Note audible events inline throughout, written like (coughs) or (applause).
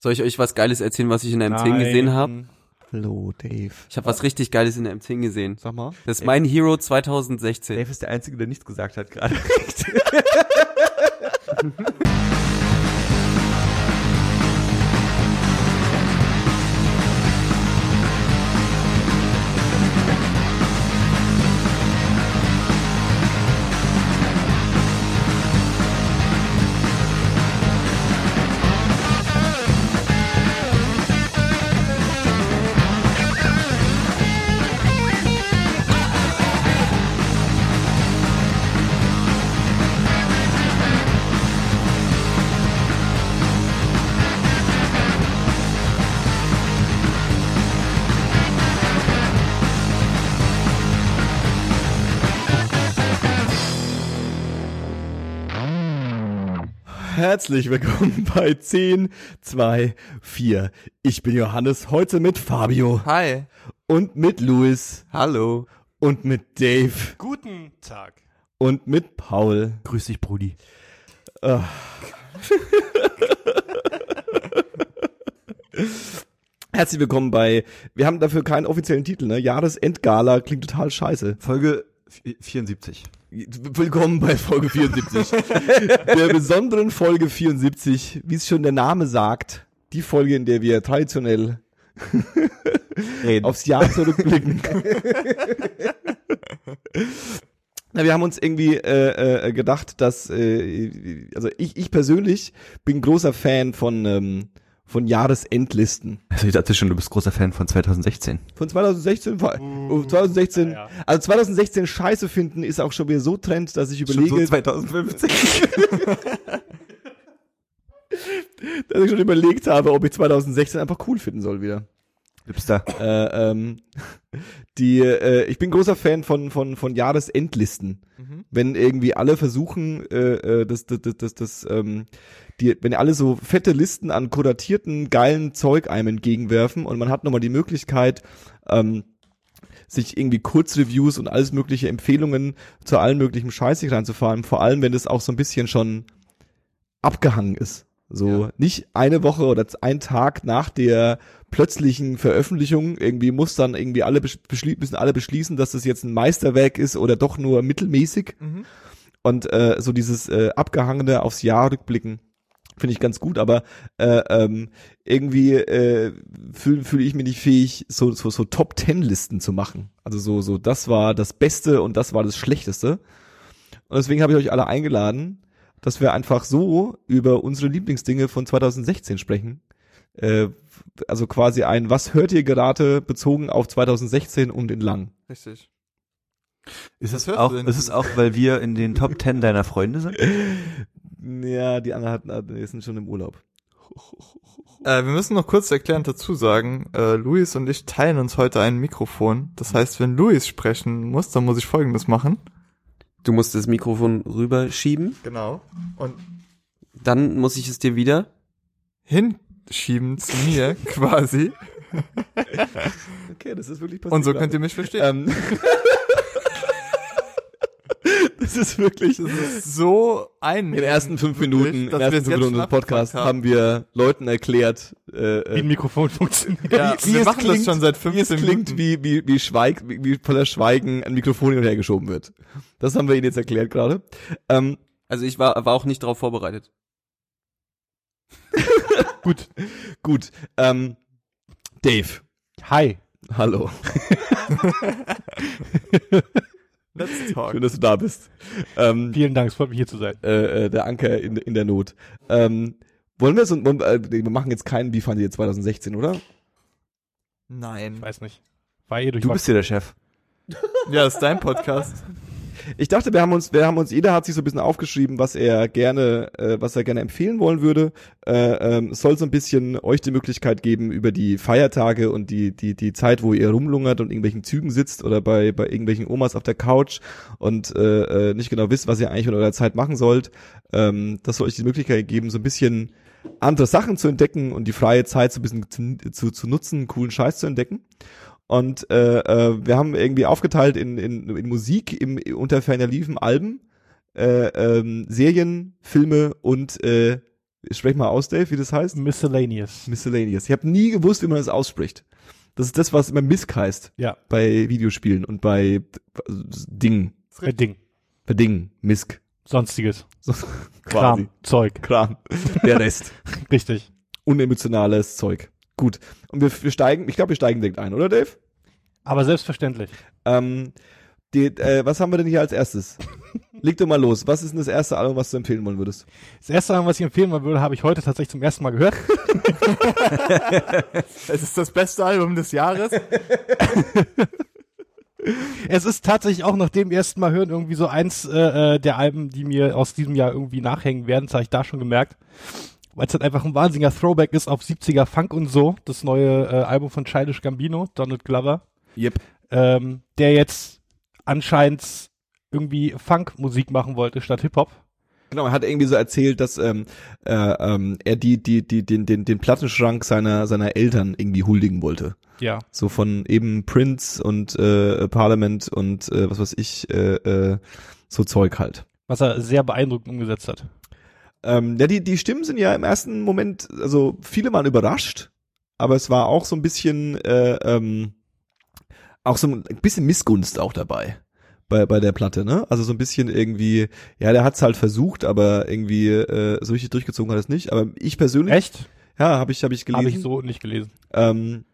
Soll ich euch was Geiles erzählen, was ich in der M10 gesehen habe? Hallo, Dave. Ich habe was richtig Geiles in der M10 gesehen. Sag mal. Das ist mein Hero 2016. Dave ist der Einzige, der nichts gesagt hat gerade. (laughs) Herzlich willkommen bei 10, 2, 4. Ich bin Johannes, heute mit Fabio Hi. und mit Luis Hallo. und mit Dave Guten Tag. und mit Paul. Grüß dich, Brudi. (laughs) Herzlich willkommen bei, wir haben dafür keinen offiziellen Titel, ne? Jahresendgala klingt total scheiße. Folge vi- 74. Willkommen bei Folge 74. der besonderen Folge 74, wie es schon der Name sagt, die Folge, in der wir traditionell aufs Jahr zurückblicken. Na, wir haben uns irgendwie äh, äh, gedacht, dass äh, also ich, ich persönlich bin großer Fan von ähm, von Jahresendlisten. Also ich dachte schon, du bist großer Fan von 2016. Von 2016, war- oh, 2016, ja. also 2016 Scheiße finden ist auch schon wieder so Trend, dass ich überlege, 2015. (laughs) dass ich schon überlegt habe, ob ich 2016 einfach cool finden soll wieder. Hipster. Äh, ähm, die, äh, ich bin großer Fan von von von Jahresendlisten. Wenn irgendwie alle versuchen, äh, äh, das das das das, das ähm, die, wenn alle so fette Listen an kuratierten geilen Zeug einem entgegenwerfen und man hat nochmal die Möglichkeit, ähm, sich irgendwie Kurzreviews und alles mögliche Empfehlungen zu allen möglichen Scheiß sich reinzufahren, vor allem wenn das auch so ein bisschen schon abgehangen ist. So nicht eine Woche oder ein Tag nach der plötzlichen Veröffentlichung irgendwie muss dann irgendwie alle besch- beschli müssen alle beschließen, dass das jetzt ein Meisterwerk ist oder doch nur mittelmäßig. Und äh, so dieses äh, abgehangene aufs Jahr rückblicken finde ich ganz gut, aber äh, ähm, irgendwie äh, fühle fühl ich mich nicht fähig, so, so, so Top Ten Listen zu machen. Also so, so, das war das Beste und das war das Schlechteste. Und deswegen habe ich euch alle eingeladen, dass wir einfach so über unsere Lieblingsdinge von 2016 sprechen. Äh, also quasi ein Was hört ihr gerade bezogen auf 2016 und in lang. Richtig. Ist es auch, ist es auch, weil wir in den Top 10 deiner Freunde sind? (laughs) Ja, die anderen hatten, hatten- sind schon im Urlaub. Äh, wir müssen noch kurz erklärend dazu sagen, äh, Luis und ich teilen uns heute ein Mikrofon. Das heißt, wenn Luis sprechen muss, dann muss ich folgendes machen. Du musst das Mikrofon rüberschieben, Genau. Und dann muss ich es dir wieder. hinschieben zu mir quasi. (laughs) Okay, das ist wirklich passiert. Und so könnt ihr mich verstehen. Ähm, (laughs) das ist wirklich. Das ist so ein. In den ersten fünf Minuten, in den ersten fünf Minuten des Podcasts abgefragt haben wir Leuten erklärt, äh, Wie ein äh, Mikrofon funktioniert. Ja, wie wir es machen klingt, das schon seit wie es 15 klingt, Minuten. wie, wie, wie, Schweig, wie, wie voller Schweigen ein Mikrofon hin und her geschoben wird. Das haben wir Ihnen jetzt erklärt gerade. Ähm, Also ich war, war auch nicht darauf vorbereitet. (laughs) gut, gut. Ähm, Dave, Hi. hallo. (laughs) Let's (laughs) talk. Schön, dass du da bist. Ähm, Vielen Dank, es freut mich hier zu sein. äh, äh, der Anker in, in der Not. Ähm, wollen wir so, äh, wir machen jetzt keinen Wie fand ihr 2016, oder? Nein. Ich weiß nicht. War eh durch Du bist hier der Chef. Ja, ist dein Podcast. Ich dachte, wir haben uns, wir haben uns, jeder hat sich so ein bisschen aufgeschrieben, was er gerne, äh, was er gerne empfehlen wollen würde. Äh, ähm, soll so ein bisschen euch die Möglichkeit geben, über die Feiertage und die, die, die Zeit, wo ihr rumlungert und irgendwelchen Zügen sitzt oder bei, bei irgendwelchen Omas auf der Couch und äh, äh, nicht genau wisst, was ihr eigentlich in eurer Zeit machen sollt. Ähm, das soll euch die Möglichkeit geben, so ein bisschen andere Sachen zu entdecken und die freie Zeit so ein bisschen zu, zu, zu nutzen, coolen Scheiß zu entdecken. Und äh, äh, wir haben irgendwie aufgeteilt in, in, in Musik im unter ferner liefen Alben, äh, ähm, Serien, Filme und äh, Sprech mal aus, Dave, wie das heißt. Miscellaneous. Miscellaneous. Ich habe nie gewusst, wie man das ausspricht. Das ist das, was immer Misk heißt Ja, bei Videospielen und bei Dingen. äh, Ding. Bei Dingen. Misk. Sonstiges. So, Kram. Zeug. Kram. Der Rest. (laughs) Richtig. Unemotionales Zeug. Gut. Und wir, wir steigen, ich glaube, wir steigen direkt ein, oder Dave? Aber selbstverständlich. Ähm, die, äh, was haben wir denn hier als erstes? Leg doch mal los. Was ist denn das erste Album, was du empfehlen wollen würdest? Das erste Mal, was ich empfehlen wollen würde, habe ich heute tatsächlich zum ersten Mal gehört. (laughs) Es ist das beste Album des Jahres. (laughs) Es ist tatsächlich auch nach dem ersten Mal hören irgendwie so eins äh, äh, der Alben, die mir aus diesem Jahr irgendwie nachhängen werden. Das habe ich da schon gemerkt. Weil es halt einfach ein wahnsinniger Throwback ist auf 70er Funk und so. Das neue äh, Album von Childish Gambino, Donald Glover. Yep. Ähm, der jetzt anscheinend irgendwie Funk-Musik machen wollte statt Hip-Hop. Genau, er hat irgendwie so erzählt, dass ähm, äh, ähm, er die, die, die, den, den, den Plattenschrank seiner, seiner Eltern irgendwie huldigen wollte. Ja. So von eben Prince und äh, Parliament und äh, was weiß ich, äh, äh, so Zeug halt. Was er sehr beeindruckend umgesetzt hat. Ähm, ja, die, die Stimmen sind ja im ersten Moment, also viele waren überrascht, aber es war auch so ein bisschen, äh, ähm, auch so ein bisschen Missgunst auch dabei bei, bei der Platte, ne? Also so ein bisschen irgendwie, ja, der hat's halt versucht, aber irgendwie äh, so richtig durchgezogen hat es nicht. Aber ich persönlich, Echt? ja, habe ich, hab ich gelesen. Habe ich so nicht gelesen. Ähm,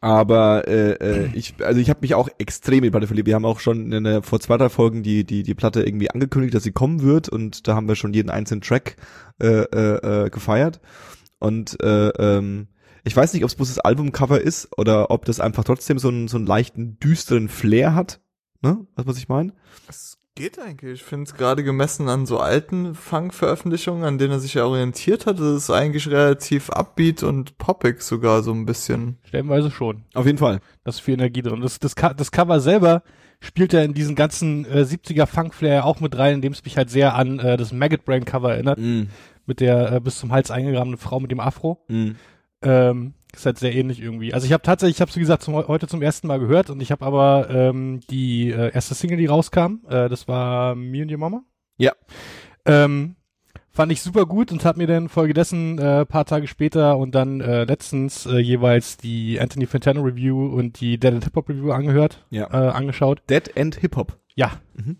aber äh, äh, ich, also ich habe mich auch extrem in die Platte verliebt. Wir haben auch schon in der, vor zwei, drei Folgen die, die, die Platte irgendwie angekündigt, dass sie kommen wird und da haben wir schon jeden einzelnen Track äh, äh, äh, gefeiert. Und äh, ähm, ich weiß nicht, ob es bloß das Albumcover ist oder ob das einfach trotzdem so einen, so einen leichten, düsteren Flair hat. Ne? Du, was ich meine? Es geht eigentlich. Ich finde es gerade gemessen an so alten Funk-Veröffentlichungen, an denen er sich ja orientiert hat, das ist eigentlich relativ upbeat und poppig sogar so ein bisschen. Stellenweise schon. Auf jeden Fall. Da ist viel Energie drin. Das, das, das Cover selber spielt ja in diesen ganzen äh, 70er Funk-Flair auch mit rein, indem es mich halt sehr an äh, das Maggot Brain Cover erinnert, Mm, mit der äh, bis zum Hals eingegrabenen Frau mit dem Afro. mm. Ähm, ist halt sehr ähnlich irgendwie. Also ich habe tatsächlich, ich habe wie gesagt zum, heute zum ersten Mal gehört und ich habe aber ähm, die äh, erste Single, die rauskam, äh, das war Me and Your Mama. Ja. Ähm, fand ich super gut und habe mir dann folgedessen äh, paar Tage später und dann äh, letztens äh, jeweils die Anthony Fantano Review und die Dead and Hip Hop Review angehört, Ja. äh, angeschaut. Dead End Hip Hop. Ja. Mhm.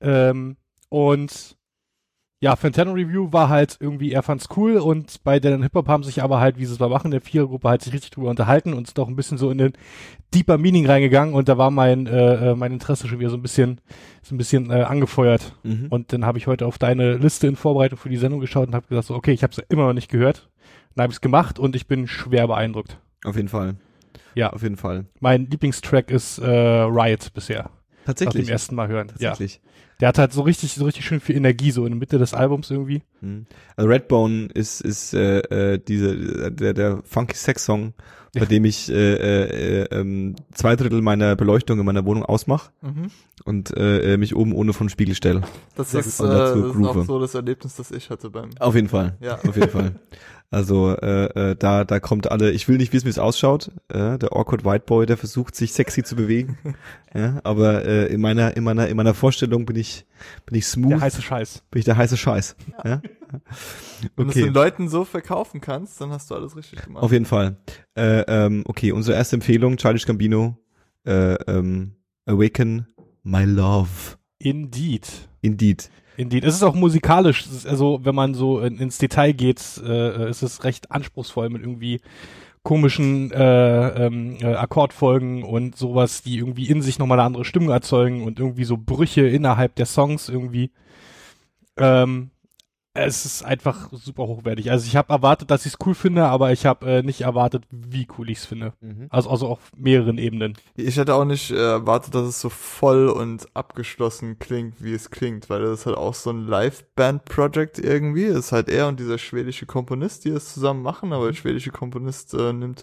Ähm, und ja, Fantano Review war halt irgendwie, er fand's cool und bei Dead Hip Hop haben sich aber halt, wie sie es mal machen, in der Vierergruppe halt sich richtig drüber unterhalten und sind auch ein bisschen so in den deeper Meaning reingegangen und da war mein, äh, äh, mein Interesse schon wieder so ein bisschen, so ein bisschen äh, angefeuert. Mhm. Und dann habe ich heute auf deine Liste in Vorbereitung für die Sendung geschaut und habe gesagt, so, okay, ich habe es immer noch nicht gehört. Dann habe ich es gemacht und ich bin schwer beeindruckt. Auf jeden Fall. Ja. Auf jeden Fall. Mein Lieblingstrack ist äh, Riot bisher. Nach dem Tatsächlich. ersten Mal hören. Ja. Der hat halt so richtig, so richtig schön viel Energie, so in der Mitte des Albums irgendwie. Mhm. Also Redbone ist ist äh, äh, diese der der funky Sex Song, bei Ja. dem ich äh, äh, äh, ähm, zwei Drittel meiner Beleuchtung in meiner Wohnung ausmache und äh, äh, mich oben ohne vom Spiegel stelle. Das Sehr ist, äh, das ist auch so das Erlebnis, das ich hatte beim. Auf jeden Fall. Ja. Auf jeden Fall. (laughs) Also äh, äh, da da kommt alle. Ich will nicht wissen, wie es ausschaut. Äh, der awkward White Boy, der versucht sich sexy zu bewegen. (laughs) ja, aber äh, in meiner in meiner in meiner Vorstellung bin ich bin ich smooth, Der heiße Scheiß. bin ich der heiße Scheiß. Ja. (laughs) Wenn du es den Leuten so verkaufen kannst, dann hast du alles richtig gemacht. Auf jeden Fall. Äh, ähm, okay, unsere erste Empfehlung, Childish Gambino, äh, ähm, Awaken My Love. Indeed. Indeed. Indeed. Es ist auch musikalisch, ist also wenn man so in, ins Detail geht, äh, ist es recht anspruchsvoll mit irgendwie komischen äh, ähm, äh, Akkordfolgen und sowas, die irgendwie in sich nochmal eine andere Stimmung erzeugen und irgendwie so Brüche innerhalb der Songs irgendwie. Ähm, es ist einfach super hochwertig. Also ich habe erwartet, dass ich es cool finde, aber ich habe äh, nicht erwartet, wie cool ich es finde. Also, also auf mehreren Ebenen. Ich hätte auch nicht äh, erwartet, dass es so voll und abgeschlossen klingt, wie es klingt, weil das ist halt auch so ein Live-Band-Project irgendwie. Das ist halt er und dieser schwedische Komponist, die es zusammen machen, aber der schwedische Komponist äh, nimmt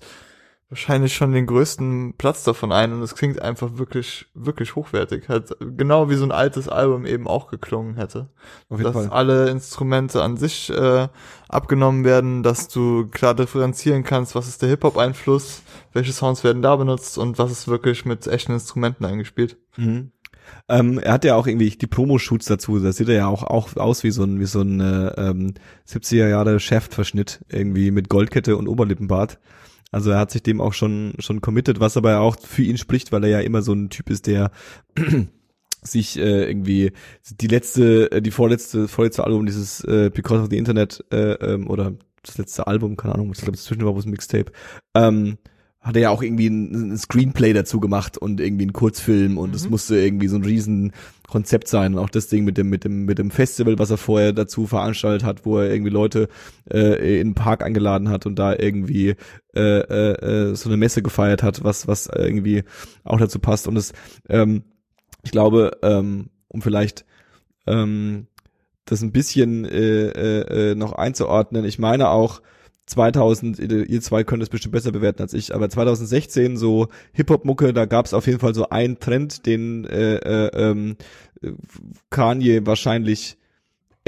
wahrscheinlich schon den größten Platz davon ein und es klingt einfach wirklich, wirklich hochwertig. Halt genau wie so ein altes Album eben auch geklungen hätte. Auf jeden dass Fall. alle Instrumente an sich äh, abgenommen werden, dass du klar differenzieren kannst, was ist der Hip-Hop-Einfluss, welche Sounds werden da benutzt und was ist wirklich mit echten Instrumenten eingespielt. Mhm. Ähm, er hat ja auch irgendwie die Promo-Shoots dazu, da sieht er ja auch, auch aus wie so ein, wie so ein äh, ähm, 70er Jahre Chef-Verschnitt, irgendwie mit Goldkette und Oberlippenbart. Also er hat sich dem auch schon, schon committed, was aber auch für ihn spricht, weil er ja immer so ein Typ ist, der (clears throat) sich äh, irgendwie die letzte, äh, die vorletzte, vorletzte Album dieses äh, Because of the Internet äh, ähm, oder das letzte Album, keine Ahnung, ich glaube, dazwischen war wo es ein Mixtape, ähm, hat er ja auch irgendwie ein, ein Screenplay dazu gemacht und irgendwie ein Kurzfilm und es Mhm. musste irgendwie so ein riesen Konzept sein und auch das Ding mit dem mit dem mit dem Festival, was er vorher dazu veranstaltet hat, wo er irgendwie Leute äh, in den Park eingeladen hat und da irgendwie äh, äh, äh, so eine Messe gefeiert hat, was was irgendwie auch dazu passt und es ähm, ich glaube, ähm, um vielleicht ähm, das ein bisschen äh, äh, äh, noch einzuordnen, ich meine auch 2000, ihr zwei könnt es bestimmt besser bewerten als ich, aber 2016 so Hip-Hop-Mucke, da gab es auf jeden Fall so einen Trend, den äh, äh, ähm, äh, Kanye wahrscheinlich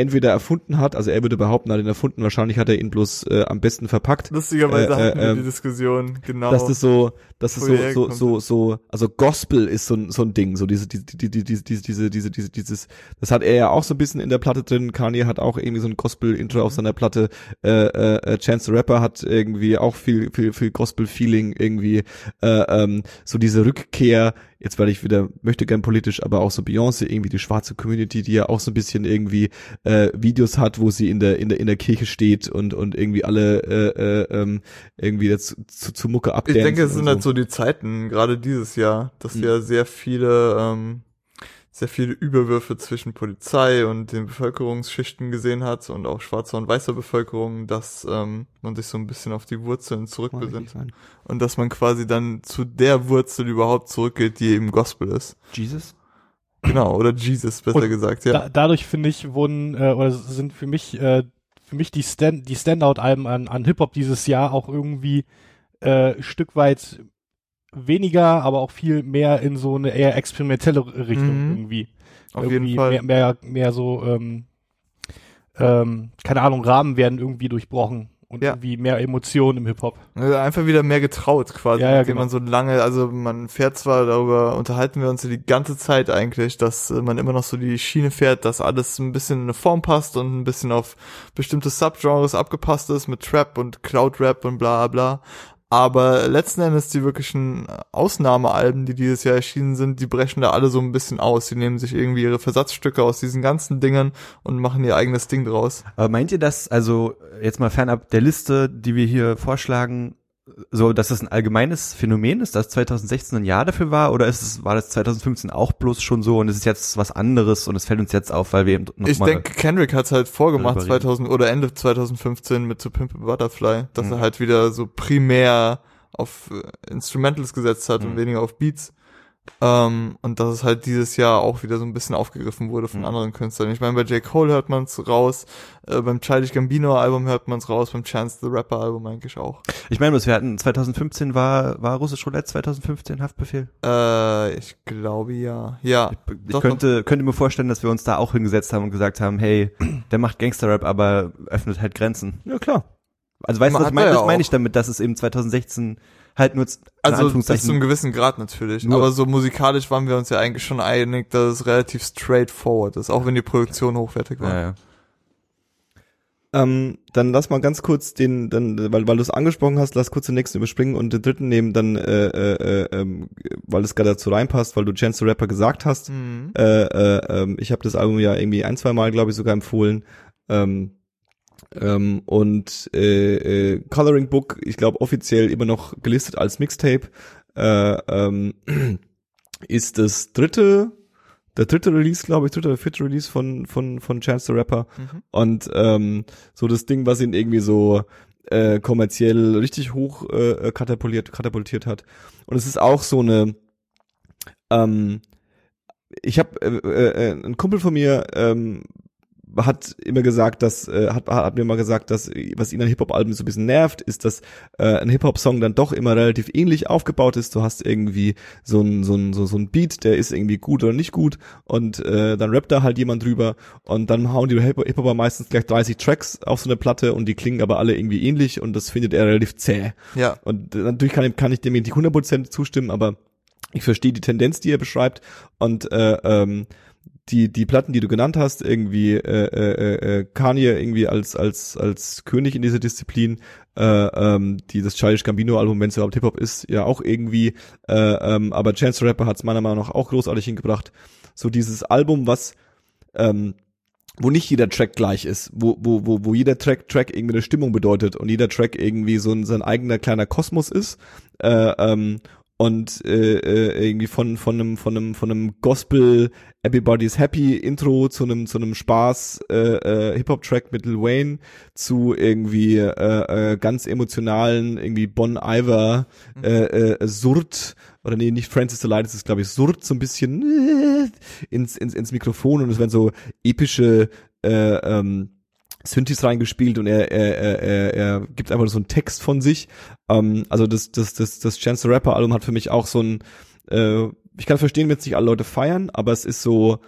entweder erfunden hat, also er würde behaupten, er hat ihn erfunden, wahrscheinlich hat er ihn bloß äh, am besten verpackt. Lustigerweise äh, hatten wir äh, die ähm, Diskussion, genau. Dass das so, dass das so, so, so, so, also Gospel ist so, so ein Ding, so diese, diese, diese, diese, diese, diese, diese, dieses, das hat er ja auch so ein bisschen in der Platte drin, Kanye hat auch irgendwie so ein Gospel-Intro auf mhm. seiner Platte, äh, äh, äh, Chance the Rapper hat irgendwie auch viel, viel, viel Gospel-Feeling irgendwie, äh, ähm, so diese Rückkehr Jetzt werde ich wieder möchte gern politisch, aber auch so Beyoncé irgendwie die schwarze Community, die ja auch so ein bisschen irgendwie äh, Videos hat, wo sie in der in der in der Kirche steht und und irgendwie alle äh, äh, ähm, irgendwie dazu, zu, zu Mucke Ich abdancen. denke, es sind halt so die Zeiten, gerade dieses Jahr, dass Mhm. ja sehr viele, ähm, sehr viele Überwürfe zwischen Polizei und den Bevölkerungsschichten gesehen hat und auch schwarzer und weißer Bevölkerung, dass ähm, man sich so ein bisschen auf die Wurzeln zurückbesinnt und dass man quasi dann zu der Wurzel überhaupt zurückgeht, die eben Gospel ist. Jesus? Genau, oder Jesus, besser Und gesagt, ja. Da, dadurch finde ich wurden äh, oder sind für mich äh, für mich die Stand die Standout-Alben an, an Hip Hop dieses Jahr auch irgendwie äh, ein Stück weit weniger, aber auch viel mehr in so eine eher experimentelle Richtung Mhm. irgendwie. Auf irgendwie jeden Fall. Mehr, mehr, mehr so ähm, ähm, keine Ahnung Rahmen werden irgendwie durchbrochen und Ja. irgendwie mehr Emotionen im Hip Hop. Also einfach wieder mehr getraut quasi, Ja, ja, genau. man so lange, also man fährt zwar darüber, unterhalten wir uns ja die ganze Zeit eigentlich, dass äh, man immer noch so die Schiene fährt, dass alles ein bisschen in eine Form passt und ein bisschen auf bestimmte Subgenres abgepasst ist mit Trap und Cloud Rap und bla bla. Aber letzten Endes die wirklichen Ausnahmealben, die dieses Jahr erschienen sind, die brechen da alle so ein bisschen aus. Die nehmen sich irgendwie ihre Versatzstücke aus diesen ganzen Dingern und machen ihr eigenes Ding draus. Aber meint ihr das, also jetzt mal fernab der Liste, die wir hier vorschlagen, so, dass das ein allgemeines Phänomen ist, dass 2016 ein Jahr dafür war, oder ist es, war das 2015 auch bloß schon so und es ist jetzt was anderes und es fällt uns jetzt auf, weil wir eben noch Ich mal denke, Kendrick hat's halt vorgemacht darüber reden. 2000 oder Ende 2015 mit To Pimp a Butterfly, dass Mhm. er halt wieder so primär auf äh, Instrumentals gesetzt hat und Mhm. weniger auf Beats. Ähm, und dass es halt dieses Jahr auch wieder so ein bisschen aufgegriffen wurde von Mhm. anderen Künstlern. Ich meine, bei J. Cole hört man's raus, äh, beim Childish Gambino Album hört man's raus, beim Chance the Rapper Album eigentlich auch. Ich meine, was wir hatten 2015 war, war Russisch Roulette 2015 Haftbefehl. Äh, ich glaube ja. Ja. Ich Doch, könnte, könnte mir vorstellen, dass wir uns da auch hingesetzt haben und gesagt haben, hey, (clears throat) der macht Gangsterrap, aber öffnet halt Grenzen. Ja, klar. Also weißt du, was ich hat meine? ja Das meine ich damit, dass es eben 2016 halt nur, Also bis zu einem gewissen Grad natürlich. Nur- aber so musikalisch waren wir uns ja eigentlich schon einig, dass es relativ straightforward ist, auch wenn die Produktion hochwertig war. ja, ja. Ähm, dann lass mal ganz kurz den, dann, weil, weil du es angesprochen hast, lass kurz den nächsten überspringen und den dritten nehmen, dann, äh, äh, äh, ähm, weil es gerade dazu reinpasst, weil du Chance the Rapper gesagt hast. Mhm. Äh, äh, ähm, ich habe das Album ja irgendwie ein, zwei Mal, glaube ich, sogar empfohlen. Ähm, ähm, und äh, äh, Coloring Book, ich glaube offiziell immer noch gelistet als Mixtape, äh, ähm, (clears throat) ist das dritte, der dritte Release, glaube ich, dritte oder vierte Release von von von Chance the Rapper. Mhm. Und ähm, so das Ding, was ihn irgendwie so äh, kommerziell richtig hoch äh, katapultiert, katapultiert hat. Und es ist auch so eine ähm, ich habe äh, äh, ein Kumpel von mir ähm, hat immer gesagt, dass äh, hat, hat mir mal gesagt, dass was ihn an Hip-Hop-Alben so ein bisschen nervt, ist, dass äh, ein Hip-Hop-Song dann doch immer relativ ähnlich aufgebaut ist. Du hast irgendwie so ein so ein so, so ein Beat, der ist irgendwie gut oder nicht gut und äh, dann rappt da halt jemand drüber und dann hauen die Hip- Hip-Hopper meistens gleich 30 Tracks auf so eine Platte und die klingen aber alle irgendwie ähnlich und das findet er relativ zäh. Ja. Und natürlich kann, kann ich dem nicht 100% zustimmen, aber ich verstehe die Tendenz, die er beschreibt und äh, ähm, die die Platten, die du genannt hast, irgendwie äh, äh, äh, Kanye irgendwie als als als König in dieser Disziplin, äh, ähm, die das Childish Gambino Album, wenn es überhaupt Hip Hop ist, ja auch irgendwie, äh, ähm, aber Chance the Rapper hat es meiner Meinung nach auch großartig hingebracht. So dieses Album, was ähm, wo nicht jeder Track gleich ist, wo, wo, wo, wo jeder Track, Track irgendwie eine Stimmung bedeutet und jeder Track irgendwie so ein, sein eigener kleiner Kosmos ist äh, ähm, und äh, äh, irgendwie von von einem von einem von einem Gospel Everybody's Happy Intro zu einem zu einem Spaß äh, äh, Hip Hop Track mit Lil Wayne zu irgendwie äh, äh, ganz emotionalen irgendwie Bon Iver mhm. äh, äh, Surd oder nee nicht Francis the Light es ist glaube ich Surd so ein bisschen äh, ins ins ins Mikrofon und es werden so epische äh, ähm, Synthes reingespielt und er, er, er, er, er gibt einfach so einen Text von sich. Ähm, also das, das, das, das Chance the Rapper Album hat für mich auch so ein, äh, ich kann verstehen, wenn es nicht alle Leute feiern, aber es ist so,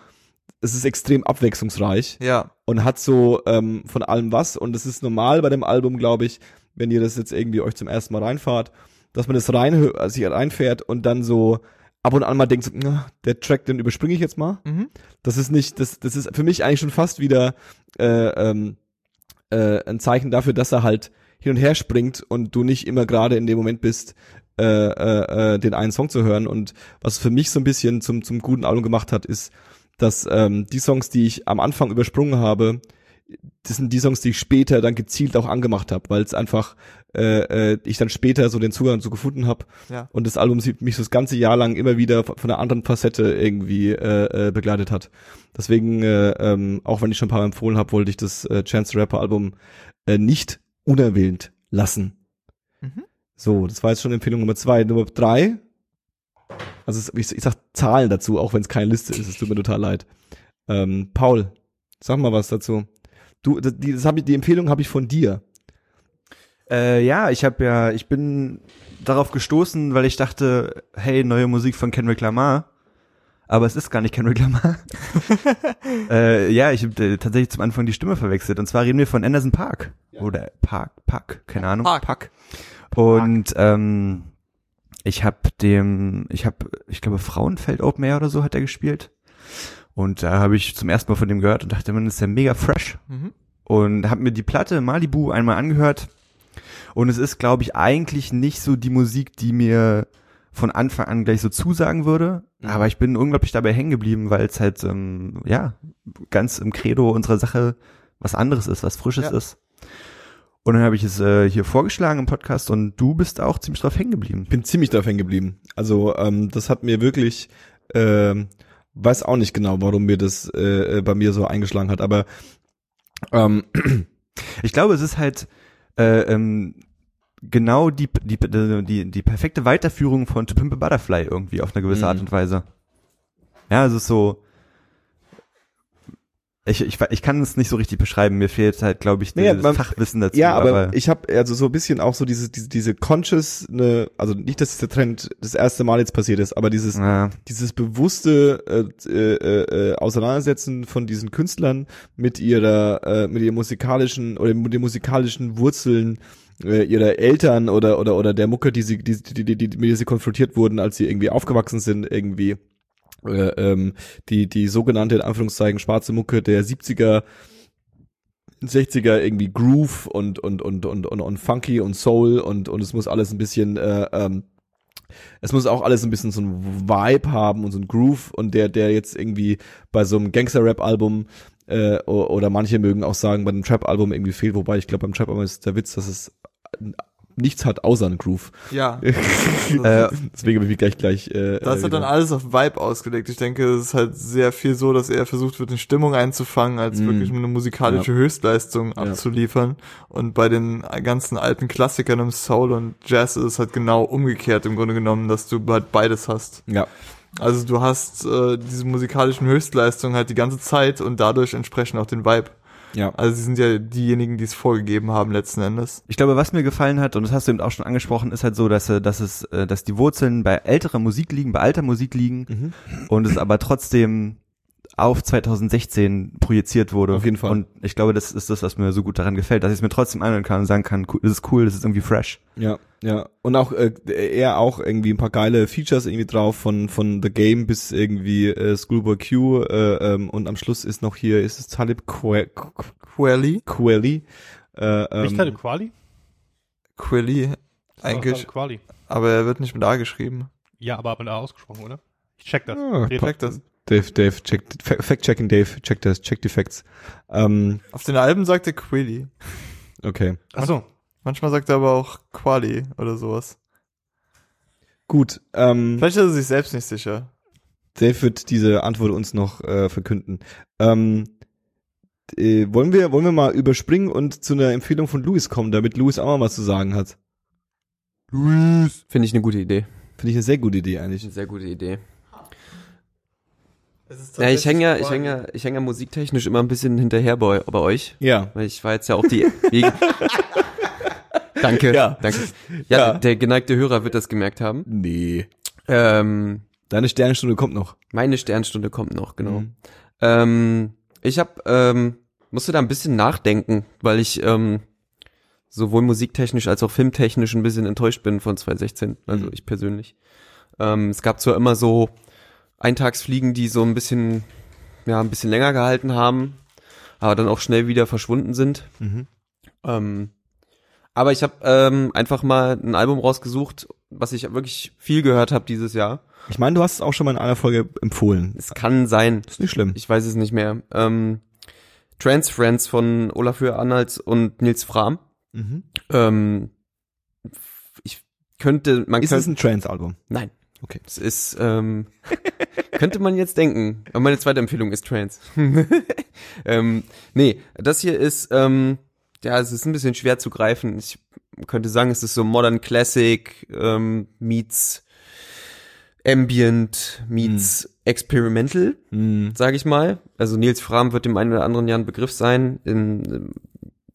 es ist extrem abwechslungsreich. Ja. Und hat so ähm, von allem was. Und es ist normal bei dem Album, glaube ich, wenn ihr das jetzt irgendwie euch zum ersten Mal reinfahrt, dass man das rein, also sich reinfährt und dann so ab und an mal denkt, so, na, der Track, den überspringe ich jetzt mal. Mhm. Das ist nicht, das, das ist für mich eigentlich schon fast wieder äh, ähm, äh, ein Zeichen dafür, dass er halt hin und her springt und du nicht immer gerade in dem Moment bist, äh, äh, äh, den einen Song zu hören. Und was für mich so ein bisschen zum, zum guten Album gemacht hat, ist, dass ähm, die Songs, die ich am Anfang übersprungen habe, das sind die Songs, die ich später dann gezielt auch angemacht habe, weil es einfach äh, äh, ich dann später so den Zugang so gefunden habe ja. und das Album mich so das ganze Jahr lang immer wieder von einer anderen Facette irgendwie äh, äh, begleitet hat. Deswegen, äh, ähm, auch wenn ich schon ein paar Mal empfohlen habe, wollte ich das äh, Chance Rapper Album äh, nicht unerwähnt lassen. Mhm. So, das war jetzt schon Empfehlung Nummer zwei. Nummer drei, also ich, ich sag Zahlen dazu, auch wenn es keine Liste ist, es tut mir total leid. Ähm, Paul, sag mal was dazu. Du, das, die, das hab ich, die Empfehlung habe ich von dir. Äh, ja, ich habe ja, ich bin darauf gestoßen, weil ich dachte, hey, neue Musik von Kendrick Lamar. Aber es ist gar nicht Kendrick Lamar. (laughs) äh, ja, ich habe äh, tatsächlich zum Anfang die Stimme verwechselt. Und zwar reden wir von Anderson Park. Ja. Oder Park, Park, keine Ahnung. Park. Park. Und ähm, ich habe dem, ich habe, ich glaube, Frauenfeld Open Air oder so hat er gespielt. Und da habe ich zum ersten Mal von dem gehört und dachte, man ist ja mega fresh. Mhm. Und habe mir die Platte Malibu einmal angehört. Und es ist, glaube ich, eigentlich nicht so die Musik, die mir von Anfang an gleich so zusagen würde. Mhm. Aber ich bin unglaublich dabei hängen geblieben, weil es halt, ähm, ja, ganz im Credo unserer Sache was anderes ist, was Frisches ja. ist. Und dann habe ich es äh, hier vorgeschlagen im Podcast und du bist auch ziemlich drauf hängen geblieben. Bin ziemlich drauf hängen geblieben. Also ähm, das hat mir wirklich, äh, weiß auch nicht genau, warum mir das äh, bei mir so eingeschlagen hat, aber ähm, (clears throat) ich glaube, es ist halt äh, ähm, genau die, die, die, die perfekte Weiterführung von To Pimp a Butterfly irgendwie auf eine gewisse mhm. Art und Weise. Ja, also so, ich, ich, ich kann es nicht so richtig beschreiben, mir fehlt halt, glaube ich, naja, Fachwissen dazu. Ja, aber, aber ich habe also so ein bisschen auch so diese, diese, diese conscious, ne, also nicht, dass dieser Trend das erste Mal jetzt passiert ist, aber dieses, ja. dieses bewusste äh, äh, äh, Auseinandersetzen von diesen Künstlern mit ihrer, äh, mit ihren musikalischen oder mit den musikalischen Wurzeln äh, ihrer Eltern oder oder oder der Mucke, die sie, die, die, die, die, mit der sie konfrontiert wurden, als sie irgendwie aufgewachsen sind, irgendwie ähm, die, die sogenannte, in Anführungszeichen, schwarze Mucke der 70er, 60er irgendwie Groove und, und, und, und, und, und Funky und Soul und, und es muss alles ein bisschen, äh, ähm, es muss auch alles ein bisschen so ein Vibe haben und so ein Groove und der, der jetzt irgendwie bei so einem Gangster-Rap-Album äh, oder manche mögen auch sagen, bei einem Trap-Album irgendwie fehlt, wobei ich glaube, beim Trap-Album ist der Witz, dass es nichts hat außer ein Groove. Ja. (laughs) äh, deswegen habe ich mich gleich gleich. Äh, das ist äh, dann alles auf Vibe ausgelegt. Ich denke, es ist halt sehr viel so, dass er versucht wird, eine Stimmung einzufangen, als mm. wirklich eine musikalische ja. Höchstleistung abzuliefern. Ja. Und bei den ganzen alten Klassikern im Soul und Jazz ist es halt genau umgekehrt im Grunde genommen, dass du halt beides hast. Ja. Also du hast äh, diese musikalischen Höchstleistungen halt die ganze Zeit und dadurch entsprechend auch den Vibe. Ja. Also sie sind ja diejenigen, die es vorgegeben haben letzten Endes. Ich glaube, was mir gefallen hat, und das hast du eben auch schon angesprochen, ist halt so, dass, äh, dass es, äh, dass die Wurzeln bei älterer Musik liegen, bei alter Musik liegen mhm. und es aber trotzdem auf 2016 projiziert wurde. Auf jeden Fall. Und ich glaube, das ist das, was mir so gut daran gefällt, dass ich es mir trotzdem anhören kann und sagen kann, cool, das ist cool, das ist irgendwie fresh. Ja, ja. Und auch äh, er auch irgendwie ein paar geile Features irgendwie drauf von von The Game bis irgendwie äh, Schoolboy Q äh, ähm, und am Schluss ist noch hier ist es Talib Que- Quelly? Quelly. Äh, Nicht ähm, Talib Quali? Ist eigentlich, Talib Quali. aber er wird nicht mit A geschrieben. Ja, aber mit A ausgesprochen, oder? Ich check das. Ah, Red Check das. Dave, Dave, check, Fa- Fact-checking Dave, check das, check die Facts. Ähm, Auf den Alben sagt er Quelly. okay. Achso. Manchmal sagt er aber auch Quali oder sowas. Gut, ähm, Vielleicht ist er sich selbst nicht sicher. Dave wird diese Antwort uns noch äh, verkünden. Ähm, äh, wollen wir wollen wir mal überspringen und zu einer Empfehlung von Louis kommen, damit Louis auch mal was zu sagen hat? Finde ich eine gute Idee. Finde ich eine sehr gute Idee eigentlich. Eine sehr gute Idee. Ja, ich hänge ja, ich hänge ja, ich hänge ja musiktechnisch immer ein bisschen hinterher bei, bei euch. Ja. Weil ich war jetzt ja auch die. (laughs) Danke, Ja. danke. Ja, Ja. der geneigte Hörer wird das gemerkt haben. Nee. Ähm, Deine Sternenstunde kommt noch. meine Sternstunde kommt noch, genau. Mhm. Ähm, ich hab, ähm, musste da ein bisschen nachdenken, weil ich ähm, sowohl musiktechnisch als auch filmtechnisch ein bisschen enttäuscht bin von 2016. Also Mhm. ich persönlich. Ähm, es gab zwar immer so Eintagsfliegen, die so ein bisschen, ja, ein bisschen länger gehalten haben, aber dann auch schnell wieder verschwunden sind. Mhm. Ähm, aber ich habe ähm, einfach mal ein Album rausgesucht, was ich wirklich viel gehört habe dieses Jahr. Ich meine, du hast es auch schon mal in einer Folge empfohlen. Es kann sein, Ist nicht schlimm. ich weiß es nicht mehr. Ähm, Trans Friends von Olaf Arnolds und Nils Fram. Mhm. Ähm, ich könnte, man Ist es könnte, ein Trance-Album? nein. Okay. Es ist, ähm, (laughs) könnte man jetzt denken. Aber meine zweite Empfehlung ist Trans. (laughs) ähm, nee, das hier ist, ähm, ja, es ist ein bisschen schwer zu greifen. Ich könnte sagen, es ist so Modern Classic, ähm, meets Ambient, meets Experimental Mhm. sage ich mal. Also Nils Fram wird dem einen oder anderen Jahr ein Begriff sein. In,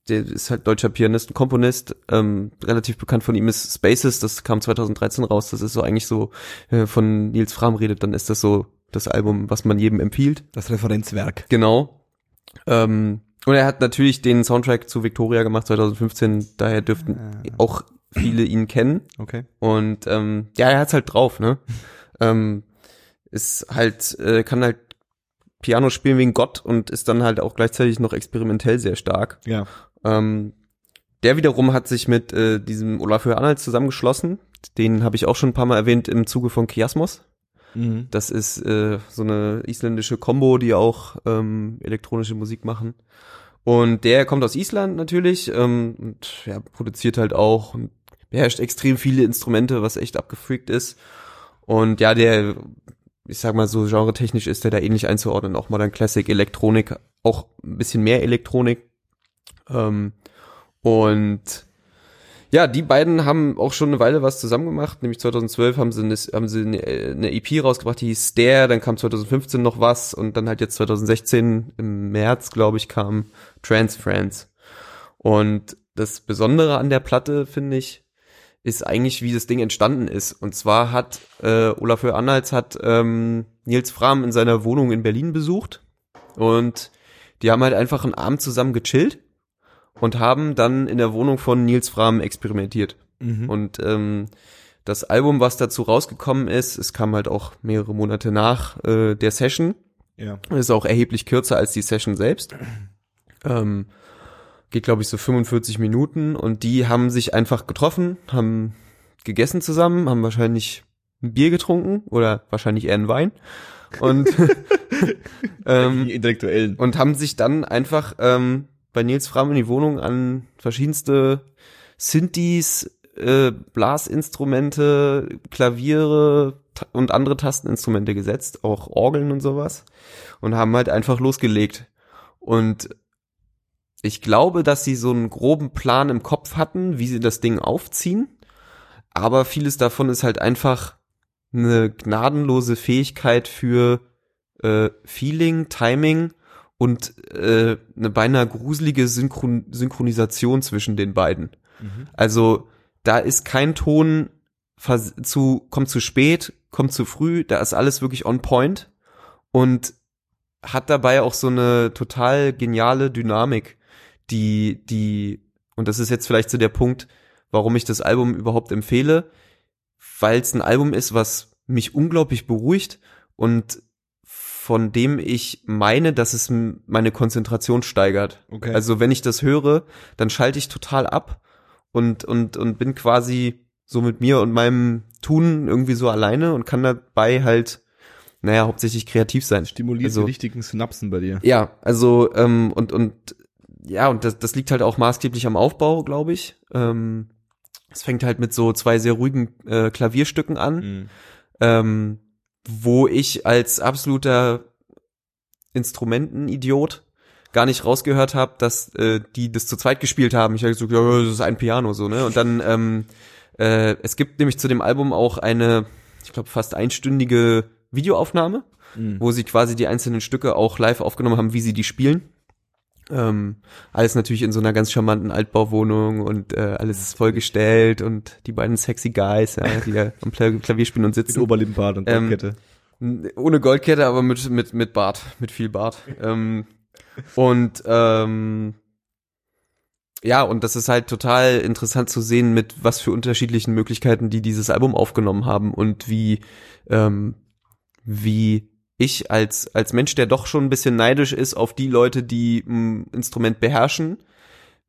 der ist halt deutscher Pianist und Komponist. Ähm, relativ bekannt von ihm ist Spaces, das kam 2013 raus. Das ist so eigentlich so, äh, von Nils Fram redet, dann ist das so das Album, was man jedem empfiehlt. Das Referenzwerk. Genau. Ähm, und er hat natürlich den Soundtrack zu Victoria gemacht 2015, daher dürften auch viele ihn kennen. Okay. Und ähm, ja, er hat's halt drauf, ne? (laughs) ähm, ist halt, äh, kann halt Piano spielen wie ein Gott und ist dann halt auch gleichzeitig noch experimentell sehr stark. Ja. Ähm, der wiederum hat sich mit äh, diesem Olafur Arnold zusammengeschlossen. Den habe ich auch schon ein paar Mal erwähnt im Zuge von Kiasmos. Mhm. Das ist äh, so eine isländische Combo, die auch ähm, elektronische Musik machen. Und der kommt aus Island natürlich ähm, und ja, produziert halt auch und beherrscht extrem viele Instrumente, was echt abgefreakt ist. Und ja, der, ich sag mal so genre-technisch ist der da ähnlich einzuordnen, auch Modern Classic, Elektronik, auch ein bisschen mehr Elektronik. Ähm, und ja, die beiden haben auch schon eine Weile was zusammen gemacht. Nämlich 2012 haben sie eine, haben sie eine, eine EP rausgebracht, die hieß Stare, dann kam 2015 noch was und dann halt jetzt 2016 im März, glaube ich, kam Trans Friends. Und das Besondere an der Platte, finde ich, ist eigentlich, wie das Ding entstanden ist. Und zwar hat äh, Olafur Anhalts hat ähm, Nils Fram in seiner Wohnung in Berlin besucht und die haben halt einfach einen Abend zusammen gechillt und haben dann in der Wohnung von Nils Fram experimentiert. Mhm. Und ähm, das Album, was dazu rausgekommen ist, es kam halt auch mehrere Monate nach äh, der Session, Ja. ist auch erheblich kürzer als die Session selbst. Ähm, geht, glaube ich, so 45 Minuten und die haben sich einfach getroffen, haben gegessen zusammen, haben wahrscheinlich ein Bier getrunken oder wahrscheinlich eher einen Wein und (laughs) (laughs) ähm, Die Intellektuellen. und haben sich dann einfach ähm, bei Nils Fram in die Wohnung an verschiedenste Synthes, äh, Blasinstrumente, Klaviere und andere Tasteninstrumente gesetzt, auch Orgeln und sowas und haben halt einfach losgelegt. Und ich glaube, dass sie so einen groben Plan im Kopf hatten, wie sie das Ding aufziehen, aber vieles davon ist halt einfach eine gnadenlose Fähigkeit für äh, Feeling, Timing und äh, eine beinahe gruselige Synchron Synchronisation zwischen den beiden. Also da ist kein Ton zu kommt zu spät, kommt zu früh, da ist alles wirklich on point und hat dabei auch so eine total geniale Dynamik, die, die, und das ist jetzt vielleicht so der Punkt, warum ich das Album überhaupt empfehle, weil es ein Album ist, was mich unglaublich beruhigt und von dem ich meine, dass es meine Konzentration steigert. Okay. Also wenn ich das höre, dann schalte ich total ab und, und, und bin quasi so mit mir und meinem Tun irgendwie so alleine und kann dabei halt, naja, hauptsächlich kreativ sein. Stimuliert Also- die richtigen Synapsen bei dir. Ja, also ähm, und und ja, und das, das liegt halt auch maßgeblich am Aufbau, glaube ich. Ähm, es fängt halt mit so zwei sehr ruhigen äh, Klavierstücken an, Mhm. ähm, wo ich als absoluter Instrumentenidiot gar nicht rausgehört habe, dass äh, die das zu zweit gespielt haben. Ich habe so, ja, das ist ein Piano so, ne? Und dann ähm, äh, es gibt nämlich zu dem Album auch eine, ich glaube fast einstündige Videoaufnahme Mhm. wo sie quasi die einzelnen Stücke auch live aufgenommen haben, wie sie die spielen. Ähm, alles natürlich in so einer ganz charmanten Altbauwohnung und äh, alles vollgestellt und die beiden sexy Guys, ja, die da am Kla- Klavier spielen und Mit sitzen. Oberlippenbart und Ähm, Goldkette. N- Ohne Goldkette, aber mit, mit, mit Bart, mit viel Bart. ähm, und ähm, ja, und das ist halt total interessant zu sehen, mit was für unterschiedlichen Möglichkeiten die dieses Album aufgenommen haben und wie, ähm, wie ich als, als Mensch, der doch schon ein bisschen neidisch ist auf die Leute, die ein Instrument beherrschen,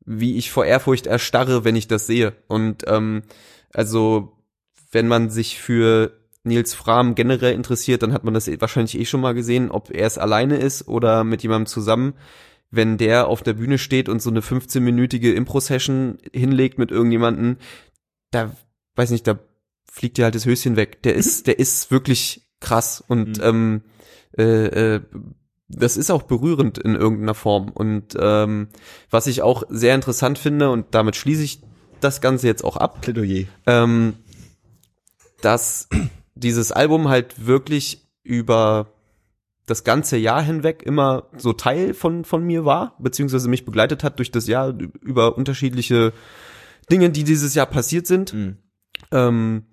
wie ich vor Ehrfurcht erstarre, wenn ich das sehe. Und ähm, also, wenn man sich für Nils Fram generell interessiert, dann hat man das eh- wahrscheinlich eh schon mal gesehen, ob er es alleine ist oder mit jemandem zusammen. Wenn der auf der Bühne steht und so eine 15-minütige Impro-Session hinlegt mit irgendjemanden, da, weiß nicht, da fliegt dir halt das Höschen weg. Der ist, der ist wirklich krass und Mhm. ähm, äh, äh, das ist auch berührend in irgendeiner Form. Und ähm, was ich auch sehr interessant finde, und damit schließe ich das Ganze jetzt auch ab, Plädoyer. ähm, dass dieses Album halt wirklich über das ganze Jahr hinweg immer so Teil von, von mir war, beziehungsweise mich begleitet hat durch das Jahr über unterschiedliche Dinge, die dieses Jahr passiert sind. Mhm. Ähm,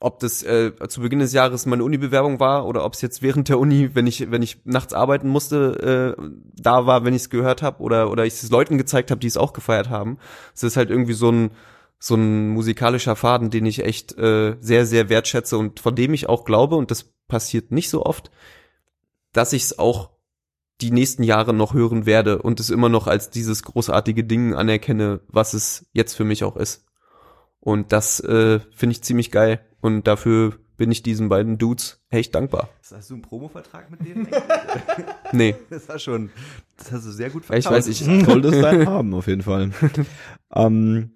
ob das äh, zu Beginn des Jahres meine Uni-Bewerbung war oder ob es jetzt während der Uni, wenn ich wenn ich nachts arbeiten musste, äh, da war, wenn ich es gehört habe oder oder ich es Leuten gezeigt habe, die es auch gefeiert haben. Es ist halt irgendwie so ein so ein musikalischer Faden, den ich echt äh, sehr sehr wertschätze und von dem ich auch glaube und das passiert nicht so oft, dass ich es auch die nächsten Jahre noch hören werde und es immer noch als dieses großartige Ding anerkenne, was es jetzt für mich auch ist. Und das äh, finde ich ziemlich geil. Und dafür bin ich diesen beiden Dudes echt dankbar. Hast du einen Promovertrag mit denen? (laughs) Nee, das war schon, das hast du sehr gut ich weiß, ich, Soll das sein haben, auf jeden Fall. (laughs) ähm,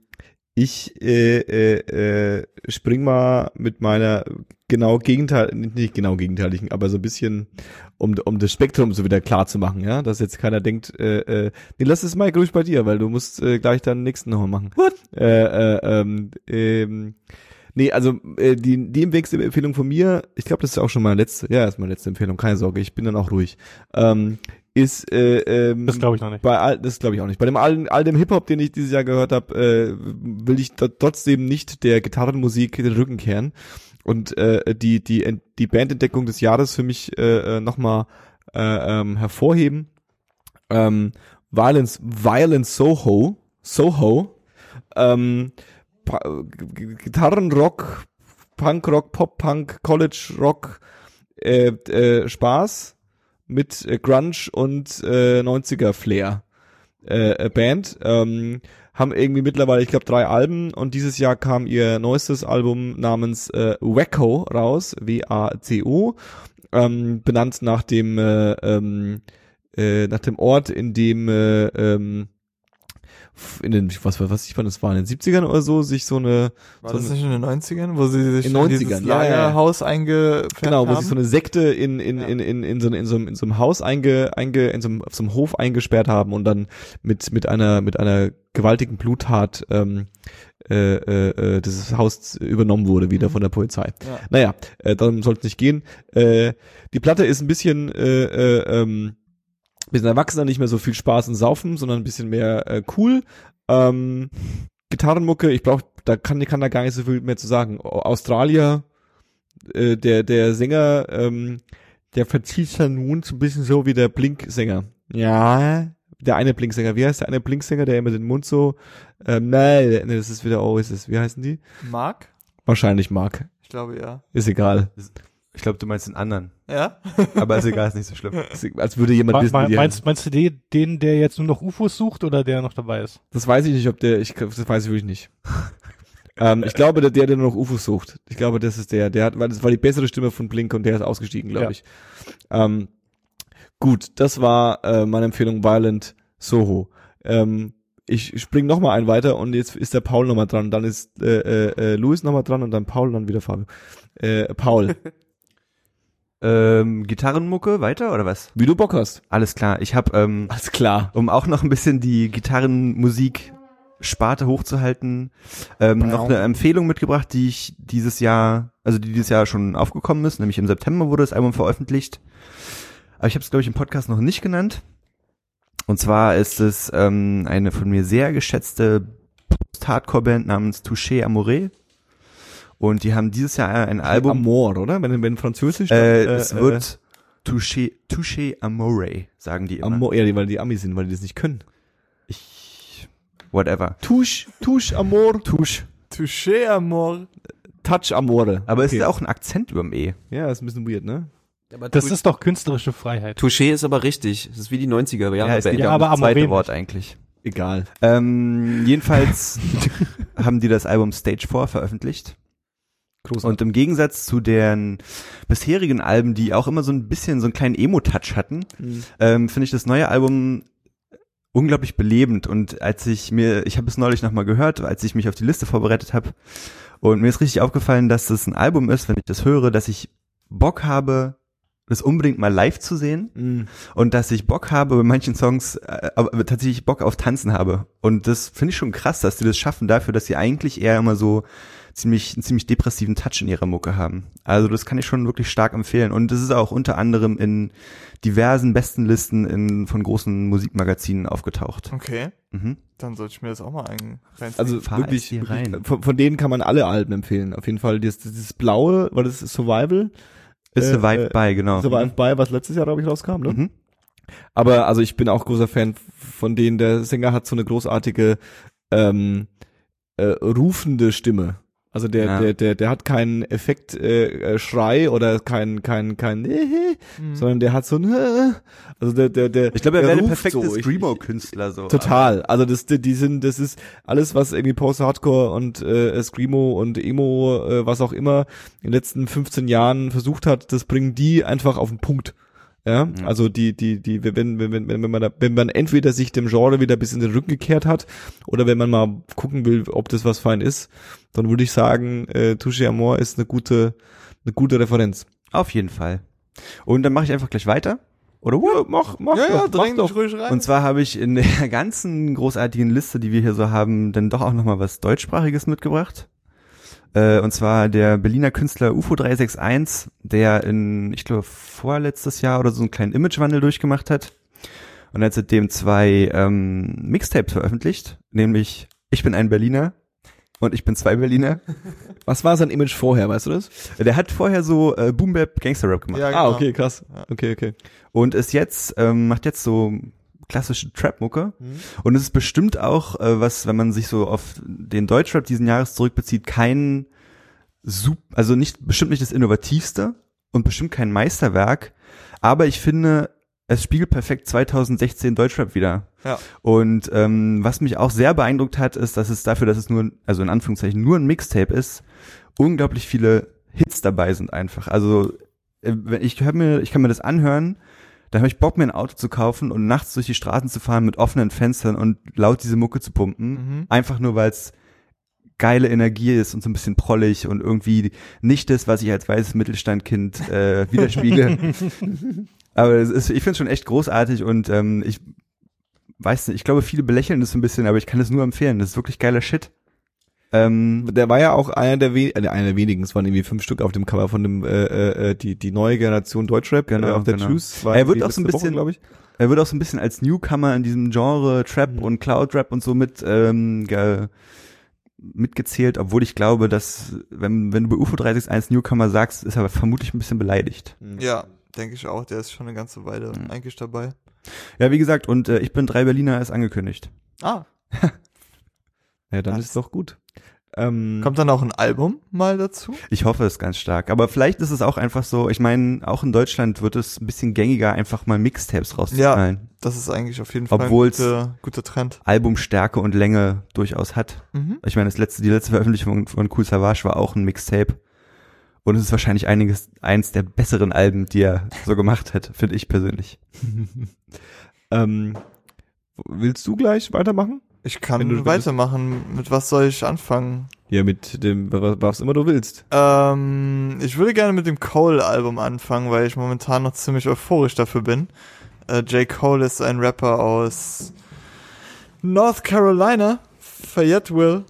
ich äh, äh, äh, spring mal mit meiner genau gegenteil, nicht genau gegenteiligen, aber so ein bisschen, um, um das Spektrum so wieder klar zu machen, ja, dass jetzt keiner denkt, äh, äh, nee, lass es mal ruhig bei dir, weil du musst äh, gleich deinen nächsten nochmal machen. What? Äh, äh, ähm, ähm, Nee, also äh, die, die Empfehlung von mir, ich glaube, das ist auch schon meine letzte, ja, ist meine letzte Empfehlung, keine Sorge, ich bin dann auch ruhig. Ähm, ist äh, ähm, Das glaube ich noch nicht. bei all, das glaube ich auch nicht. Bei dem all, all dem Hip Hop, den ich dieses Jahr gehört habe, äh, will ich trotzdem nicht der Gitarrenmusik den Rücken kehren und äh, die die die Bandentdeckung des Jahres für mich äh, äh, nochmal äh, ähm, hervorheben. Ähm, Violence Violence Soho Soho ähm, Gitarrenrock, Punkrock, Pop-Punk, College-Rock, äh, äh, Spaß mit äh, Grunge und äh, 90er Flair äh, äh, Band. Ähm, haben irgendwie mittlerweile, ich glaube, drei Alben und dieses Jahr kam ihr neuestes Album namens äh, Wacko raus, W-A-C-O, ähm, benannt nach dem äh, ähm, äh, nach dem Ort, in dem äh, ähm, in den, was, was ich fand, das war in den 70ern oder so, sich so eine, War so das eine nicht in den 90ern, wo sie sich In in 90ern, dieses ja, ja, ja. Lagerhaus eingefärbt Genau, wo haben? sich so eine Sekte in, in, Ja. in, in, in, so, in, so, einem- in so einem Haus einge, einge, in so einem, auf so einem Hof eingesperrt haben und dann mit, mit einer, mit einer gewaltigen Bluttat, ähm, äh, äh, äh, dieses Haus übernommen wurde wieder von der Polizei. Ja. Naja, äh, darum soll es nicht gehen. Äh, die Platte ist ein bisschen, äh, äh, ähm, bisschen erwachsener, nicht mehr so viel Spaß und Saufen, sondern ein bisschen mehr äh, cool. Ähm, Gitarrenmucke, ich brauch, da kann, kann da gar nicht so viel mehr zu sagen. Australier, äh, der, der Sänger, ähm, der verzieht seinen Mund so ein bisschen so wie der Blink-Sänger. Ja, der eine Blink-Sänger. Wie heißt der eine Blink-Sänger, der immer den Mund so, ähm, nein, nee, das ist wieder, oh, ist es, wie heißen die? Mark? Wahrscheinlich Mark. Ich glaube ja. Ist egal. Ich glaube, du meinst den anderen. Ja? (laughs) Aber ist egal, ist nicht so schlimm. Ist, als würde jemand Me- wissen, der- meinst, meinst du den, den, der jetzt nur noch UFOs sucht oder der noch dabei ist? Das weiß ich nicht, ob der, ich, das weiß ich wirklich nicht. (laughs) ähm, ich glaube, der, der, der noch UFOs sucht. Ich glaube, das ist der, der hat, weil das war die bessere Stimme von Blink und der ist ausgestiegen, glaube Ja. ich. Ähm, gut, das war äh, meine Empfehlung Violent Soho. Ähm, ich spring noch mal einen weiter und jetzt ist der Paul noch mal dran. Dann ist äh, äh, äh, Louis noch mal dran und dann Paul und dann wieder Fabio. Äh, Paul, (laughs) Ähm, Gitarrenmucke weiter oder was? wie du Bock hast. Alles klar. Ich habe, ähm, Alles klar. um auch noch ein bisschen die Gitarrenmusik Sparte hochzuhalten, ähm, noch eine Empfehlung mitgebracht, die ich dieses Jahr, also die dieses Jahr schon aufgekommen ist, nämlich im September wurde das Album veröffentlicht. Aber ich habe es, glaube ich, im Podcast noch nicht genannt. Und zwar ist es ähm, eine von mir sehr geschätzte Post-Hardcore-Band namens Touché Amore. Und die haben dieses Jahr ein Album. Amor, oder? Wenn, wenn Französisch. Äh, dann, es wird Touché, Touché Amore, sagen die immer. Amor, ja, weil die Amis sind, weil die das nicht können. ich, whatever. Touche, Touche, Amor. Touche. Touché, Amor. Touch Amore. Aber es Okay. ist ja auch ein Akzent überm E. Ja, ist ein bisschen weird, ne? Das ist doch künstlerische Freiheit. Touché ist aber richtig. Das ist wie die 90er Jahre. es geht Ja, ja, um aber das zweite Wort nicht. eigentlich. Egal. Ähm, jedenfalls (laughs) haben die das Album Stage 4 veröffentlicht. Großartig. Und im Gegensatz zu deren bisherigen Alben, die auch immer so ein bisschen so einen kleinen Emo-Touch hatten, Mhm. ähm, finde ich das neue Album unglaublich belebend. Und als ich mir, ich habe es neulich nochmal gehört, als ich mich auf die Liste vorbereitet habe, und mir ist richtig aufgefallen, dass das ein Album ist, wenn ich das höre, dass ich Bock habe, das unbedingt mal live zu sehen Mhm. und dass ich Bock habe bei manchen Songs, äh, aber tatsächlich Bock auf Tanzen habe. Und das finde ich schon krass, dass die das schaffen dafür, dass sie eigentlich eher immer so ziemlich, einen ziemlich depressiven Touch in ihrer Mucke haben. Also das kann ich schon wirklich stark empfehlen. Und das ist auch unter anderem in diversen Bestenlisten in, von großen Musikmagazinen aufgetaucht. Okay. Mhm. Dann sollte ich mir das auch mal ein reinziehen. Also Fahr wirklich, es dir wirklich rein. von, von denen kann man alle Alben empfehlen. Auf jeden Fall dieses, dieses blaue, weil das ist Survival. Ist Äh, The Vibe äh, bei, genau. Survival bei, was letztes Jahr, glaube ich, rauskam, ne? Mhm. Aber also ich bin auch großer Fan von denen. Der Sänger hat so eine großartige ähm, äh, rufende Stimme. Also der, Ja. der, der, der hat keinen Effekt äh, äh, Schrei oder kein, kein, kein, äh, Mhm. sondern der hat so ein, äh, also der, der, der. Ich glaube, er der wäre der ruft perfekte so. Screamo-Künstler so. Total. Also das, die, die sind, das ist alles, was irgendwie Post-Hardcore und äh, Screamo und Emo, äh, was auch immer in den letzten 15 Jahren versucht hat, das bringen die einfach auf den Punkt. Ja, Mhm. also die, die, die, wenn, wenn, wenn, wenn man da, wenn man entweder sich dem Genre wieder bis in den Rücken gekehrt hat, oder wenn man mal gucken will, ob das was fein ist, dann würde ich sagen, äh, Touché Amor ist eine gute, eine gute Referenz. Auf jeden Fall. Und dann mache ich einfach gleich weiter. Oder Ja, mach, mach ja, ja, doch, mach dräng doch. ruhig rein. Und zwar habe ich in der (laughs) ganzen großartigen Liste, die wir hier so haben, dann doch auch nochmal was deutschsprachiges mitgebracht. Äh, und zwar der Berliner Künstler UFO 361, der in, ich glaube, vorletztes Jahr oder so einen kleinen Imagewandel durchgemacht hat. Und er hat seitdem zwei ähm, Mixtapes veröffentlicht, nämlich Ich bin ein Berliner und Ich bin zwei Berliner. (laughs) Was war sein Image vorher, weißt du das? Der hat vorher so äh, Boom Bap Gangster Rap gemacht. ja, Ah, genau. okay, krass. Ja. Okay, okay. und ist jetzt ähm, macht jetzt so klassische Trap-Mucke Mhm. und es ist bestimmt auch äh, was, wenn man sich so auf den Deutschrap diesen Jahres zurückbezieht, kein Sup also nicht bestimmt nicht das innovativste und bestimmt kein Meisterwerk, aber ich finde es spiegelt perfekt 2016 Deutschrap wieder. Ja. Und ähm, was mich auch sehr beeindruckt hat, ist, dass es dafür, dass es nur, also in Anführungszeichen nur ein Mixtape ist, unglaublich viele Hits dabei sind einfach. Also äh, wenn ich hör mir, ich kann mir das anhören, da habe ich Bock, mir ein Auto zu kaufen und nachts durch die Straßen zu fahren mit offenen Fenstern und laut diese Mucke zu pumpen. Mhm. Einfach nur, weil es geile Energie ist und so ein bisschen prollig und irgendwie nicht das, was ich als weißes Mittelstandkind äh, widerspiegel. (laughs) (laughs) Aber ist, ich finde es schon echt großartig und ähm, ich weiß nicht, ich glaube, viele belächeln das so ein bisschen, aber ich kann es nur empfehlen. Das ist wirklich geiler Shit. Ähm, Der war ja auch einer der, we äh, einer der wenigen, es waren irgendwie fünf Stück auf dem Cover von dem, äh, äh, die, die neue Generation Deutschrap, Genau, äh, auf der genau. War Er wird auch so ein bisschen- glaube ich. er wird auch so ein bisschen als Newcomer in diesem Genre Trap Mhm. und Cloud Rap und so mit ähm, ge, mitgezählt, obwohl ich glaube, dass wenn wenn du bei UFO 361 Newcomer sagst, ist er vermutlich ein bisschen beleidigt. Ja, denke ich auch. Der ist schon eine ganze Weile Mhm. eigentlich dabei. Ja, wie gesagt, und äh, ich bin drei Berliner ist angekündigt. Ah, (laughs) Ja, dann Das- ist doch gut. Ähm, kommt dann auch ein Album mal dazu? Ich hoffe es ganz stark. Aber vielleicht ist es auch einfach so, ich meine, auch in Deutschland wird es ein bisschen gängiger, einfach mal Mixtapes rauszuknallen. Das ist eigentlich auf jeden Fall Obwohl's- ein guter, guter Trend. Albumstärke und Länge durchaus hat. Mhm. Ich meine, das letzte, die letzte Veröffentlichung von Cool Savage war auch ein Mixtape. Und es ist wahrscheinlich einiges, eins der besseren Alben, die er so gemacht hat, finde ich persönlich. (laughs) ähm, willst du gleich weitermachen? Ich kann weitermachen. Mit was soll ich anfangen? Ja, mit dem, was, was immer du willst. Ähm, ich würde gerne mit dem Cole-Album anfangen, weil ich momentan noch ziemlich euphorisch dafür bin. Äh, J. Cole ist ein Rapper aus North Carolina, Fayetteville,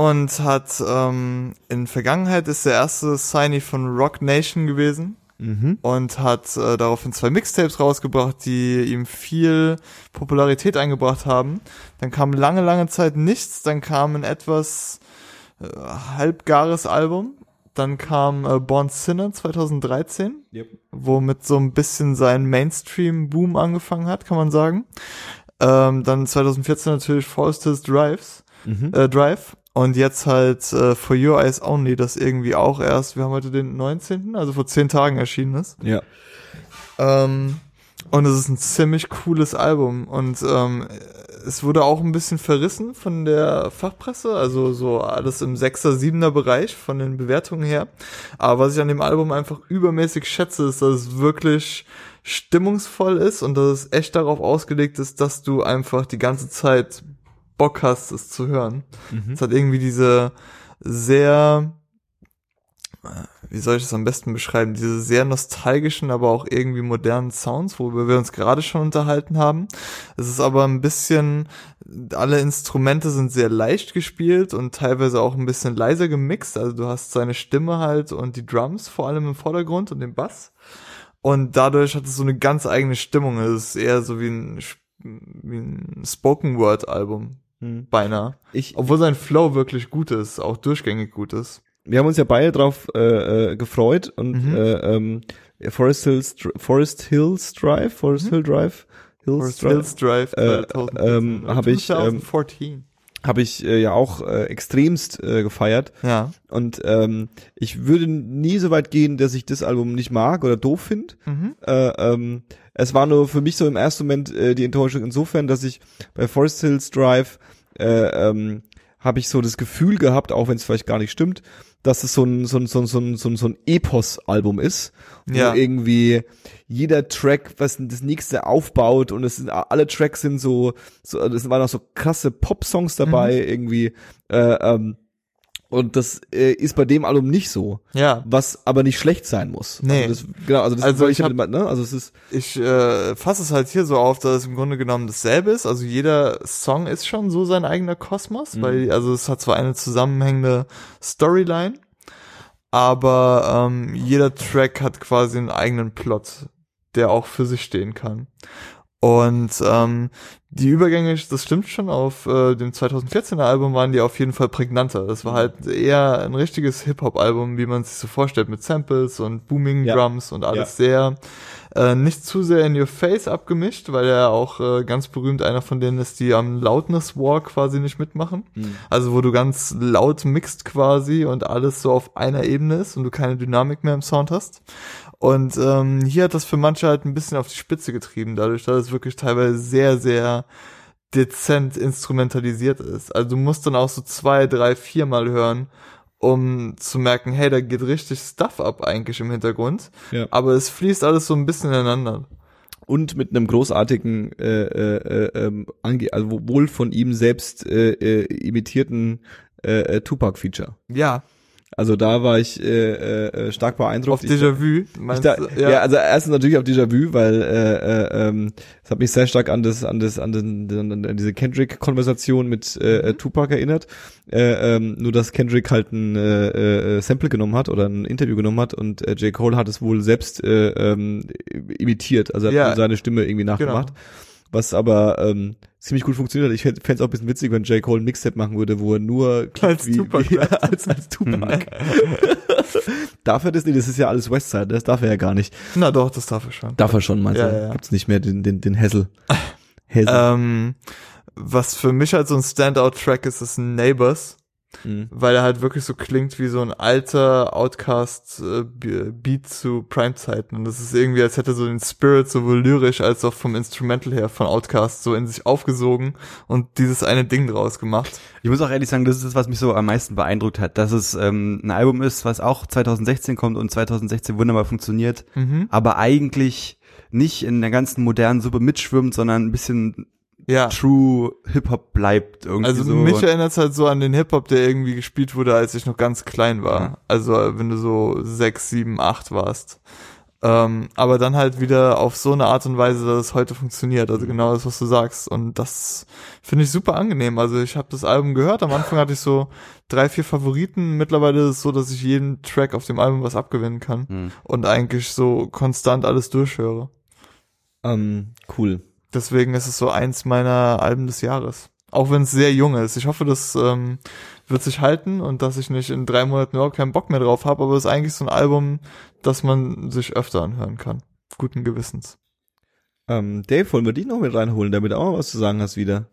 und hat ähm, in Vergangenheit ist der erste Signee von Rock Nation gewesen Mhm. und hat äh, daraufhin zwei Mixtapes rausgebracht, die ihm viel Popularität eingebracht haben. Dann kam lange, lange Zeit nichts, dann kam ein etwas äh, halbgares Album, dann kam äh, Born Sinner 2013, Yep. womit so ein bisschen sein Mainstream-Boom angefangen hat, kann man sagen. Ähm, dann 2014 natürlich Forster's Drives, Mhm. äh, Drive. Und jetzt halt äh, For Your Eyes Only, das irgendwie auch erst, wir haben heute den 19., also vor zehn Tagen erschienen ist. Ja. Ähm, und es ist ein ziemlich cooles Album. Und ähm, es wurde auch ein bisschen verrissen von der Fachpresse, also so alles im 6er, 7er Bereich von den Bewertungen her. Aber was ich an dem Album einfach übermäßig schätze, ist, dass es wirklich stimmungsvoll ist und dass es echt darauf ausgelegt ist, dass du einfach die ganze Zeit Bock hast, es zu hören. Mhm. Es hat irgendwie diese sehr, äh, wie soll ich das am besten beschreiben, diese sehr nostalgischen, aber auch irgendwie modernen Sounds, worüber wir uns gerade schon unterhalten haben. Es ist aber ein bisschen, alle Instrumente sind sehr leicht gespielt und teilweise auch ein bisschen leiser gemixt. Also du hast seine Stimme halt und die Drums vor allem im Vordergrund und den Bass. Und dadurch hat es so eine ganz eigene Stimmung. Es ist eher so wie ein, wie ein Spoken Word Album. Mhm. Beinahe. Ich, Obwohl sein Flow wirklich gut ist, auch durchgängig gut ist. wir haben uns ja beide drauf äh, äh, gefreut und Mhm. äh, ähm, Forest Hills Forest Hills Drive, Forest Mhm. Hill Drive, Hills Forest Drive, Hills Drive Äh, 2014. ähm, hab ich, ähm, 2014. habe ich äh, ja auch äh, extremst äh, gefeiert ja. und ähm, ich würde nie so weit gehen, dass ich das Album nicht mag oder doof finde. Mhm. Äh, ähm, es war nur für mich so im ersten Moment äh, die Enttäuschung insofern, dass ich bei Forest Hills Drive äh, ähm, habe ich so das Gefühl gehabt, auch wenn es vielleicht gar nicht stimmt, dass es so ein so ein so ein so ein, so ein, so ein Epos-Album ist, wo Ja. irgendwie jeder Track was das nächste aufbaut und es sind alle Tracks sind so so es waren auch so krasse Pop-Songs dabei Mhm. irgendwie äh, ähm, und das äh, ist bei dem Album nicht so, Ja. was aber nicht schlecht sein muss. Nee. Also das, genau, also das Also wollte ich hab- hab, ne? Also es ist Ich äh, fasse es halt hier so auf, dass es im Grunde genommen dasselbe ist. Also jeder Song ist schon so sein eigener Kosmos, Mhm. weil also es hat zwar eine zusammenhängende Storyline, aber ähm, jeder Track hat quasi einen eigenen Plot, der auch für sich stehen kann. Und ähm, die Übergänge, das stimmt schon, auf äh, dem 2014er Album waren die auf jeden Fall prägnanter. Das war halt eher ein richtiges Hip-Hop-Album, wie man es sich so vorstellt, mit Samples und Booming Ja. Drums und alles sehr äh, nicht zu sehr in your face abgemischt, weil er auch äh, ganz berühmt einer von denen ist, die am Loudness War quasi nicht mitmachen. Also wo du ganz laut mixt quasi und alles so auf einer Ebene ist und du keine Dynamik mehr im Sound hast. Und ähm, hier hat das für manche halt ein bisschen auf die Spitze getrieben, dadurch, dass es wirklich teilweise sehr, sehr dezent instrumentalisiert ist. Also du musst dann auch so zwei, drei, viermal hören, um zu merken, hey, da geht richtig Stuff ab eigentlich im Hintergrund. Ja. Aber es fließt alles so ein bisschen ineinander. und mit einem großartigen, äh, äh, äh, ähm, ange also wohl von ihm selbst äh, äh, imitierten äh, äh, Tupac-Feature. Ja, Also da war ich äh, äh, stark beeindruckt. auf Déjà-vu. Ich, meinst da, du? ja. also erstens natürlich auf Déjà-vu, weil äh, äh, ähm, es hat mich sehr stark an das, an das, an, den, an, an diese Kendrick-Konversation mit äh, äh, Tupac erinnert. Äh, ähm, nur dass Kendrick halt ein äh, äh, Sample genommen hat oder ein Interview genommen hat und äh, J. Cole hat es wohl selbst äh, ähm, imitiert, also hat Ja. seine Stimme irgendwie nachgemacht. Was aber ähm, ziemlich gut funktioniert hat. Ich fände es auch ein bisschen witzig, wenn J. Cole ein Mixtape machen würde, wo er nur Als Tupac (laughs) wie, als, als Tupac. (laughs) darf er das nicht? Das ist ja alles Westside, das darf er ja gar nicht. Na doch, das darf ich schon. Darf er schon, meinst Ja, du? ja, ja. Gibt's nicht mehr den, den, den Hassel. (laughs) Hassel. Ähm, was für mich halt so ein Standout-Track ist, ist Neighbors, Mhm. weil er halt wirklich so klingt wie so ein alter Outcast-Beat zu Prime-Zeiten. Und das ist irgendwie, als hätte so den Spirit sowohl lyrisch als auch vom Instrumental her von Outcast so in sich aufgesogen und dieses eine Ding draus gemacht. Ich muss auch ehrlich sagen, das ist das, was mich so am meisten beeindruckt hat, dass es ähm, ein Album ist, was auch 2016 kommt und 2016 wunderbar funktioniert, Mhm. aber eigentlich nicht in der ganzen modernen Suppe mitschwimmt, sondern ein bisschen Ja. True Hip-Hop bleibt irgendwie Also so. mich erinnert es halt so an den Hip-Hop, der irgendwie gespielt wurde, als ich noch ganz klein war. Ja. Also wenn du so sechs, sieben, acht warst. Ähm, aber dann halt wieder auf so eine Art und Weise, dass es heute funktioniert. Also genau das, was du sagst. Und das finde ich super angenehm. Also ich habe das Album gehört. Am Anfang hatte ich so drei, vier Favoriten. Mittlerweile ist es so, dass ich jeden Track auf dem Album was abgewinnen kann. Hm. Und eigentlich so konstant alles durchhöre. Ähm, cool. Deswegen ist es so eins meiner Alben des Jahres. Auch wenn es sehr jung ist. Ich hoffe, das ähm, wird sich halten und dass ich nicht in drei Monaten überhaupt keinen Bock mehr drauf habe, aber es ist eigentlich so ein Album, das man sich öfter anhören kann. Guten Gewissens. Ähm, Dave, wollen wir dich noch mit reinholen, damit du auch mal was zu sagen hast wieder?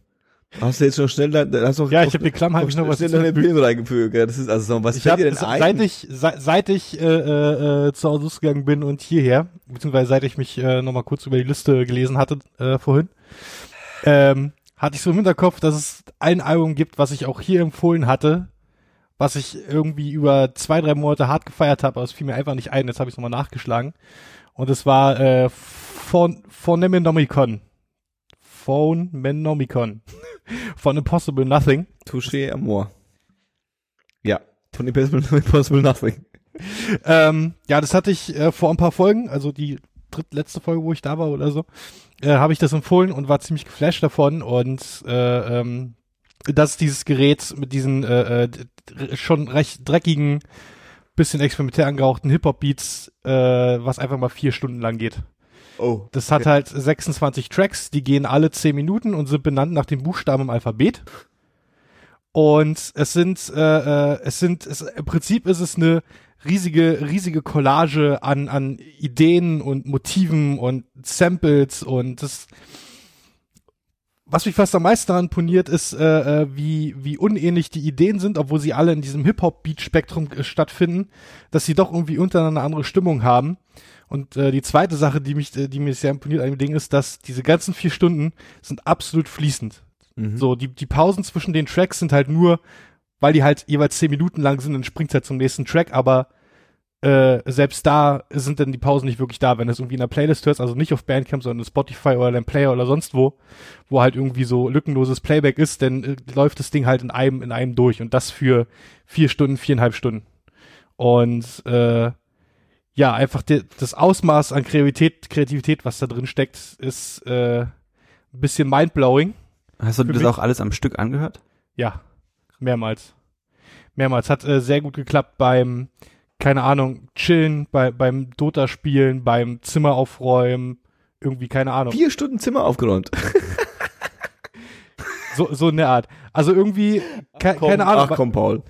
Hast du jetzt schon schnell, da- hast du Ja, ich habe die Klamm, habe ich noch was schnell deine reingefügt. ja. Das ist also so, was Ich fällt hab, dir denn ein? seit ich seit, seit ich äh, äh, zu Hause gegangen bin und hierher, beziehungsweise seit ich mich äh, nochmal kurz über die Liste gelesen hatte äh, vorhin, ähm, hatte ich so im Hinterkopf, dass es ein Album gibt, was ich auch hier empfohlen hatte, was ich irgendwie über zwei, drei Monate hart gefeiert habe, aber es fiel mir einfach nicht ein, jetzt habe ich es nochmal nachgeschlagen. Und es war äh, von Phonemenomicon. Phonemenomicon. (laughs) von Impossible Nothing. Touché Amor. Ja, von Impossible, (laughs) Impossible Nothing. Ähm, ja, das hatte ich äh, vor ein paar Folgen, also die drittletzte Folge, wo ich da war oder so, äh, habe ich das empfohlen und war ziemlich geflasht davon und äh, ähm, das ist dieses Gerät mit diesen äh, äh, schon recht dreckigen, bisschen experimentell angehauchten Hip-Hop-Beats, äh, was einfach mal vier Stunden lang geht. Oh. Das hat halt 26 Tracks, die gehen alle 10 Minuten und sind benannt nach den Buchstaben im Alphabet. Und es sind, äh, äh, es sind, es, im Prinzip ist es eine riesige, riesige Collage an, an Ideen und Motiven und Samples und das, was mich fast am meisten daran imponiert, ist, äh, äh, wie, wie unähnlich die Ideen sind, obwohl sie alle in diesem Hip-Hop-Beat-Spektrum äh, stattfinden, dass sie doch irgendwie untereinander eine andere Stimmung haben. Und äh, die zweite Sache, die mich, äh, die mir sehr imponiert an dem Ding ist, dass diese ganzen vier Stunden sind absolut fließend. Mhm. So, die, die Pausen zwischen den Tracks sind halt nur, weil die halt jeweils zehn Minuten lang sind, dann springt halt zum nächsten Track, aber äh, selbst da sind dann die Pausen nicht wirklich da, wenn du es irgendwie in der Playlist hörst, also nicht auf Bandcamp, sondern Spotify oder dein Player oder sonst wo, wo halt irgendwie so lückenloses Playback ist, dann äh, läuft das Ding halt in einem, in einem durch und das für vier Stunden, viereinhalb Stunden. Und äh, ja, einfach de, das Ausmaß an Kreativität, Kreativität, was da drin steckt, ist äh, ein bisschen mindblowing. Hast du das mich- auch alles am Stück angehört? Ja, mehrmals. Mehrmals. Hat äh, sehr gut geklappt beim, keine Ahnung, Chillen, bei, beim Dota-Spielen, beim Zimmer aufräumen, irgendwie, keine Ahnung. Vier Stunden Zimmer aufgeräumt. (laughs) So, so in der Art. Also irgendwie, ke Komm, keine Ahnung, Ach komm, Paul.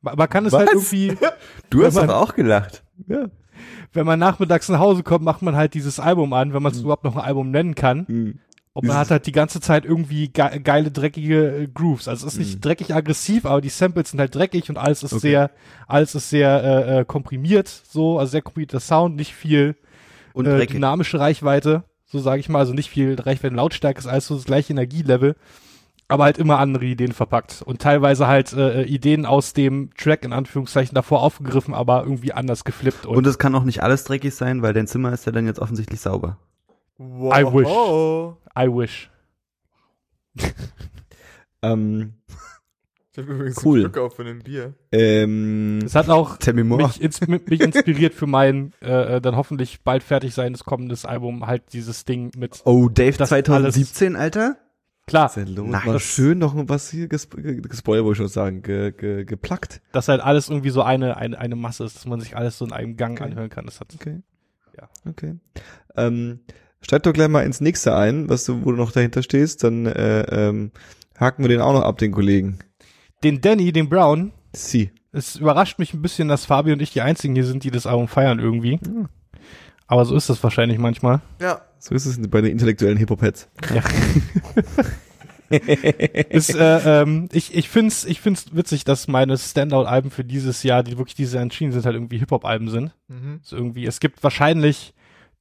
man, man kann es halt Was? irgendwie, (laughs) Du hast hast doch auch gelacht. Ja. Wenn man nachmittags nach Hause kommt, macht man halt dieses Album an, wenn man es überhaupt noch ein Album nennen kann. Mhm. Und man hat halt die ganze Zeit irgendwie ge geile, dreckige äh, Grooves. Also es ist nicht Mhm. dreckig aggressiv, aber die Samples sind halt dreckig und alles ist Okay. sehr, alles ist sehr äh, äh, komprimiert, so, also sehr komprimierter Sound, nicht viel Und äh, dynamische Reichweite, so sage ich mal, also nicht viel Reichweite, Lautstärke ist alles so das gleiche Energielevel, aber halt immer andere Ideen verpackt und teilweise halt äh, äh, Ideen aus dem Track in Anführungszeichen davor aufgegriffen, aber irgendwie anders geflippt und, Und es kann auch nicht alles dreckig sein, weil dein Zimmer ist ja dann jetzt offensilich sauber. Wow. I wish. I wish. (laughs) Ähm, Ich habe übrigens Cool. Schluck auf von dem Bier. ähm, Es hat auch mich, ins, mich inspiriert für mein äh, äh, dann hoffentlich bald fertig seiendes kommendes Album halt dieses Ding mit Oh, Dave Das 2017, Alter? Klar, was ist denn los? Nice. Schön noch was hier gespo ge- gespoilert, wollte ich schon sagen, ge ge geplackt. dass halt alles irgendwie so eine eine eine Masse ist, dass man sich alles so in einem Gang Okay. anhören kann. Das hat Okay. Ja. Okay. Ähm, Steig doch gleich mal ins nächste ein, was du, wo du noch dahinter stehst, dann äh, ähm, haken wir den auch noch ab, den Kollegen. Den Danny, den Brown, Sie. es überrascht mich ein bisschen, dass Fabi und ich die einzigen hier sind, die das Album feiern irgendwie. Aber so ist das wahrscheinlich manchmal. Ja. So ist es bei den intellektuellen Hip-Hop-Heads. ist, äh, ähm, ich ich find's ich find's witzig, dass meine Standout-Alben für dieses Jahr, die wirklich dieses Jahr entschieden sind, halt irgendwie Hip-Hop-Alben sind. Mhm. So irgendwie, es gibt wahrscheinlich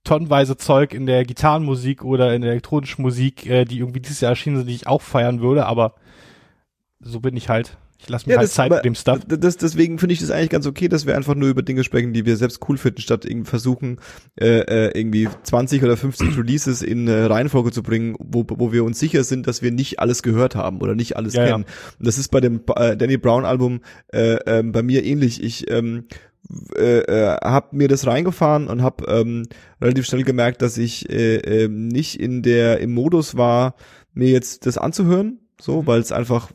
tonnenweise Zeug in der Gitarrenmusik oder in der elektronischen Musik, äh, die irgendwie dieses Jahr erschienen sind, die ich auch feiern würde, aber so bin ich halt. Ich lasse mir Ja, halt das- Zeit aber mit dem Stuff. Das, deswegen finde ich das eigentlich ganz okay, dass wir einfach nur über Dinge sprechen, die wir selbst cool finden, statt irgendwie versuchen, äh, äh, irgendwie 20 oder 50 Releases in äh, Reihenfolge zu bringen, wo, wo wir uns sicher sind, dass wir nicht alles gehört haben oder nicht alles Ja, ja. kennen. Und das ist bei dem äh, Danny Brown Album äh, ähm, bei mir ähnlich. Ich ähm, äh, äh, habe mir das reingefahren und habe ähm, relativ schnell gemerkt, dass ich äh, ähm, nicht in der im Modus war, mir jetzt das anzuhören, so, weil es einfach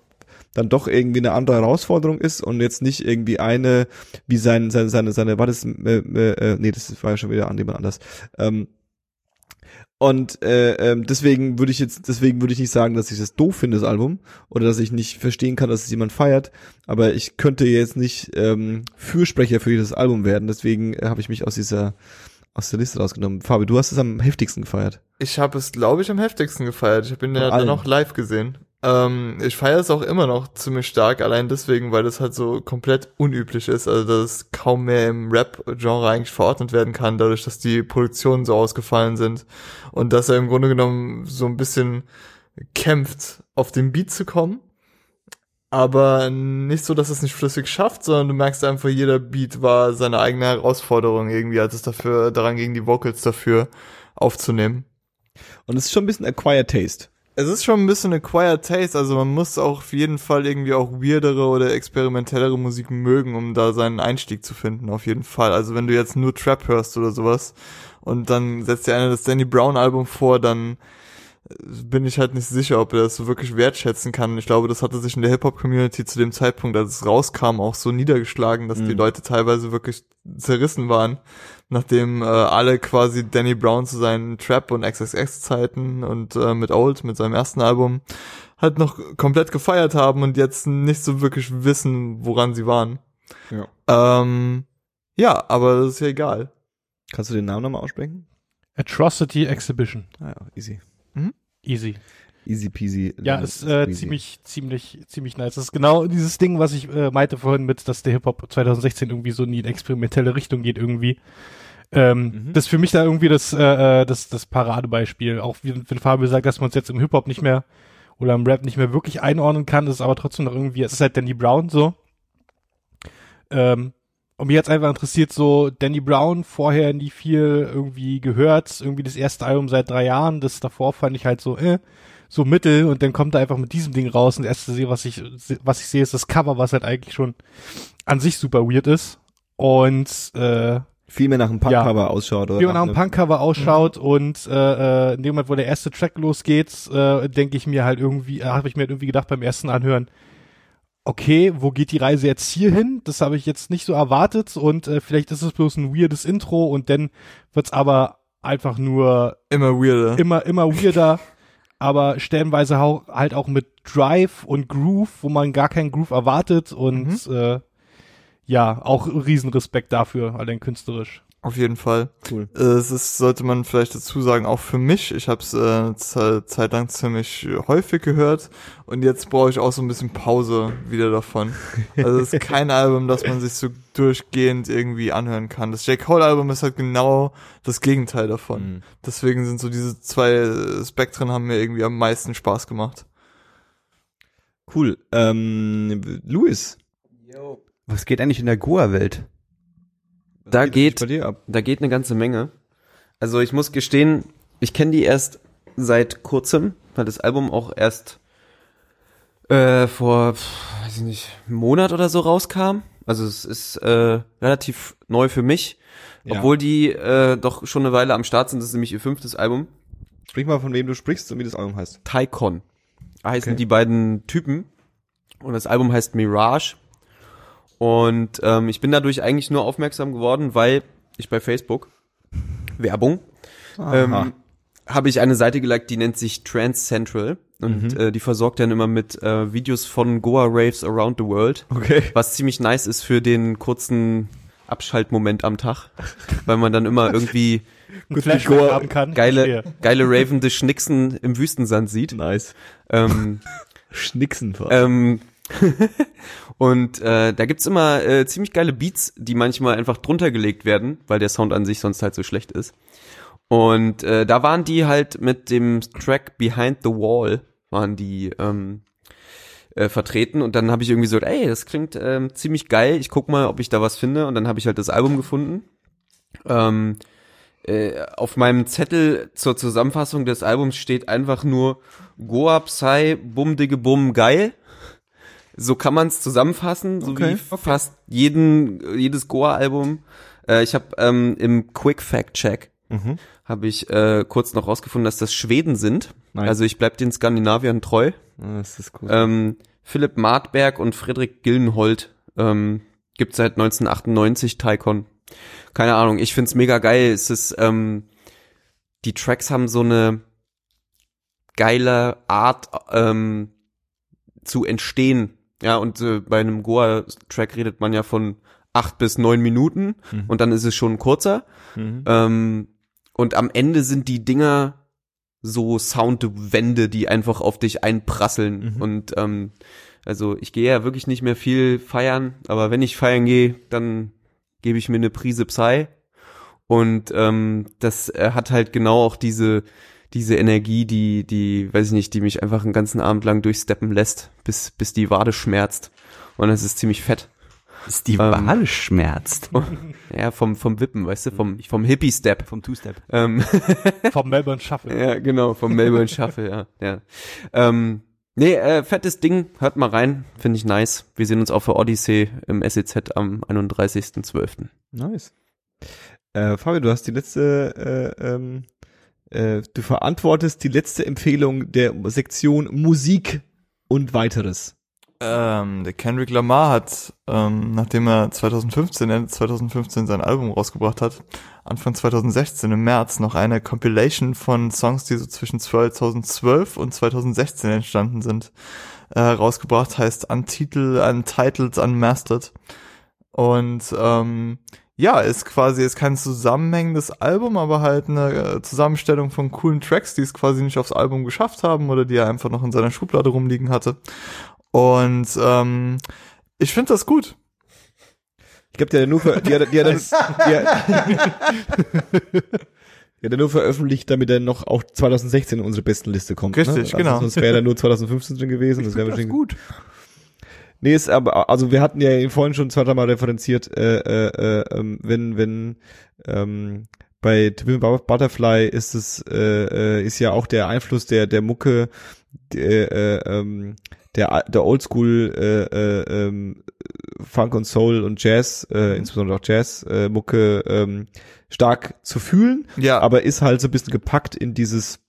dann doch irgendwie eine andere Herausforderung ist und jetzt nicht irgendwie eine, wie sein, seine, seine, seine, war das, äh, äh, nee, das war ja schon wieder an jemand anders. Ähm, und äh, ähm, deswegen würde ich jetzt, deswegen würde ich nicht sagen, dass ich das doof finde, das Album, oder dass ich nicht verstehen kann, dass es jemand feiert. Aber ich könnte jetzt nicht ähm, Fürsprecher für dieses Album werden. Deswegen äh, habe ich mich aus dieser aus der Liste rausgenommen. Fabi, du hast es am heftigsten gefeiert. Ich habe es, glaube ich, am heftigsten gefeiert. Ich habe ihn ja dann auch live gesehen. Ähm, ich feiere es auch immer noch ziemlich stark, allein deswegen, weil das halt so komplett unüblich ist. Also, dass es kaum mehr im Rap-Genre eigentlich verordnet werden kann, dadurch, dass die Produktionen so ausgefallen sind. Und dass er im Grunde genommen so ein bisschen kämpft, auf den Beat zu kommen. Aber nicht so, dass es nicht flüssig schafft, sondern du merkst einfach, jeder Beat war seine eigene Herausforderung irgendwie, als es dafür, daran ging, die Vocals dafür aufzunehmen. Und es ist schon ein bisschen acquired taste. Es ist schon ein bisschen acquired taste, also man muss auch auf jeden Fall irgendwie auch weirdere oder experimentellere Musik mögen, um da seinen Einstieg zu finden, auf jeden Fall. Also wenn du jetzt nur Trap hörst oder sowas und dann setzt dir einer das Danny Brown Album vor, dann äh, bin ich halt nicht sicher, ob er das so wirklich wertschätzen kann. Ich glaube, das hatte sich in der Hip-Hop-Community zu dem Zeitpunkt, als es rauskam, auch so niedergeschlagen, dass die Mhm. Leute teilweise wirklich zerrissen waren, nachdem äh, alle quasi Danny Brown zu seinen Trap- und XXX-Zeiten und äh, mit Old, mit seinem ersten Album, halt noch komplett gefeiert haben und jetzt nicht so wirklich wissen, woran sie waren. Ja. Ähm, ja, aber das ist ja egal. Kannst du den Namen nochmal aussprechen? Atrocity Exhibition. Ah ja, easy. Easy. Easy peasy. Ja, ist äh, ziemlich, ziemlich, ziemlich nice. Das ist genau dieses Ding, was ich äh, meinte vorhin mit, dass der Hip-Hop 2016 irgendwie so in die experimentelle Richtung geht irgendwie. Ähm, Mhm. Das ist für mich da irgendwie das, äh, äh, das, das Paradebeispiel. Auch wie, wenn Fabio sagt, dass man uns jetzt im Hip-Hop nicht mehr oder im Rap nicht mehr wirklich einordnen kann, das ist aber trotzdem noch irgendwie, es ist halt Danny Brown so. Ähm, und mich jetzt einfach interessiert so, Danny Brown vorher nie viel irgendwie gehört, irgendwie das erste Album seit drei Jahren, das davor fand ich halt so, äh, so mittel und dann kommt er einfach mit diesem Ding raus und das erste sehe, was ich, was ich sehe, ist das Cover, was halt eigentlich schon an sich super weird ist. Und äh, viel mehr nach einem Ja. Punkcover ausschaut oder wie man nach einem einem- Punkcover ausschaut und äh, äh, in dem Moment, wo der erste Track losgeht, äh, denke ich mir halt irgendwie, äh, habe ich mir halt irgendwie gedacht beim ersten Anhören, okay, wo geht die Reise jetzt hier hin? Das habe ich jetzt nicht so erwartet und äh, vielleicht ist es bloß ein weirdes Intro und dann wird's aber einfach nur Immer weirder. immer, immer weirder, aber stellenweise hau- halt auch mit Drive und Groove, wo man gar keinen Groove erwartet und äh, ja, auch Riesenrespekt dafür, allein künstlerisch. Auf jeden Fall. Cool. Äh, Es ist, sollte man vielleicht dazu sagen, auch für mich. Ich habe es äh, ze- Zeit lang ziemlich häufig gehört und jetzt brauche ich auch so ein bisschen Pause wieder davon. (laughs) Also es ist kein Album, das man sich so durchgehend irgendwie anhören kann. Das J. Cole Album ist halt genau das Gegenteil davon. Mhm. Deswegen sind so diese zwei äh, Spektren haben mir irgendwie am meisten Spaß gemacht. Cool. Ähm, Luis. Was geht eigentlich in der Goa-Welt? Da geht- ab. Da geht eine ganze Menge. Also ich muss gestehen, ich kenne die erst seit kurzem, weil das Album auch erst äh, vor, weiß ich nicht, einem Monat oder so rauskam. Also es ist äh, relativ neu für mich, Ja. obwohl die äh, doch schon eine Weile am Start sind. Das ist nämlich ihr fünftes Album. Sprich mal, von wem du sprichst und wie das Album heißt. Tycon heißen Okay. die beiden Typen. Und das Album heißt Mirage. Und ähm, ich bin dadurch eigentlich nur aufmerksam geworden, weil ich bei Facebook Werbung ähm, habe ich eine Seite geliked, die nennt sich Trans Central und Mhm. äh, die versorgt dann immer mit äh, Videos von Goa Raves around the world, Okay. was ziemlich nice ist für den kurzen Abschaltmoment am Tag, (laughs) weil man dann immer irgendwie Goa- haben kann. geile geile ravende Schnicksen im Wüstensand sieht. Nice. Ähm, (laughs) Schnicksen. Ähm, (laughs) und äh, da gibt's immer äh, ziemlich geile Beats, die manchmal einfach drunter gelegt werden, weil der Sound an sich sonst halt so schlecht ist. Und äh, da waren die halt mit dem Track Behind the Wall, waren die ähm, äh, vertreten und dann habe ich irgendwie so, ey, das klingt ähm, ziemlich geil, ich guck mal, ob ich da was finde und dann habe ich halt das Album gefunden. Ähm, äh, auf meinem Zettel zur Zusammenfassung des Albums steht einfach nur Goa Psy Bum Digge Bum geil. So kann man es zusammenfassen, so Okay, wie fast jeden jedes Goa-Album. Äh, ich habe ähm, im Quick Fact Check Mhm. habe ich äh, kurz noch rausgefunden, dass das Schweden sind. Nice. Also ich bleib den Skandinaviern treu. Ah, das ist cool. Ähm, Philipp Martberg und Friedrich Gillenhold ähm, gibt seit 1998 Taikon. Keine Ahnung, ich find's mega geil. Es ist, ähm, die Tracks haben so eine geile Art ähm, zu entstehen. Ja, und äh, bei einem Goa-Track redet man ja von acht bis neun Minuten Mhm. und dann ist es schon kurzer. Mhm. Ähm, und am Ende sind die Dinger so Soundwände, die einfach auf dich einprasseln. Mhm. Und ähm, also ich gehe ja wirklich nicht mehr viel feiern, aber wenn ich feiern gehe, dann gebe ich mir eine Prise Psy. Und ähm, das äh, hat halt genau auch diese diese Energie, die die weiß ich nicht, die mich einfach einen ganzen Abend lang durchsteppen lässt, bis bis die Wade schmerzt. Und das ist ziemlich fett. Ist die Ähm, Wade schmerzt. (laughs) Ja, vom vom Wippen, weißt du, vom vom Hippie Step. Vom Two-Step. Ähm, (laughs) Vom Melbourne Shuffle. Ja, genau, vom Melbourne Shuffle, ja. ja. Ähm, nee, äh, fettes Ding, hört mal rein, finde ich nice. Wir sehen uns auch für Odyssey im SEZ am 31.12. Nice. Äh, Fabio, du hast die letzte, äh, ähm, äh, du verantwortest die letzte Empfehlung der Sektion Musik und weiteres. Ähm, der Kendrick Lamar hat, ähm, nachdem er 2015, Ende 2015 sein Album rausgebracht hat, Anfang 2016 im März noch eine Compilation von Songs, die so zwischen 2012 und 2016 entstanden sind, äh, rausgebracht, heißt Untitled, Untitled, Unmastered. Und ähm, ja, ist quasi ist kein zusammenhängendes Album, aber halt eine äh, Zusammenstellung von coolen Tracks, die es quasi nicht aufs Album geschafft haben oder die er einfach noch in seiner Schublade rumliegen hatte. Und ähm, ich finde das gut. Ich glaube, die hat er nur, ver die hat, die hat, die hat, (laughs) die hat er nur veröffentlicht, damit er noch auch 2016 in unsere besten Liste kommt. Richtig, ne? also genau. Sonst wäre er nur 2015 drin gewesen. Das wäre Das wahrscheinlich gut. Nee, ist aber, also wir hatten ja vorhin schon zwei, dreimal referenziert, äh, äh, äh, ähm, wenn, wenn, ähm, bei Twin Butterfly ist es, äh, äh, ist ja auch der Einfluss der, der Mucke, der, äh, ähm, der, der Oldschool, äh, äh, ähm, Funk und Soul und Jazz, äh, insbesondere auch Jazz, äh, Mucke, ähm, stark zu fühlen Ja, aber ist halt so ein bisschen gepackt in dieses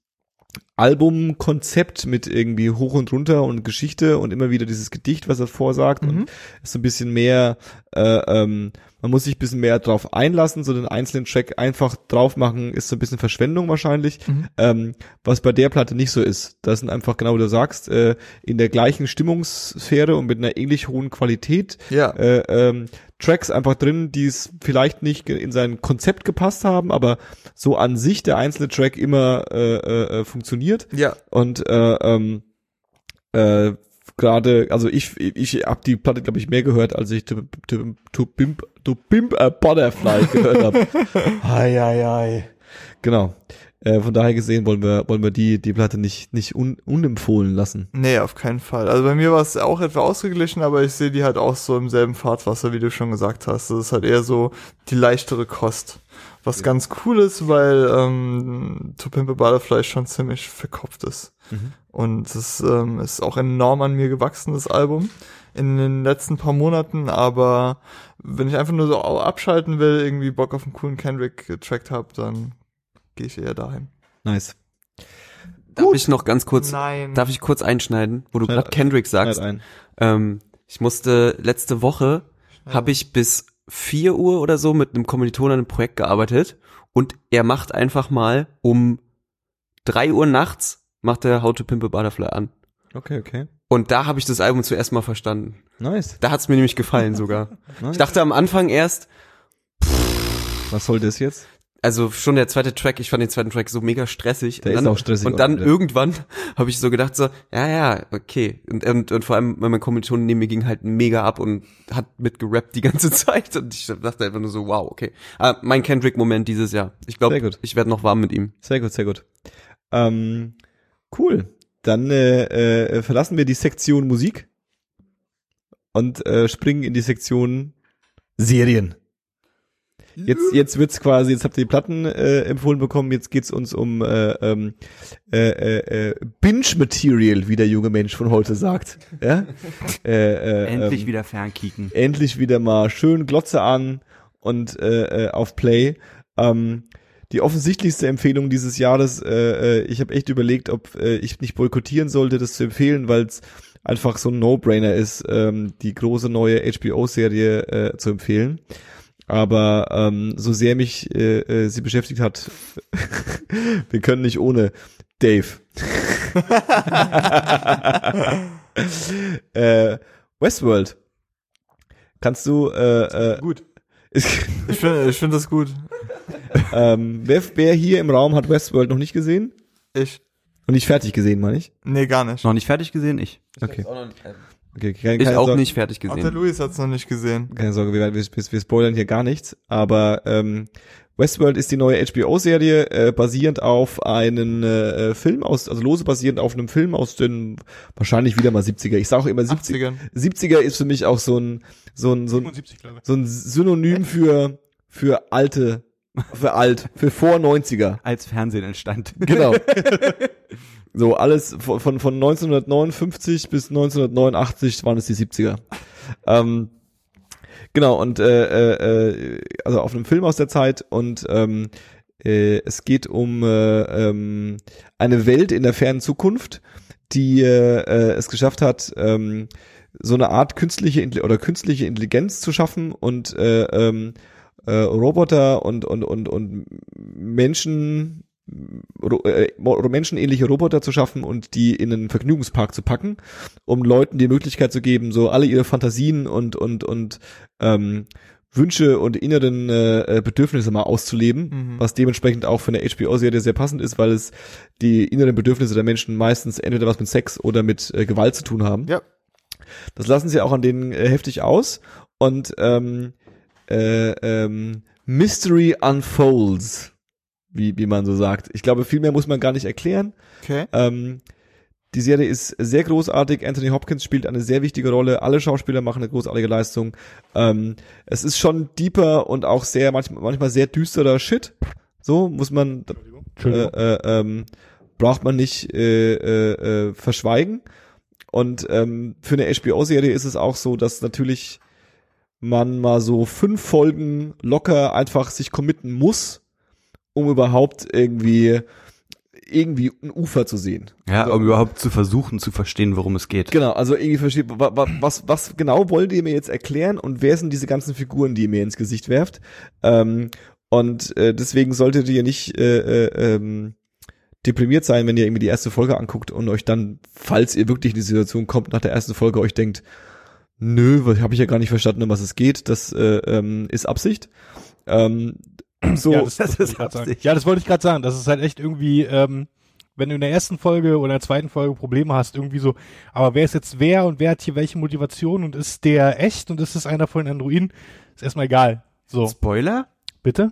Albumkonzept mit irgendwie hoch und runter und Geschichte und immer wieder dieses Gedicht, was er vorsagt Mhm. und ist so ein bisschen mehr, äh, ähm, man muss sich ein bisschen mehr drauf einlassen, so den einzelnen Track einfach drauf machen, ist so ein bisschen Verschwendung wahrscheinlich, Mhm. ähm, was bei der Platte nicht so ist. Das sind einfach genau, wie du sagst, äh, in der gleichen Stimmungssphäre und mit einer ähnlich hohen Qualität ja, äh, ähm, Tracks einfach drin, die es vielleicht nicht in sein Konzept gepasst haben, aber so an sich der einzelne Track immer äh, äh, äh, funktioniert ja. und äh, ähm, äh, gerade, also ich ich habe die Platte glaube ich mehr gehört, als ich to, to, to Pimp to Pimp a Butterfly gehört habe. (laughs) Ei, ei, ei. Genau. Äh, von daher gesehen wollen wir wollen wir die die Platte nicht nicht un, unempfohlen lassen. Nee, auf keinen Fall. Also bei mir war es auch etwa ausgeglichen, aber ich sehe die halt auch so im selben Fahrtwasser, wie du schon gesagt hast. Das ist halt eher so die leichtere Kost. Was ganz cool ist, weil ähm, To Pimp a Butterfly schon ziemlich verkopft ist. Mhm. Und es ähm, ist auch enorm an mir gewachsen, das Album, in den letzten paar Monaten. Aber wenn ich einfach nur so abschalten will, irgendwie Bock auf einen coolen Kendrick getrackt habe, dann gehe ich eher dahin. Nice. Darf ich noch ganz kurz, Nein. darf ich kurz einschneiden, wo du gerade Kendrick sagst? Ähm, ich musste letzte Woche habe ich bis 4 Uhr oder so mit einem Kommiliton an einem Projekt gearbeitet und er macht einfach mal um drei Uhr nachts macht er How to Pimp a Butterfly an. Okay, okay. Und da habe ich das Album zuerst mal verstanden. Nice. Da hat's mir nämlich gefallen sogar. nice. (laughs) Ich dachte am Anfang erst, Was soll das jetzt? Also schon der zweite Track, ich fand den zweiten Track so mega stressig. Der und ist dann, auch stressig Und dann auch irgendwann (laughs) habe ich so gedacht so, ja, ja, okay. Und, und, und vor allem mein Kommilitonen neben mir ging halt mega ab und hat mitgerappt die ganze (laughs) Zeit. Und ich dachte einfach nur so, wow, okay. Ah, mein Kendrick-Moment dieses Jahr. Ich Sehr glaube, gut. ich werde noch warm mit ihm. Sehr gut, sehr gut. Ähm, cool. Dann äh, äh, verlassen wir die Sektion Musik und äh, springen in die Sektion Serien. Jetzt, jetzt wird's quasi, jetzt habt ihr die Platten äh, empfohlen bekommen, jetzt geht's uns um äh, ähm, äh, äh, äh, Binge-Material, wie der junge Mensch von heute sagt. Ja? (laughs) äh, äh, Endlich ähm, wieder fernkicken. endlich wieder mal schön Glotze an und äh, äh, auf Play. Ähm, die offensichtlichste Empfehlung dieses Jahres, äh, äh, ich habe echt überlegt, ob äh, ich nicht boykottieren sollte, das zu empfehlen, weil es einfach so ein No-Brainer ist, ähm, die große neue HBO-Serie äh, zu empfehlen. Aber ähm, so sehr mich äh, äh, sie beschäftigt hat, (laughs) wir können nicht ohne Dave. (laughs) äh, Westworld. Kannst du äh, äh, Gut. (laughs) Ich finde ich finde das gut. ähm, wer, wer hier im Raum hat Westworld noch nicht gesehen? Ich. Und nicht fertig gesehen, meine ich? Nee, gar nicht. Noch nicht fertig gesehen? Ich. Okay. Okay keine, Ich keine auch Sorge, nicht fertig Auch der gesehen. Luis hat's noch nicht gesehen. Keine Sorge, wir, wir, wir, spoilern hier gar nichts. Aber ähm, Westworld ist die neue HBO-Serie, äh, basierend auf einen äh, Film aus, also lose basierend auf einem Film aus den wahrscheinlich wieder mal 70er. Ich sage auch immer 70, 80ern. 70er ist für mich auch so ein so ein so ein 75, glaube ich. so ein Synonym für für alte, für alt, für vor 90er. Als Fernsehen entstand. Genau. (laughs) so alles von, von, von 1959 bis 1989 waren es die 70er. Ähm, genau, und äh, äh, also auf einem Film aus der Zeit und ähm, äh, es geht um äh, ähm, eine Welt in der fernen Zukunft, die äh, äh, es geschafft hat, ähm, so eine Art künstliche oder künstliche Intelligenz zu schaffen und äh, ähm, äh, Roboter und und und und Menschen äh, menschenähnliche Roboter zu schaffen und die in einen Vergnügungspark zu packen, um Leuten die Möglichkeit zu geben, so alle ihre Fantasien und und und ähm, Wünsche und inneren äh, äh, Bedürfnisse mal auszuleben, Mhm. was dementsprechend auch für eine HBO-Serie sehr passend ist, weil es die inneren Bedürfnisse der Menschen meistens entweder was mit Sex oder mit äh, Gewalt zu tun haben. Ja. Das lassen sie auch an denen äh, heftig aus und ähm, äh, ähm, Mystery unfolds, wie, wie man so sagt. Ich glaube, viel mehr muss man gar nicht erklären. Okay. Ähm, die Serie ist sehr großartig. Anthony Hopkins spielt eine sehr wichtige Rolle. Alle Schauspieler machen eine großartige Leistung. Ähm, es ist schon deeper und auch sehr manchmal, manchmal sehr düsterer Shit. So muss man äh, Entschuldigung. äh, ähm, braucht man nicht äh, äh, äh, verschweigen. Und ähm, für eine HBO-Serie ist es auch so, dass natürlich man mal so fünf Folgen locker einfach sich committen muss, um überhaupt irgendwie irgendwie ein Ufer zu sehen. Ja, um überhaupt zu versuchen zu verstehen, worum es geht. Genau, also irgendwie versteht, wa, wa, was, was genau wollt ihr mir jetzt erklären und wer sind diese ganzen Figuren, die ihr mir ins Gesicht werft? Ähm, und äh, deswegen solltet ihr nicht äh, äh, ähm, deprimiert sein, wenn ihr irgendwie die erste Folge anguckt und euch dann, falls ihr wirklich in die Situation kommt, nach der ersten Folge euch denkt, nö, habe ich ja gar nicht verstanden, um was es geht, das äh, ähm, ist Absicht. Ähm, so, ja, das, (laughs) das, das wollte ist. Absicht. ja, das wollte ich gerade sagen. Das ist halt echt irgendwie, ähm, wenn du in der ersten Folge oder in der zweiten Folge Probleme hast, irgendwie so, aber wer ist jetzt wer und wer hat hier welche Motivation und ist der echt und ist es einer von den Androiden? Ist erstmal egal. So, Spoiler? bitte?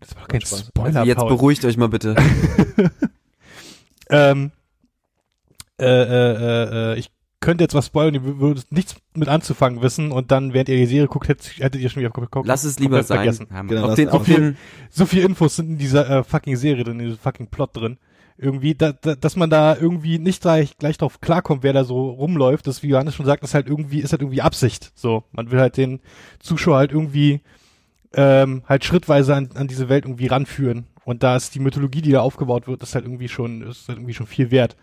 Das war kein Spaß. Spoiler, Jetzt Paul. beruhigt euch mal bitte. (laughs) (laughs) Ähm, äh, äh, äh, äh, ich könnte jetzt was spoilern, ihr würdet nichts mit anzufangen wissen und dann, während ihr die Serie guckt, hättet, hättet ihr schon wieder geguckt. Lass es lieber sein. vergessen. Ja, Genau, Auf den, auf auf den, So viel Infos sind in dieser äh, fucking Serie drin, in diesem fucking Plot drin. Irgendwie, da, da, dass man da irgendwie nicht gleich, gleich drauf klarkommt, wer da so rumläuft, das, wie Johannes schon sagt, ist halt irgendwie, ist halt irgendwie Absicht. So, man will halt den Zuschauer halt irgendwie ähm, halt schrittweise an, an diese Welt irgendwie ranführen. Und da ist die Mythologie, die da aufgebaut wird, ist halt irgendwie schon, ist halt irgendwie schon viel wert.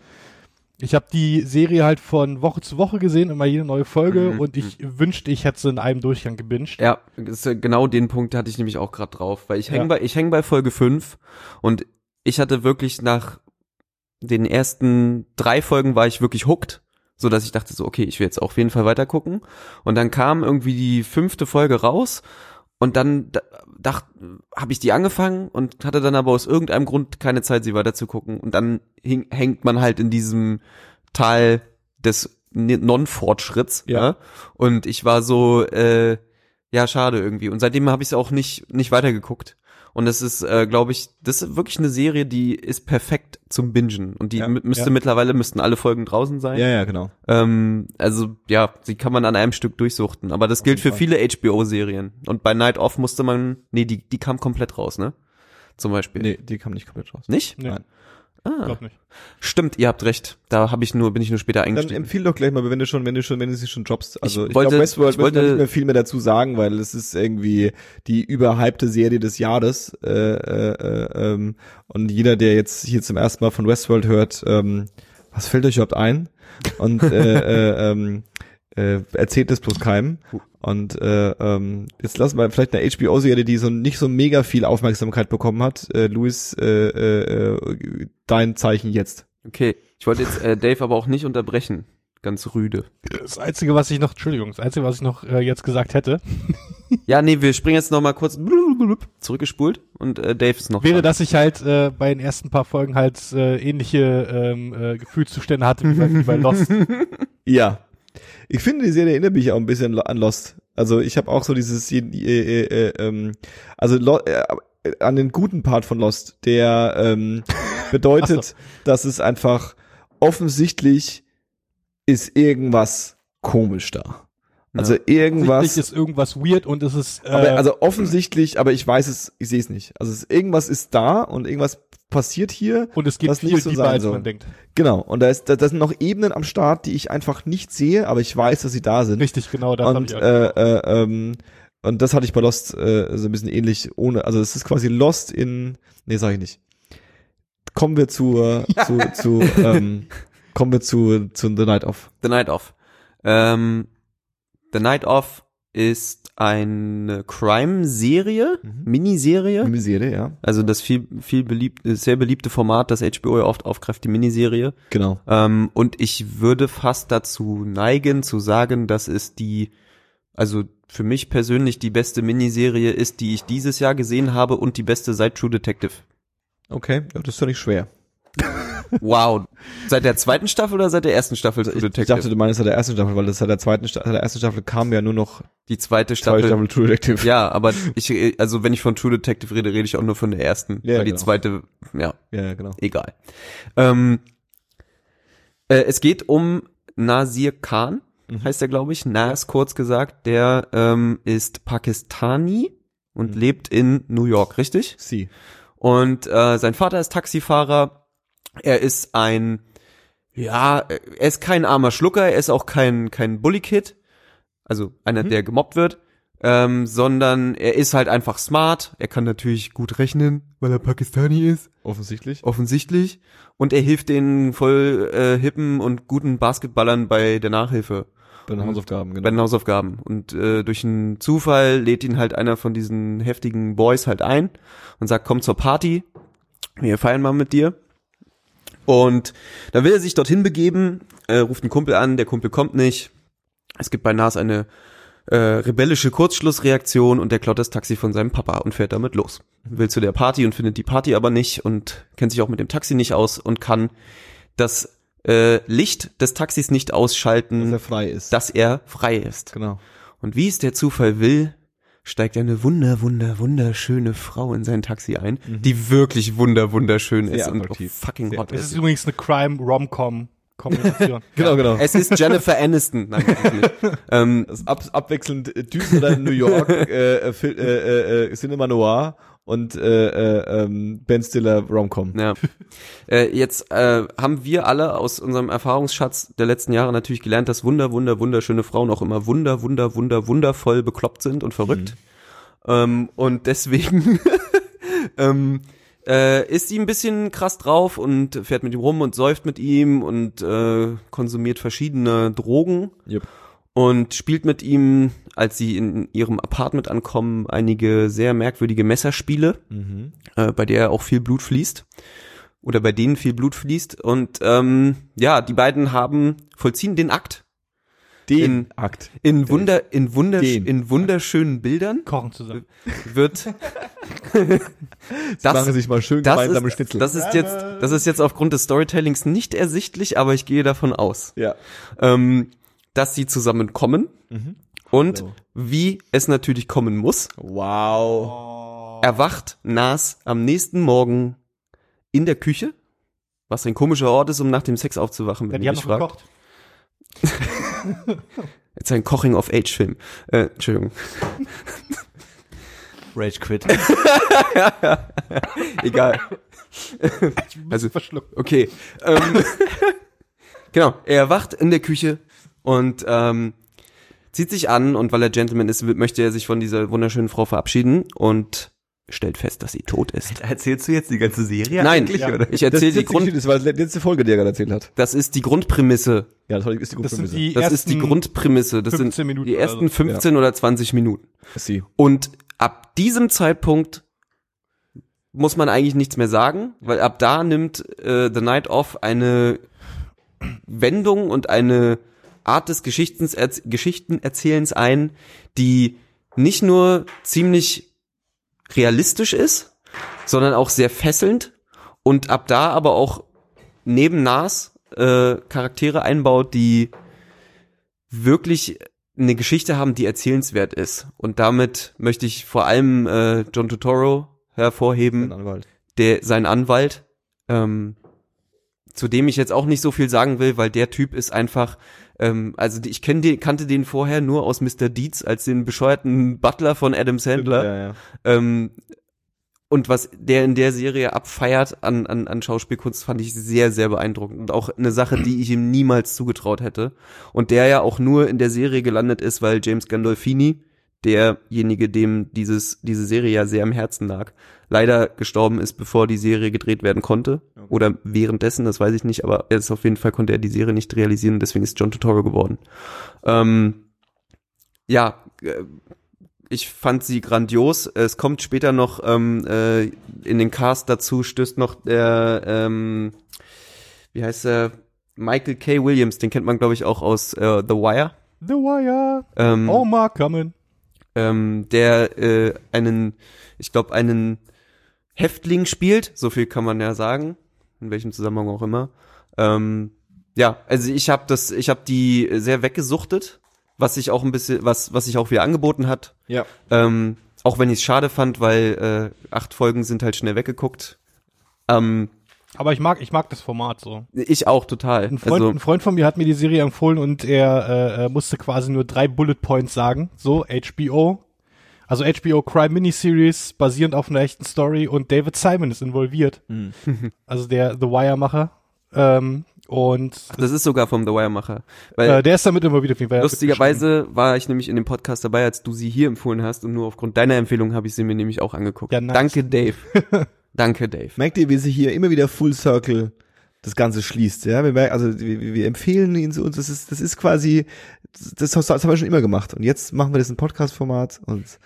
Ich habe die Serie halt von Woche zu Woche gesehen, immer jede neue Folge Mhm, und ich wünschte, ich hätte sie in einem Durchgang gebinged. ja, äh, genau den Punkt hatte ich nämlich auch gerade drauf, weil ich häng Ja. bei, ich häng bei Folge 5 und ich hatte wirklich nach den ersten drei Folgen war ich wirklich hooked, so dass ich dachte so, okay, ich will jetzt auf jeden Fall weiter gucken. Und dann kam irgendwie die fünfte Folge raus und dann dachte, habe ich die angefangen und hatte dann aber aus irgendeinem Grund keine Zeit, sie weiter zu gucken. Und dann hing, hängt man halt in diesem Tal des Non-Fortschritts. Ja. Ja. Und ich war so, äh, ja, schade irgendwie. Und seitdem habe ich es auch nicht, nicht weitergeguckt. Und das ist, äh, glaube ich, das ist wirklich eine Serie, die ist perfekt zum Bingen. Und die Ja, mü- müsste ja. mittlerweile, müssten alle Folgen draußen sein. Ja, ja, genau. Ähm, also ja, sie kann man an einem Stück durchsuchten. Aber das gilt für viele HBO-Serien. Und bei Night Off musste man, nee, die, die kam komplett raus, ne? Zum Beispiel. Nee, die kam nicht komplett raus. Nicht? Nee, Nein. Ah, glaub nicht. stimmt, ihr habt recht. Da habe ich nur, bin ich nur später Dann eingestiegen. empfiehl doch gleich mal, wenn du schon, wenn du schon, wenn du sie schon droppst. Also ich, wollte- glaube, Westworld ich wollte- nicht mehr viel mehr dazu sagen, weil es ist irgendwie die überhypte Serie des Jahres. Äh, äh, äh, ähm, und jeder, der jetzt hier zum ersten Mal von Westworld hört, ähm, was fällt euch überhaupt ein? Und äh, (laughs) äh, ähm, äh, erzählt es bloß keinem. Und äh, ähm, jetzt lassen wir vielleicht eine HBO-Serie, die so nicht so mega viel Aufmerksamkeit bekommen hat. Äh, Luis, äh, äh, äh, dein Zeichen jetzt. Okay, ich wollte jetzt äh, Dave aber auch nicht unterbrechen. Ganz rüde. Das Einzige, was ich noch, Entschuldigung, das Einzige, was ich noch äh, jetzt gesagt hätte, (laughs) Ja, nee, wir springen jetzt noch mal kurz zurückgespult und äh, Dave ist noch wäre, dran. dass ich halt äh, bei den ersten paar Folgen halt äh, ähnliche ähm, äh, Gefühlszustände hatte wie bei, wie bei Lost. (laughs) Ja. Ich finde, die Serie erinnert mich auch ein bisschen an Lost. Also ich habe auch so dieses, äh, äh, äh, ähm, also äh, an den guten Part von Lost, der ähm, (laughs) bedeutet, dass es einfach offensichtlich ist irgendwas komisch da. Also irgendwas. Offensichtlich ist irgendwas weird und es ist äh, aber, also offensichtlich, aber ich weiß es, ich sehe es nicht. Also es, irgendwas ist da und irgendwas passiert hier. und es geht was viel nicht so tiefer, sein als soll. man denkt. Genau. Und da ist, da, da sind noch Ebenen am Start, die ich einfach nicht sehe, aber ich weiß, dass sie da sind. Richtig, genau, das und ich auch. äh, äh, ähm, und das hatte ich bei Lost äh, so ein bisschen ähnlich ohne also es ist quasi Lost in nee sag ich nicht kommen wir zu (laughs) zu zu ähm, kommen wir zu zu The Night of The Night Off. Ähm, The Night Off ist eine Crime-Serie, Mhm. Miniserie. Miniserie ja Also das viel, viel beliebt, sehr beliebte Format, das HBO ja oft aufgreift, die Miniserie. genau Ähm, und ich würde fast dazu neigen, zu sagen, dass es die, also für mich persönlich die beste Miniserie ist, die ich dieses Jahr gesehen habe und die beste seit True Detective. okay ja, das ist doch nicht schwer (laughs) Wow. seit der zweiten Staffel oder seit der ersten Staffel True ich, Detective? ich dachte du meinst seit der ersten Staffel weil das seit der zweiten Sta seit der ersten Staffel kam ja nur noch die zweite zwei Staffel. Staffel True Detective Ja, aber ich, also wenn ich von True Detective rede, rede ich auch nur von der ersten. Ja, weil die genau. zweite, ja, ja ja, genau egal. Ähm, äh, es geht um Nasir Khan, Mhm. heißt er, glaube ich. Nas, kurz gesagt. Der ähm, ist Pakistani und Mhm. lebt in New York, richtig? sie Und äh, sein Vater ist Taxifahrer. Er ist ein, ja, er ist kein armer Schlucker, er ist auch kein, kein Bully-Kid, also einer, Mhm. der gemobbt wird, ähm, sondern er ist halt einfach smart. Er kann natürlich gut rechnen, weil er Pakistani ist, offensichtlich offensichtlich. Und er hilft den voll äh, hippen und guten Basketballern bei der Nachhilfe bei den Hausaufgaben bei genau den Hausaufgaben. Und äh, durch einen Zufall lädt ihn halt einer von diesen heftigen Boys halt ein und sagt, komm zur Party, wir feiern mal mit dir. Und dann will er sich dorthin begeben, äh, ruft einen Kumpel an, der Kumpel kommt nicht. Es gibt bei Nas eine äh, rebellische Kurzschlussreaktion und der klaut das Taxi von seinem Papa und fährt damit los. Will zu der Party und findet die Party aber nicht und kennt sich auch mit dem Taxi nicht aus und kann das äh, Licht des Taxis nicht ausschalten dass er frei ist dass er frei ist. genau Und wie es der Zufall will, steigt eine wunder, wunder, wunderschöne Frau in sein Taxi ein, die wirklich wunder, wunderschön Sehr ist und auch attraktiv. fucking Sehr hot Es ist ist. übrigens eine Crime-Rom-Com Kombination. (laughs) genau genau Es ist Jennifer Aniston. Nein, nicht. (laughs) ähm, ab, abwechselnd äh, düster New York, äh, äh, äh, äh, äh, Cinema Noir und äh, äh, ähm, Ben Stiller Romcom. ja. äh, jetzt äh, haben wir alle aus unserem Erfahrungsschatz der letzten Jahre natürlich gelernt, dass wunder, wunder, wunderschöne Frauen auch immer wunder, wunder, wunder, wundervoll bekloppt sind und verrückt. Ähm, und deswegen (laughs) ähm, äh, ist sie ein bisschen krass drauf und fährt mit ihm rum und säuft mit ihm und äh, konsumiert verschiedene Drogen. Yep. Und spielt mit ihm, als sie in ihrem Apartment ankommen, einige sehr merkwürdige Messerspiele, Mhm. äh, bei der auch viel Blut fließt oder bei denen viel Blut fließt und ähm, ja, die beiden haben vollziehen den Akt Den In- Akt. in Wunder in Wunder Den. in wunderschönen Bildern Kochen zusammen. wird (laughs) Das machen sich mal schön das gemeinsame ist, Schnitzel. das ist jetzt das ist jetzt aufgrund des Storytellings nicht ersichtlich, aber ich gehe davon aus, ja. ähm, dass sie zusammenkommen Mhm. und So. wie es natürlich kommen muss, Wow. erwacht Nas am nächsten Morgen in der Küche, was ein komischer Ort ist, um nach dem Sex aufzuwachen, Ja, wenn die ihr mich fragt. gekocht. (laughs) Jetzt ein Koching of Age Film. Äh, Entschuldigung. (laughs) Rage Quit. (laughs) Egal. also Verschluckt. Okay. Ähm, genau, er erwacht in der Küche und ähm, zieht sich an und weil er Gentleman ist, möchte er sich von dieser wunderschönen Frau verabschieden und stellt fest, dass sie tot ist. (laughs) Erzählst du jetzt die ganze Serie Nein, eigentlich, ja. oder? ich Das, erzähle die Grund, das war die letzte Folge, die er gerade erzählt hat. das ist die Grundprämisse. Ja, das ist die Das Grundprämisse. die Das ist die Grundprämisse. Das 15 sind Minuten die oder ersten so. 15 oder 20 Minuten. Das ist sie. Und ab diesem Zeitpunkt muss man eigentlich nichts mehr sagen, weil ab da nimmt äh, The Night Off eine Wendung und eine Art des Geschichtenerz Geschichtenerzählens ein, die nicht nur ziemlich realistisch ist, sondern auch sehr fesselnd und ab da aber auch neben Nas äh, Charaktere einbaut, die wirklich eine Geschichte haben, die erzählenswert ist. Und damit möchte ich vor allem äh, John Totoro hervorheben, Anwalt. der sein Anwalt, ähm, zu dem ich jetzt auch nicht so viel sagen will, weil der Typ ist einfach, ähm, also die- ich kenn den, kannte den vorher nur aus Mr. Deeds als den bescheuerten Butler von Adam Sandler. Ja, ja. Ähm, und was der in der Serie abfeiert an, an, an Schauspielkunst, fand ich sehr, sehr beeindruckend. Und auch eine Sache, die ich ihm niemals zugetraut hätte. Und der ja auch nur in der Serie gelandet ist, weil James Gandolfini, derjenige, dem dieses, diese Serie ja sehr am Herzen lag, leider gestorben ist, bevor die Serie gedreht werden konnte. Oder währenddessen, das weiß ich nicht, aber er ist auf jeden Fall konnte er die Serie nicht realisieren, deswegen ist John Turturro geworden. Ähm, ja, äh, ich fand sie grandios. Es kommt später noch ähm, äh, in den Cast dazu, stößt noch der, ähm, wie heißt er, Michael K. Williams, den kennt man, glaube ich, auch aus äh, The Wire. The Wire. Ähm, Oh, Mark coming. ähm, der äh, einen, ich glaube, einen Häftling spielt, so viel kann man ja sagen, in welchem Zusammenhang auch immer. Ähm, ja, also ich habe das, ich habe die sehr weggesuchtet, was sich auch ein bisschen, was was sich auch wieder angeboten hat. Ja. Ähm, auch wenn ich es schade fand, weil äh, acht Folgen sind halt schnell weggeguckt. Ähm, Aber ich mag, ich mag das Format so. ich auch total. Ein Freund, also, ein Freund von mir hat mir die Serie empfohlen und er äh, äh, musste quasi nur drei Bullet Points sagen. So, HBO. Also HBO Crime Miniseries, basierend auf einer echten Story und David Simon ist involviert. Mhm. (laughs) Also der The Wire-Macher. Ähm, und das ist sogar vom The Wire-Macher. Äh, der ist damit involviert auf jeden Fall. Er hat Lustigerweise war ich nämlich in dem Podcast dabei, als du sie hier empfohlen hast und nur aufgrund deiner Empfehlung habe ich sie mir nämlich auch angeguckt. Ja, nice. Danke, Dave. (laughs) Danke, Dave. Merkt ihr, wie sich hier immer wieder Full Circle das Ganze schließt, ja? Wir merken, also wir, wir empfehlen ihn zu uns, das ist, das ist quasi, das, das haben wir schon immer gemacht. Und jetzt machen wir das in Podcast-Format und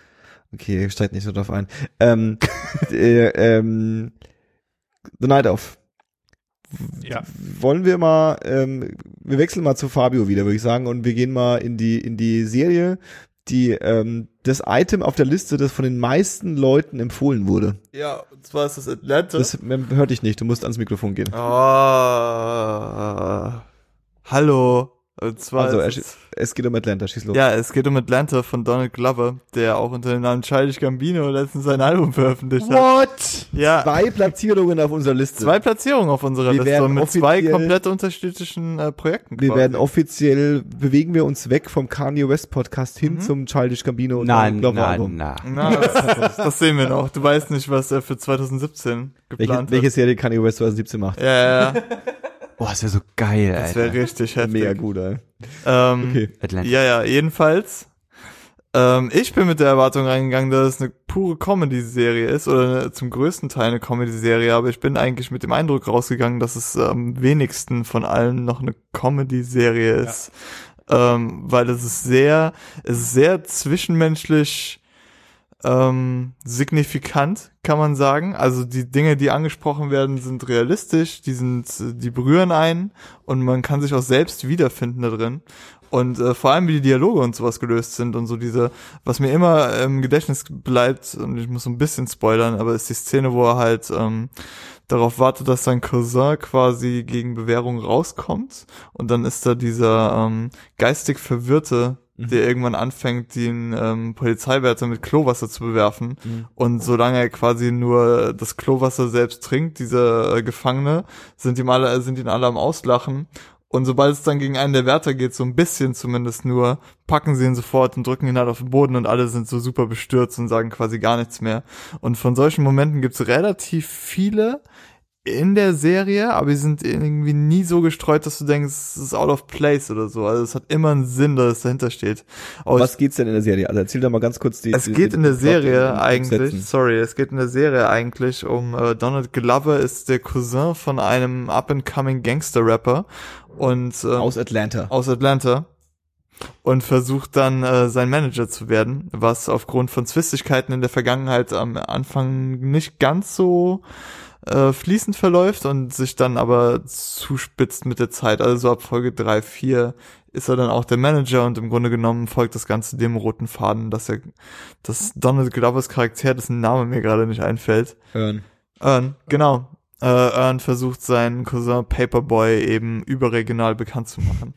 okay, steigt nicht so drauf ein. Ähm, (laughs) äh, ähm, The Night Off. Ja. Wollen wir mal, ähm, wir wechseln mal zu Fabio wieder, würde ich sagen, und wir gehen mal in die, in die Serie, die ähm, das Item auf der Liste, das von den meisten Leuten empfohlen wurde. Ja, und zwar ist das Atlanta. Das ähm, hört dich nicht, du musst ans Mikrofon gehen. oh, hallo. Und zwar Also, es, es geht um Atlanta, schieß los. ja, es geht um Atlanta von Donald Glover, der auch unter dem Namen Childish Gambino letztens sein Album veröffentlicht hat. What? Ja, Zwei Platzierungen auf unserer Liste. zwei Platzierungen auf unserer Wir Liste und mit zwei komplett unterschiedlichen äh, Projekten. wir quasi. werden offiziell, bewegen wir uns weg vom Kanye West Podcast hin Mhm. zum Childish Gambino und Nein, Glover nein, Album. nein. Na, das, das sehen wir noch. Du weißt nicht, was er für 2017 Welche, geplant welche hat. Serie Kanye West 2017 macht. Ja, ja, ja. (laughs) Boah, das wäre so geil, Das Alter. wäre richtig heftig. Mega gut, ey. Ähm, Okay. Atlanta. Ja, ja, jedenfalls. Ähm, ich bin mit der Erwartung reingegangen, dass es eine pure Comedy-Serie ist oder eine, zum größten Teil eine Comedy-Serie, aber ich bin eigentlich mit dem Eindruck rausgegangen, dass es am wenigsten von allen noch eine Comedy-Serie ist. ähm, weil es ist sehr, es ist sehr zwischenmenschlich ähm, signifikant, kann man sagen. Also die Dinge, die angesprochen werden, sind realistisch, die sind, die berühren einen und man kann sich auch selbst wiederfinden da drin. Und äh, vor allem, wie die Dialoge und sowas gelöst sind und so diese, was mir immer im Gedächtnis bleibt, und ich muss so ein bisschen spoilern, aber ist die Szene, wo er halt ähm, darauf wartet, dass sein Cousin quasi gegen Bewährung rauskommt. Und dann ist da dieser ähm, geistig Verwirrte, der irgendwann anfängt, den ähm, Polizeiwärter mit Klowasser zu bewerfen. Mhm. Und solange er quasi nur das Klowasser selbst trinkt, dieser äh, Gefangene, sind ihm alle, sind ihn alle am Auslachen. Und sobald es dann gegen einen der Wärter geht, so ein bisschen zumindest nur, packen sie ihn sofort und drücken ihn halt auf den Boden und alle sind so super bestürzt und sagen quasi gar nichts mehr. Und von solchen Momenten gibt's relativ viele in der Serie, aber die sind irgendwie nie so gestreut, dass du denkst, es ist out of place oder so. Also es hat immer einen Sinn, dass es dahinter steht. Aber Was geht's denn in der Serie? Also erzähl doch mal ganz kurz die. es die, geht in der Serie eigentlich, Sätzen. sorry, es geht in der Serie eigentlich um äh, Donald Glover ist der Cousin von einem up-and-coming Gangster-Rapper und ähm, Aus Atlanta. aus Atlanta und versucht dann äh, sein Manager zu werden, was aufgrund von Zwistigkeiten in der Vergangenheit am Anfang nicht ganz so äh, fließend verläuft und sich dann aber zuspitzt mit der Zeit. Also so ab Folge 3, 4 ist er dann auch der Manager und im Grunde genommen folgt das Ganze dem roten Faden, dass er, dass Donald Glovers Charakter, dessen Name mir gerade nicht einfällt, Hören. Earn, genau. Äh, Earn versucht seinen Cousin Paperboy eben überregional bekannt zu machen.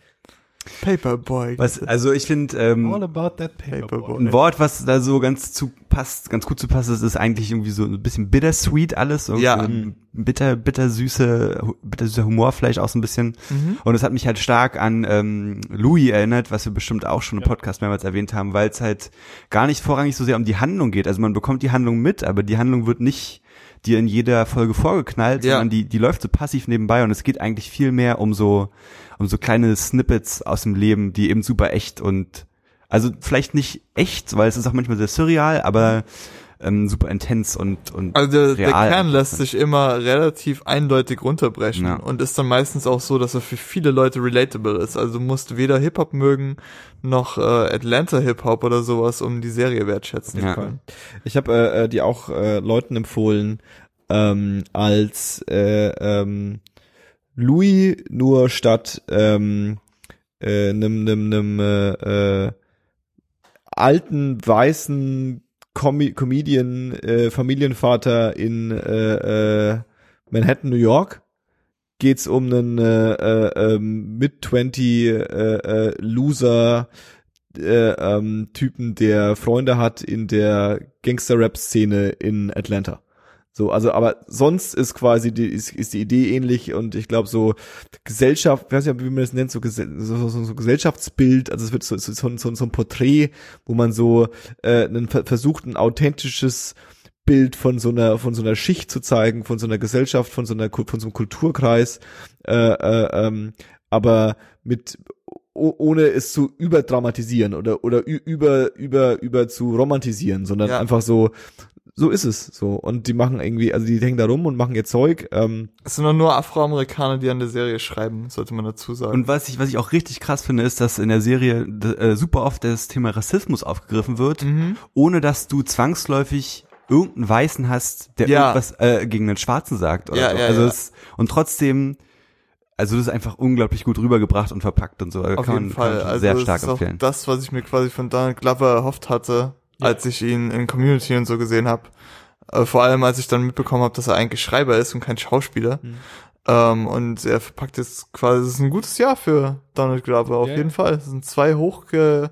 Paperboy. Was, also ich finde, ähm, All about that paperboy. Paperboy. ein Wort, was da so ganz zu passt, ganz gut zu passt, ist, ist eigentlich irgendwie so ein bisschen bittersweet alles. So Ja. Bitter, bittersüße, bittersüßer Humor vielleicht auch so ein bisschen. Mhm. Und es hat mich halt stark an ähm, Louis erinnert, was wir bestimmt auch schon im Podcast mehrmals erwähnt haben, weil es halt gar nicht vorrangig so sehr um die Handlung geht. Also man bekommt die Handlung mit, aber die Handlung wird nicht dir in jeder Folge vorgeknallt, Ja. sondern die, die läuft so passiv nebenbei und es geht eigentlich viel mehr um so, um so kleine Snippets aus dem Leben, die eben super echt und also vielleicht nicht echt, weil es ist auch manchmal sehr surreal, aber ähm, super intens und und Also der, der Kern lässt sich immer relativ eindeutig runterbrechen Ja. und ist dann meistens auch so, dass er für viele Leute relatable ist. Also du musst weder Hip-Hop mögen, noch äh, Atlanta Hip-Hop oder sowas, um die Serie wertschätzen Ja. zu können. Ich habe äh, äh, die auch äh, Leuten empfohlen, ähm, als äh, ähm, Louis nur statt ähm, äh, nem, nem, nem äh, äh, alten weißen Com Comedian äh, Familienvater in äh, äh, Manhattan, New York geht's um einen äh, äh, ähm, Mid-20 äh, äh, Loser äh, ähm, Typen, der Freunde hat in der Gangster-Rap-Szene in Atlanta. So, also, aber sonst ist quasi die, ist, ist die Idee ähnlich und ich glaube so Gesellschaft, ich weiß nicht, wie man das nennt, so, so, so, so Gesellschaftsbild, also es wird so, so, so, so, so ein Porträt, wo man so äh, einen, ver- versucht, ein authentisches Bild von so einer von so einer Schicht zu zeigen, von so einer Gesellschaft, von so einer von so einem Kulturkreis, äh, äh, ähm, aber mit ohne es zu überdramatisieren oder oder über über über zu romantisieren, sondern Ja. einfach so so ist es so und die machen irgendwie also die hängen da rum und machen ihr Zeug ähm, Es sind doch nur Afroamerikaner, die an der Serie schreiben, sollte man dazu sagen. Und was ich, was ich auch richtig krass finde, ist, dass in der Serie äh, super oft das Thema Rassismus aufgegriffen wird, mhm. ohne dass du zwangsläufig irgendeinen Weißen hast, der Ja. irgendwas äh, gegen den Schwarzen sagt. Oder Ja, so. ja, also ja. Es, und trotzdem, also das ist einfach unglaublich gut rübergebracht und verpackt und so. Auf kann jeden man, Fall. Kann man Also sehr stark ist auch empfehlen. das, was ich mir quasi von Donald Glover erhofft hatte, als ich ihn in Community und so gesehen habe. Äh, vor allem, als ich dann mitbekommen habe, dass er eigentlich Schreiber ist und kein Schauspieler. Mhm. Ähm, und er verpackt jetzt quasi, es ist ein gutes Jahr für Donald Glover, auf Ja, jeden ja. Fall. Es sind zwei hochge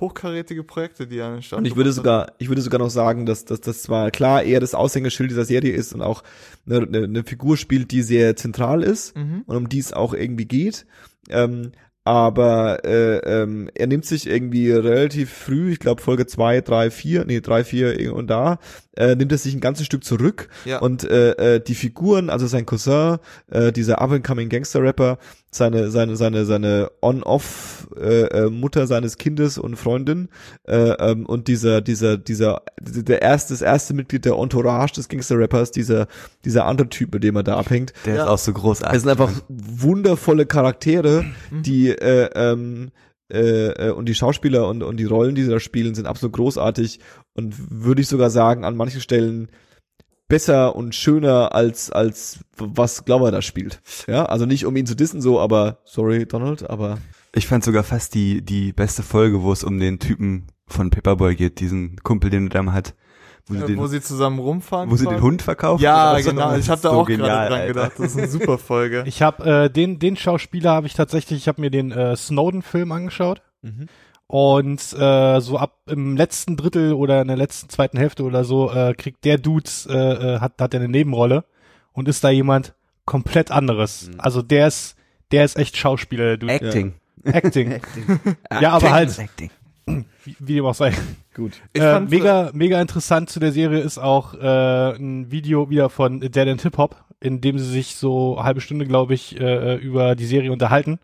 hochkarätige Projekte, die er an den Start Und ich würde sogar, ich würde sogar noch sagen, dass, dass das zwar klar eher das Aushängeschild dieser Serie ist und auch eine, eine, eine Figur spielt, die sehr zentral ist Mhm. und um die es auch irgendwie geht. Ähm, aber äh, ähm, er nimmt sich irgendwie relativ früh, ich glaube Folge zwei, drei, vier, nee, drei, vier und da, äh, nimmt er sich ein ganzes Stück zurück Ja. und äh, äh, die Figuren, also sein Cousin, äh, dieser up-and-coming Gangster-Rapper, seine, seine, seine, seine On-Off-Mutter seines Kindes und Freundin äh, ähm, und dieser, dieser, dieser, der erste, das erste Mitglied der Entourage des Gangster-Rappers, dieser, dieser andere Typ, mit dem er da abhängt. Der Ja. ist auch so großartig. Es sind einfach wundervolle Charaktere, die äh, ähm, äh, äh, und die Schauspieler und, und die Rollen, die sie da spielen, sind absolut großartig und würde ich sogar sagen, an manchen Stellen besser und schöner als als was Glover da spielt. Ja, also nicht um ihn zu dissen so, aber sorry Donald, aber Ich fand sogar fast die, die beste Folge, wo es um den Typen von Paperboy geht, diesen Kumpel, den er da mal hat. Wo sie, Äh, den, wo sie zusammen rumfahren. wo sie den. Hund verkaufen. Ja, genau. Das Ich habe da so auch genial, gerade dran Alter. gedacht. Das ist eine super Folge. Ich habe äh, den den Schauspieler habe ich tatsächlich, ich habe mir den äh, Snowden-Film angeschaut und äh, so ab im letzten Drittel oder in der letzten zweiten Hälfte oder so äh, kriegt der Dude äh, äh, hat hat er eine Nebenrolle und ist da jemand komplett anderes. Also der ist der ist echt Schauspieler, der Dude. Acting. Acting. (laughs) Acting. Ja, aber halt- Acting. Wie, wie dem auch sei. gut. Ich Äh, mega, mega interessant zu der Serie ist auch äh, ein Video wieder von Dead End Hip Hop, in dem sie sich so eine halbe Stunde, glaube ich, äh, über die Serie unterhalten.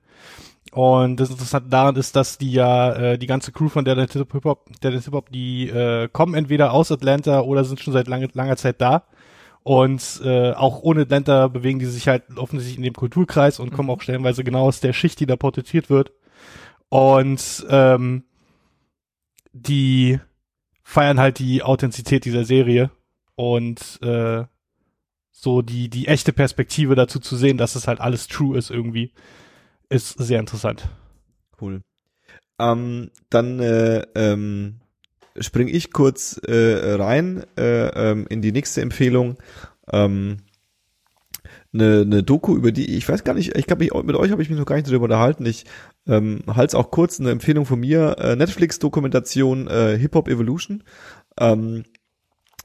Und das Interessante daran ist, dass die ja, äh, die ganze Crew von End Hip Hop, End Hip Hop, die äh, kommen entweder aus Atlanta oder sind schon seit lange, langer Zeit da. Und äh, auch ohne Atlanta bewegen die sich halt offensichtlich in dem Kulturkreis und kommen auch stellenweise genau aus der Schicht, die da porträtiert wird. Und ähm, die feiern halt die Authentizität dieser Serie und äh, so die die echte Perspektive dazu zu sehen, dass es halt alles true ist irgendwie, ist sehr interessant. Cool. Ähm, dann äh, ähm, spring ich kurz äh, rein äh, ähm, in die nächste Empfehlung. Ähm, eine, eine Doku, über die ich weiß gar nicht, ich glaube, mit euch habe ich mich noch gar nicht darüber unterhalten. Ich ähm, halte es auch kurz, eine Empfehlung von mir, äh, Netflix-Dokumentation äh, Hip Hop Evolution. Ähm,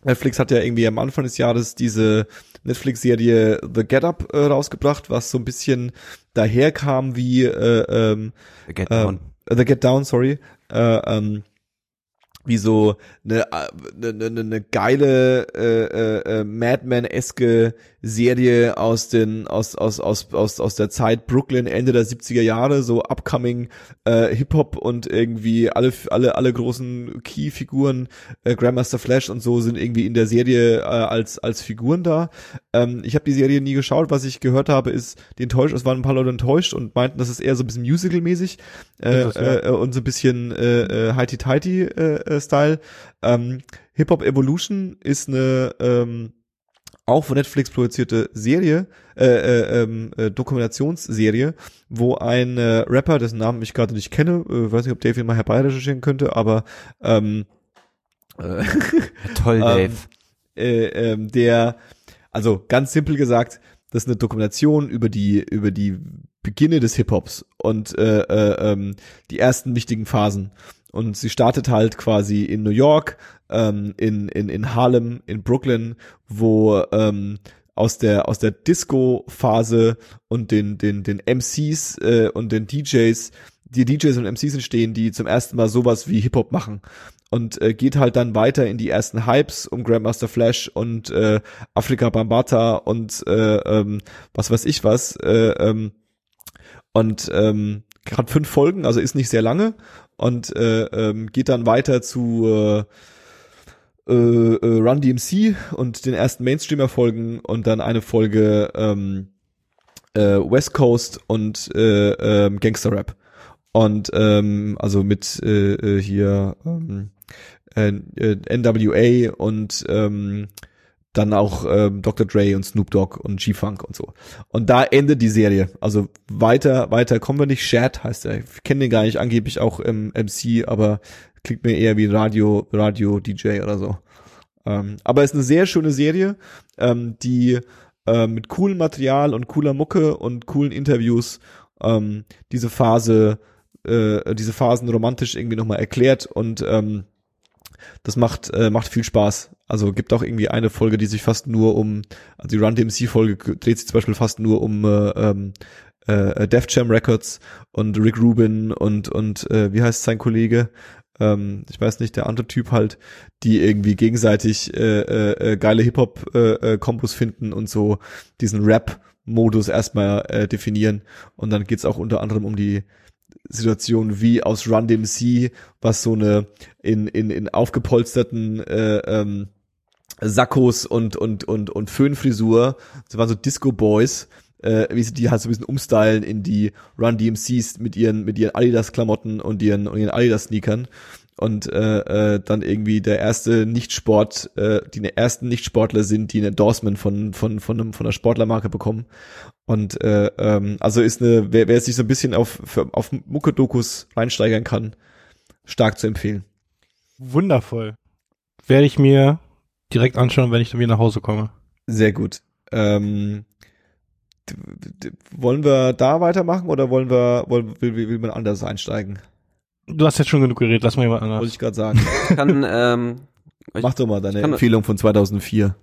Netflix hat ja irgendwie am Anfang des Jahres diese Netflix-Serie The Get Up äh, rausgebracht, was so ein bisschen daherkam wie äh, ähm, Get ähm, down. The Get Down, sorry, äh, ähm, wie so eine, äh, eine, eine, eine geile äh, äh, äh, Madman-eske Serie aus den aus aus aus aus aus der Zeit Brooklyn Ende der 70er Jahre so upcoming äh, Hip Hop und irgendwie alle alle alle großen Key-Figuren äh, Grandmaster Flash und so sind irgendwie in der Serie äh, als als Figuren da. Ähm, ich habe die Serie nie geschaut. Was ich gehört habe, ist die enttäuscht. Es waren ein paar Leute enttäuscht und meinten, das ist eher so ein bisschen Musical-mäßig äh, Ist es, ja. äh, und so ein bisschen äh, äh, Heidi Tighty äh, äh, Style. Ähm, Hip Hop Evolution ist eine ähm, auch von Netflix produzierte Serie, äh, äh, ähm, äh, Dokumentationsserie, wo ein äh, Rapper, dessen Namen ich gerade nicht kenne, äh, weiß nicht, ob Dave ihn mal herbeirecherchieren könnte, aber ähm, äh, (laughs) Toll, (laughs) Dave. ähm, äh, ähm, der, also ganz simpel gesagt, das ist eine Dokumentation über die über die Beginne des Hip Hops und äh, äh, ähm, die ersten wichtigen Phasen. Und sie startet halt quasi in New York, ähm, in in in Harlem, in Brooklyn, wo ähm, aus der aus der Disco Phase und den den den MCs äh, und den DJs die DJs und MCs entstehen, die zum ersten Mal sowas wie Hip Hop machen. Und äh, geht halt dann weiter in die ersten Hypes um Grandmaster Flash und äh, Afrika Bambata und äh, ähm, was weiß ich was äh, ähm, und ähm, hat fünf Folgen, also ist nicht sehr lange und äh, ähm, geht dann weiter zu äh, äh, äh, Run DMC und den ersten Mainstream-Erfolgen und dann eine Folge ähm, äh, West Coast und äh, ähm, Gangster Rap. Und ähm, also mit äh, äh, hier ähm, äh, äh, NWA und ähm, dann auch ähm, Dr. Dre und Snoop Dogg und G-Funk und so. Und da endet die Serie. Also weiter, weiter kommen wir nicht. Shad heißt er. Ich kenne den gar nicht, angeblich auch im MC, aber klingt mir eher wie Radio, Radio DJ oder so. Ähm, aber ist eine sehr schöne Serie, ähm, die äh, mit coolem Material und cooler Mucke und coolen Interviews ähm, diese Phase, äh, diese Phasen romantisch irgendwie nochmal erklärt und ähm, das macht, äh, macht viel Spaß. Also gibt auch irgendwie eine Folge, die sich fast nur um, also die Run DMC Folge dreht sich zum Beispiel fast nur um äh, ähm, äh, Def Jam Records und Rick Rubin und und äh, wie heißt sein Kollege? Ähm, ich weiß nicht, der andere Typ halt, die irgendwie gegenseitig äh, äh, äh, geile Hip Hop äh, äh, finden und so diesen Rap Modus erstmal äh, definieren und dann geht's auch unter anderem um die Situation wie aus Run DMC, was so eine in in in aufgepolsterten äh, ähm, Sakkos und und und und Föhnfrisur, das waren so Disco Boys, äh, wie sie die halt so ein bisschen umstylen in die Run DMCs mit ihren mit ihren Adidas Klamotten und ihren und ihren Adidas Sneakern und äh, äh, dann irgendwie der erste Nicht-Sport, äh, die ersten Nicht-Sportler sind, die ein Endorsement von von von einem von einer Sportlermarke bekommen und äh, ähm, also ist eine wer, wer sich so ein bisschen auf für, auf Mucke-Dokus reinsteigern kann, stark zu empfehlen. Wundervoll. Werde ich mir direkt anschauen, wenn ich dann wieder nach Hause komme. Sehr gut. Ähm, wollen wir da weitermachen oder wollen wir, wollen, will, will, will man anders einsteigen? Du hast jetzt schon genug geredet, lass mal jemand Wollte anders. ich gerade sagen. Ich kann, ähm, Ich- Mach doch mal deine kann- Empfehlung von 2004.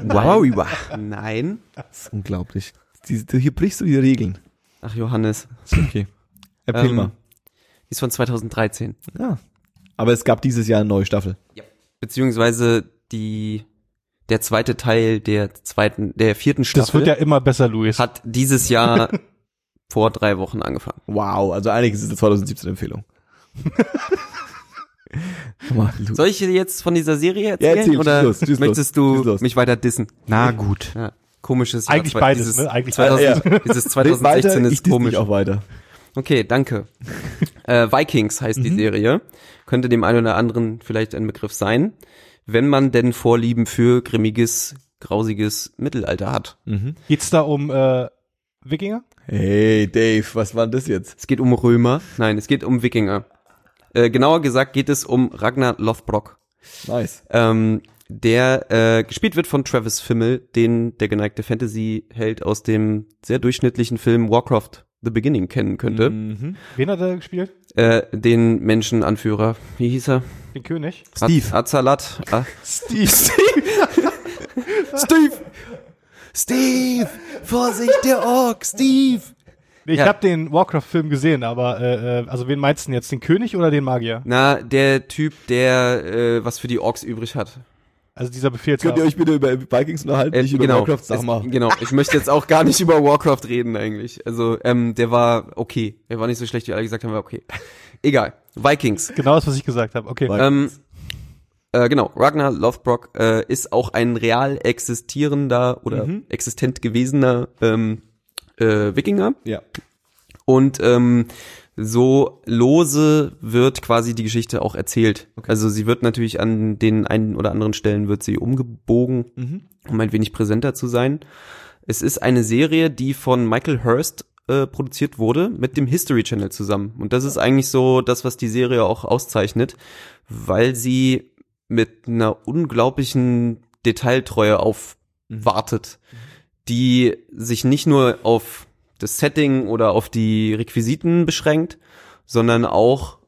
wow. Nein. Das ist unglaublich. Die, die, hier brichst du die Regeln. Ach, Johannes. Ist okay. Erzähl Ähm, mal. Die ist von 2013. Ja. Aber es gab dieses Jahr eine neue Staffel. Beziehungsweise die, der zweite Teil der zweiten, der vierten Staffel Das wird ja immer besser, Luis. hat dieses Jahr (laughs) vor drei Wochen angefangen. Wow, also einiges ist eine 2017 Empfehlung. (laughs) Soll ich dir jetzt von dieser Serie erzählen? erzähl, schieß oder los, los, möchtest schieß du los. mich weiter dissen? Na gut. Ja, komisches Jahr. Eigentlich beides, dieses, ne? Eigentlich 2000, (laughs) Dieses 2016 weiter, ist komisch. auch weiter. Okay, danke. (laughs) äh, Vikings heißt Mhm. die Serie. Könnte dem einen oder anderen vielleicht ein Begriff sein. Wenn man denn Vorlieben für grimmiges, grausiges Mittelalter hat. Mhm. Geht's da um äh, Wikinger? Hey, Dave, was war denn das jetzt? Es geht um Römer. Nein, es geht um Wikinger. Äh, genauer gesagt geht es um Ragnar Lothbrok. Nice. Ähm, der äh, gespielt wird von Travis Fimmel, den der geneigte Fantasy-Held aus dem sehr durchschnittlichen Film Warcraft The Beginning kennen könnte. Mhm. Wen hat er gespielt? Äh, den Menschenanführer. Wie hieß er? Den König? Steve. Az Azalat. Ah, Steve. Steve! Steve! Vorsicht, der Ork! Steve! Ich Ja. habe den Warcraft-Film gesehen, aber äh, äh, also wen meinst du denn jetzt? Den König oder den Magier? Na, der Typ, der äh, was für die Orks übrig hat. Also dieser Könnt ihr euch bitte über Vikings unterhalten, Äh, nicht über genau, Warcraft, sag es, mal. genau. Ich möchte jetzt auch gar nicht (laughs) über Warcraft reden eigentlich. Also, ähm, der war okay. Er war nicht so schlecht, wie alle gesagt haben, war okay. Egal. Vikings. Genau das, was ich gesagt habe. Okay. Ähm, äh, genau, Ragnar Lothbrok äh, ist auch ein real existierender oder Mhm. existent gewesener ähm, äh, Wikinger. Ja. Und ähm, so lose wird quasi die Geschichte auch erzählt. Also sie wird natürlich an den einen oder anderen Stellen wird sie umgebogen, Mhm. um ein wenig präsenter zu sein. Es ist eine Serie, die von Michael Hurst äh, produziert wurde, mit dem History Channel zusammen. Und das ist eigentlich so das, was die Serie auch auszeichnet, weil sie mit einer unglaublichen Detailtreue aufwartet, die sich nicht nur auf das Setting oder auf die Requisiten beschränkt, sondern auch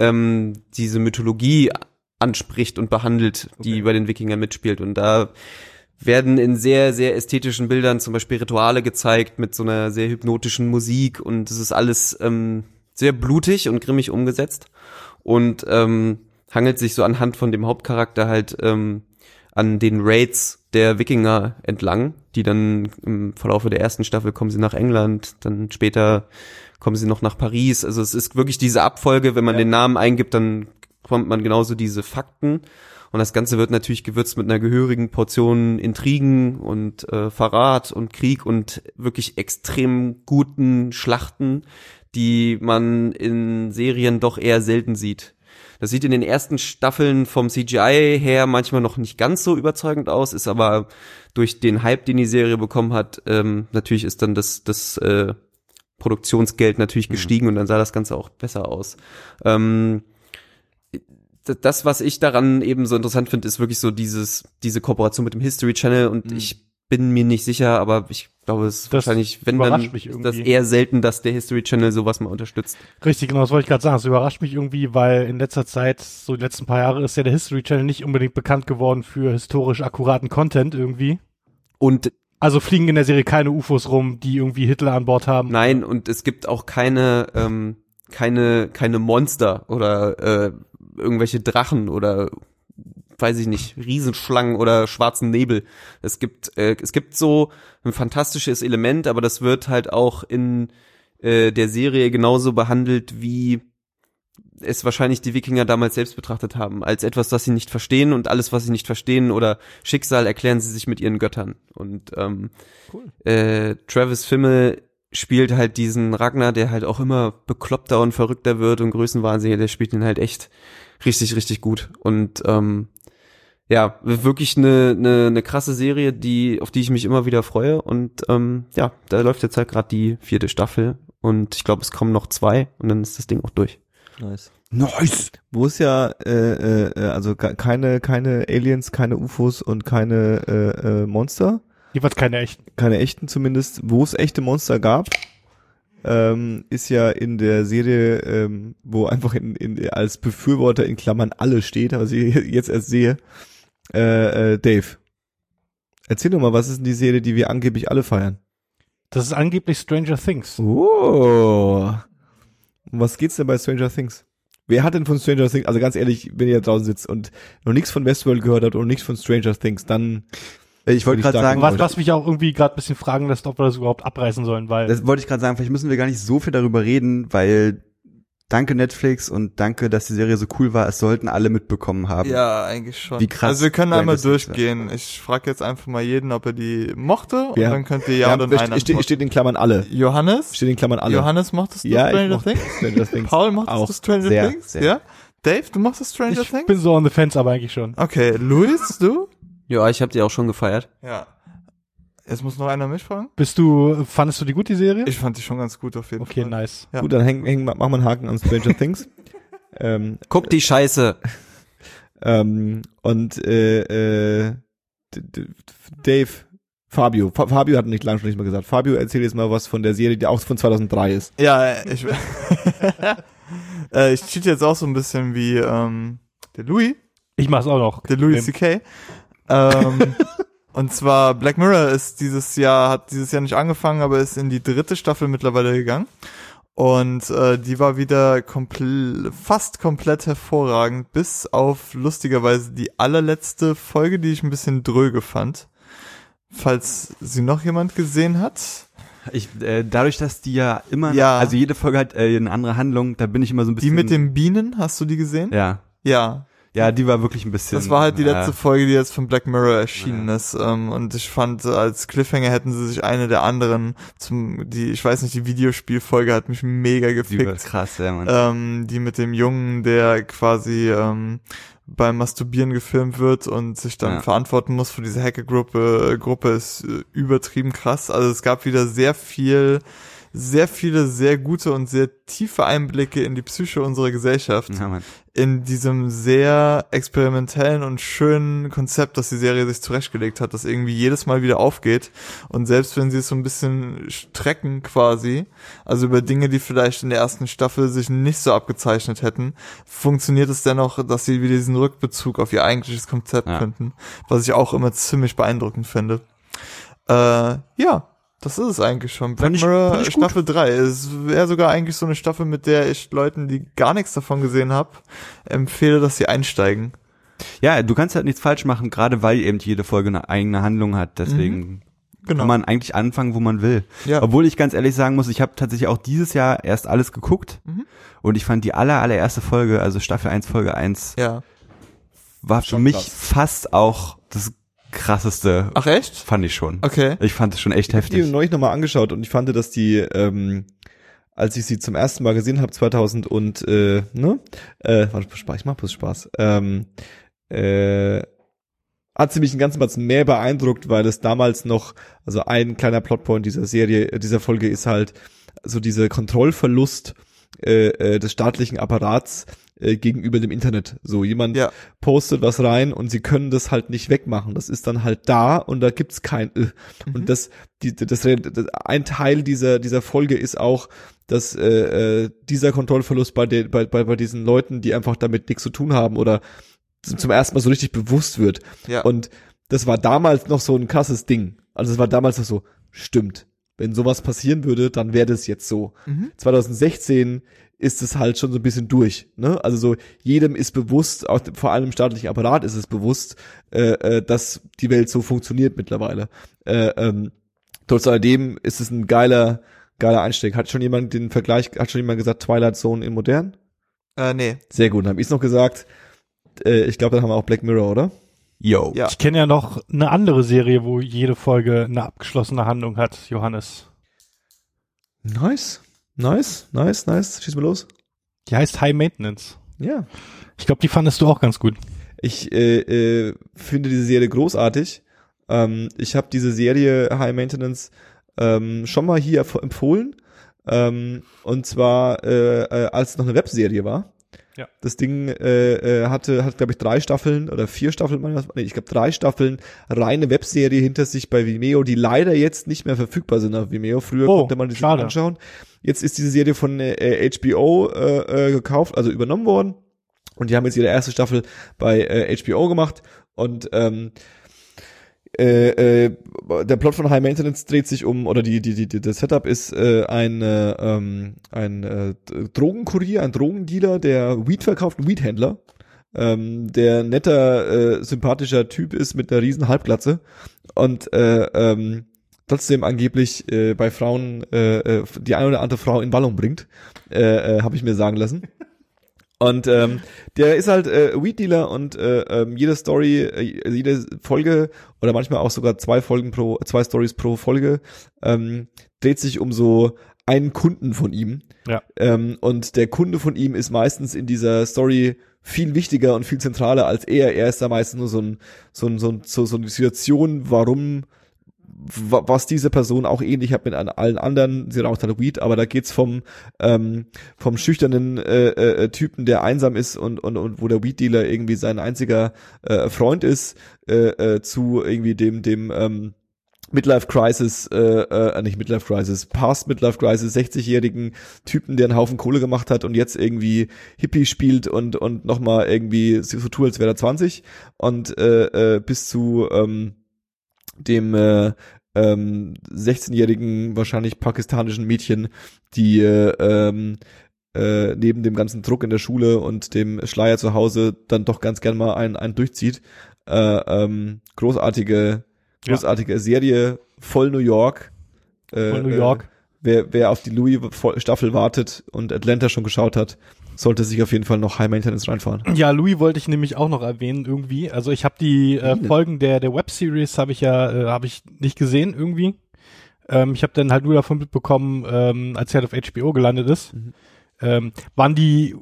ähm, diese Mythologie anspricht und behandelt, die bei den Wikingern mitspielt. Und da werden in sehr, sehr ästhetischen Bildern zum Beispiel Rituale gezeigt mit so einer sehr hypnotischen Musik und es ist alles ähm, sehr blutig und grimmig umgesetzt und ähm, hangelt sich so anhand von dem Hauptcharakter halt ähm, an den Raids der Wikinger entlang, die dann im Verlaufe der ersten Staffel kommen sie nach England, dann später kommen sie noch nach Paris. Also es ist wirklich diese Abfolge, wenn man den Namen eingibt, dann kommt man genauso diese Fakten. Und das Ganze wird natürlich gewürzt mit einer gehörigen Portion Intrigen und äh, Verrat und Krieg und wirklich extrem guten Schlachten, die man in Serien doch eher selten sieht. Das sieht in den ersten Staffeln vom CGI her manchmal noch nicht ganz so überzeugend aus, ist aber durch den Hype, den die Serie bekommen hat, ähm, natürlich ist dann das, das äh, Produktionsgeld natürlich gestiegen und dann sah das Ganze auch besser aus. Ähm, das, was ich daran eben so interessant finde, ist wirklich so dieses, diese Kooperation mit dem History Channel und ich bin mir nicht sicher, aber ich glaube, es ist Das wahrscheinlich, wenn dann, ist das eher selten, dass der History Channel sowas mal unterstützt. Richtig, genau, das wollte ich gerade sagen. Das überrascht mich irgendwie, weil in letzter Zeit, so die letzten paar Jahre, ist ja der History Channel nicht unbedingt bekannt geworden für historisch akkuraten Content irgendwie. Und Also fliegen in der Serie keine UFOs rum, die irgendwie Hitler an Bord haben. Nein, und es gibt auch keine, ähm, keine, keine Monster oder äh, irgendwelche Drachen oder weiß ich nicht, Riesenschlangen oder schwarzen Nebel. Es gibt, äh, es gibt so ein fantastisches Element, aber das wird halt auch in äh, der Serie genauso behandelt wie es wahrscheinlich die Wikinger damals selbst betrachtet haben, als etwas, das sie nicht verstehen und alles, was sie nicht verstehen oder Schicksal, erklären sie sich mit ihren Göttern. Und ähm, äh, Travis Fimmel spielt halt diesen Ragnar, der halt auch immer bekloppter und verrückter wird und größenwahnsinniger, der spielt ihn halt echt richtig, richtig gut. Und ähm, ja, wirklich eine, eine, eine krasse Serie, die, auf die ich mich immer wieder freue. Und ähm, ja, da läuft jetzt halt gerade die vierte Staffel und ich glaube, es kommen noch zwei und dann ist das Ding auch durch. Nice. Nice. Wo es ja, äh, äh, also ke- keine, keine Aliens, keine UFOs und keine äh, äh, Monster, Jedenfalls keine echten. keine echten zumindest, wo es echte Monster gab, ähm, ist ja in der Serie, ähm, wo einfach in, in, als Befürworter in Klammern alle steht, was ich (laughs) jetzt erst sehe, äh, äh, Dave. Erzähl doch mal, was ist denn die Serie, die wir angeblich alle feiern? Das ist angeblich Stranger Things. Oh. Um was geht's denn bei Stranger Things? Wer hat denn von Stranger Things, also ganz ehrlich, wenn ihr da draußen sitzt und noch nichts von Westworld gehört habt und nichts von Stranger Things, dann Ich wollte gerade sagen, sagen, Was, was mich auch irgendwie gerade ein bisschen fragen lässt, ob wir das überhaupt abreißen sollen, weil das wollte ich gerade sagen, vielleicht müssen wir gar nicht so viel darüber reden, weil danke Netflix und danke, dass die Serie so cool war, es sollten alle mitbekommen haben. Ja, eigentlich schon. Wie krass Also wir können einmal durchgehen. Ich frage jetzt einfach mal jeden, ob er die mochte und Ja. dann könnt ihr ja, oder nein steht, antworten. steht in Klammern alle. Johannes? Steht in Klammern alle. Johannes, mochtest du ja, ich Stranger mochte Things? Stranger Things. Paul, mochtest auch du Stranger sehr, Things? sehr. Ja? Dave, du mochtest Stranger ich Things? bin so on the fence, aber eigentlich schon. Okay, Luis, du? Ja, ich habe die auch schon gefeiert. Ja. Jetzt muss noch einer mich fragen. Bist du, fandest du die gut, die Serie? Ich fand die schon ganz gut auf jeden okay, Fall. nice. Ja. Gut, dann häng, häng, mach mal einen Haken an Stranger (laughs) Things. Ähm, Guck die Scheiße. (laughs) ähm, und äh, äh, Dave, Fabio, Fa Fabio hat nicht lange schon nicht mehr gesagt. Fabio, erzähl jetzt mal was von der Serie, die auch von 2003 ist. Ja, ich, (laughs) äh, ich cheat jetzt auch so ein bisschen wie ähm, der Louis, Ich mach's auch noch. der Louis C.K. Ähm, und zwar Black Mirror ist dieses Jahr, hat dieses Jahr nicht angefangen, aber ist in die dritte Staffel mittlerweile gegangen. Und äh, die war wieder kompl fast komplett hervorragend, bis auf lustigerweise die allerletzte Folge, die ich ein bisschen dröge fand. Falls sie noch jemand gesehen hat. Ich, äh, dadurch, dass die ja immer, Ja. also jede Folge hat äh, eine andere Handlung, da bin ich immer so ein Die bisschen. mit den Bienen, hast du die gesehen? Ja. Ja, Ja, die war wirklich ein bisschen. Das war halt die letzte äh, Folge, die jetzt von Black Mirror erschienen ist. Ähm, und ich fand, äh, als Cliffhanger hätten sie sich eine der anderen zum, die, ich weiß nicht, die Videospielfolge hat mich mega die gefickt. krass, ja, Mann. Ähm, die mit dem Jungen, der quasi ähm, beim Masturbieren gefilmt wird und sich dann Ja. verantworten muss für diese Hackergruppe, Gruppe ist äh, übertrieben krass. Also es gab wieder sehr viel, sehr viele sehr gute und sehr tiefe Einblicke in die Psyche unserer Gesellschaft ja, in diesem sehr experimentellen und schönen Konzept, das die Serie sich zurechtgelegt hat, das irgendwie jedes Mal wieder aufgeht. Und selbst wenn sie es so ein bisschen strecken quasi, also über Dinge, die vielleicht in der ersten Staffel sich nicht so abgezeichnet hätten, funktioniert es dennoch, dass sie wieder diesen Rückbezug auf ihr eigentliches Konzept Ja. finden, was ich auch immer ziemlich beeindruckend finde. Äh, ja. Das ist es eigentlich schon. Black ich- Mirror. Staffel 3. Es wäre sogar eigentlich so eine Staffel, mit der ich Leuten, die gar nichts davon gesehen haben, empfehle, dass sie einsteigen. Ja, du kannst halt nichts falsch machen, gerade weil eben jede Folge eine eigene Handlung hat. Deswegen Genau. kann man eigentlich anfangen, wo man will. ja. Obwohl ich ganz ehrlich sagen muss, ich habe tatsächlich auch dieses Jahr erst alles geguckt Mhm. und ich fand die aller, allererste Folge, also Staffel 1, Folge 1, ja. war für Schon mich krass. fast auch das krasseste, Ach echt? fand ich schon. Okay. Ich fand es schon echt Ich habe die heftig. neulich nochmal angeschaut und ich fand, dass die, ähm, als ich sie zum ersten Mal gesehen habe, 2000 und, äh, ne, äh, warte, ich mach bloß Spaß, ähm, äh, hat sie mich einen ganzen Batzen mehr beeindruckt, weil es damals noch, also ein kleiner Plotpoint dieser Serie, dieser Folge ist halt so dieser Kontrollverlust äh, äh, des staatlichen Apparats äh, gegenüber dem Internet. So jemand Ja. postet was rein und sie können das halt nicht wegmachen. Das ist dann halt da und da gibt's kein äh. Mhm. und das, die, das, das ein Teil dieser dieser Folge ist auch, dass äh, äh, dieser Kontrollverlust bei, den, bei, bei bei diesen Leuten, die einfach damit nichts zu tun haben oder zum zum ersten Mal so richtig bewusst wird. Ja. Und das war damals noch so ein krasses Ding. Also es war damals noch so, stimmt. Wenn sowas passieren würde, dann wäre das jetzt so. Mhm. 2016 ist es halt schon so ein bisschen durch. Ne? Also so jedem ist bewusst, auch vor allem im staatlichen Apparat ist es bewusst, äh, äh, dass die Welt so funktioniert mittlerweile. Äh, ähm, trotz alledem ist es ein geiler, geiler Einstieg. Hat schon jemand den Vergleich, hat schon jemand gesagt Twilight Zone in modern? Äh, nee. Sehr gut, dann habe ich noch gesagt. Äh, ich glaube, dann haben wir auch Black Mirror, oder? Yo. Ja. Ich kenne ja noch eine andere Serie, wo jede Folge eine abgeschlossene Handlung hat, Johannes. Nice. Nice, nice, nice. Schieß mal los. Die heißt High Maintenance. Ja. Ich glaube, die fandest du auch ganz gut. Ich äh, äh, finde diese Serie großartig. Ähm, ich habe diese Serie High Maintenance ähm, schon mal hier empf- empfohlen. Ähm, und zwar, äh, äh, als es noch eine Webserie war. Ja. Das Ding äh, äh, hatte, hat, glaube ich, drei Staffeln oder vier Staffeln, nee, ich glaube drei Staffeln reine Webserie hinter sich bei Vimeo, die leider jetzt nicht mehr verfügbar sind auf Vimeo. Früher Oh, konnte man die schade. anschauen. Jetzt ist diese Serie von äh, HBO äh, äh, gekauft, also übernommen worden. Und die haben jetzt ihre erste Staffel bei äh, HBO gemacht. Und ähm, äh, äh, der Plot von High Maintenance dreht sich um, oder die, die, die, die das Setup ist äh, ein, äh, ähm, ein äh, Drogenkurier, ein Drogendealer, der Weed verkauft, Weedhändler, ähm, der netter, äh, sympathischer Typ ist mit einer riesen Halbglatze und äh, ähm, trotzdem angeblich äh, bei Frauen äh, äh, die eine oder andere Frau in Ballung bringt, äh, äh, habe ich mir sagen lassen. Und ähm, der ist halt äh, Weed Dealer und äh, ähm, jede Story, äh, jede Folge oder manchmal auch sogar zwei Folgen pro, zwei Stories pro Folge ähm, dreht sich um so einen Kunden von ihm. Ja. Ähm, und der Kunde von ihm ist meistens in dieser Story viel wichtiger und viel zentraler als er. Er ist da meistens nur so ein, so ein, so, ein, so, so eine Situation, warum wa- was diese Person auch ähnlich hat mit allen anderen, sie raucht halt Weed, aber da geht's vom ähm, vom schüchternen äh, äh, Typen, der einsam ist und und und wo der Weed Dealer irgendwie sein einziger äh, Freund ist, äh, äh, zu irgendwie dem dem ähm, Midlife Crisis, äh, äh, nicht Midlife Crisis, Past Midlife Crisis, 60-jährigen Typen, der einen Haufen Kohle gemacht hat und jetzt irgendwie Hippie spielt und und noch mal irgendwie so tut, als wäre er 20 und äh, äh, bis zu ähm, dem äh, ähm, 16-jährigen wahrscheinlich pakistanischen Mädchen, die äh, ähm, äh, neben dem ganzen Druck in der Schule und dem Schleier zu Hause dann doch ganz gern mal einen, einen durchzieht. Äh, ähm, großartige, Ja. großartige Serie, voll New York. Äh, Voll New York. Äh, wer, wer auf die Louis-Staffel wartet und Atlanta schon geschaut hat, sollte sich auf jeden Fall noch High Maintenance reinfahren. Ja, Louis wollte ich nämlich auch noch erwähnen irgendwie. Also ich habe die äh, denn? Folgen der der Webseries habe ich ja äh, habe ich nicht gesehen irgendwie. Ähm, ich habe dann halt nur davon mitbekommen, ähm, als er halt auf HBO gelandet ist. Mhm. Ähm, waren die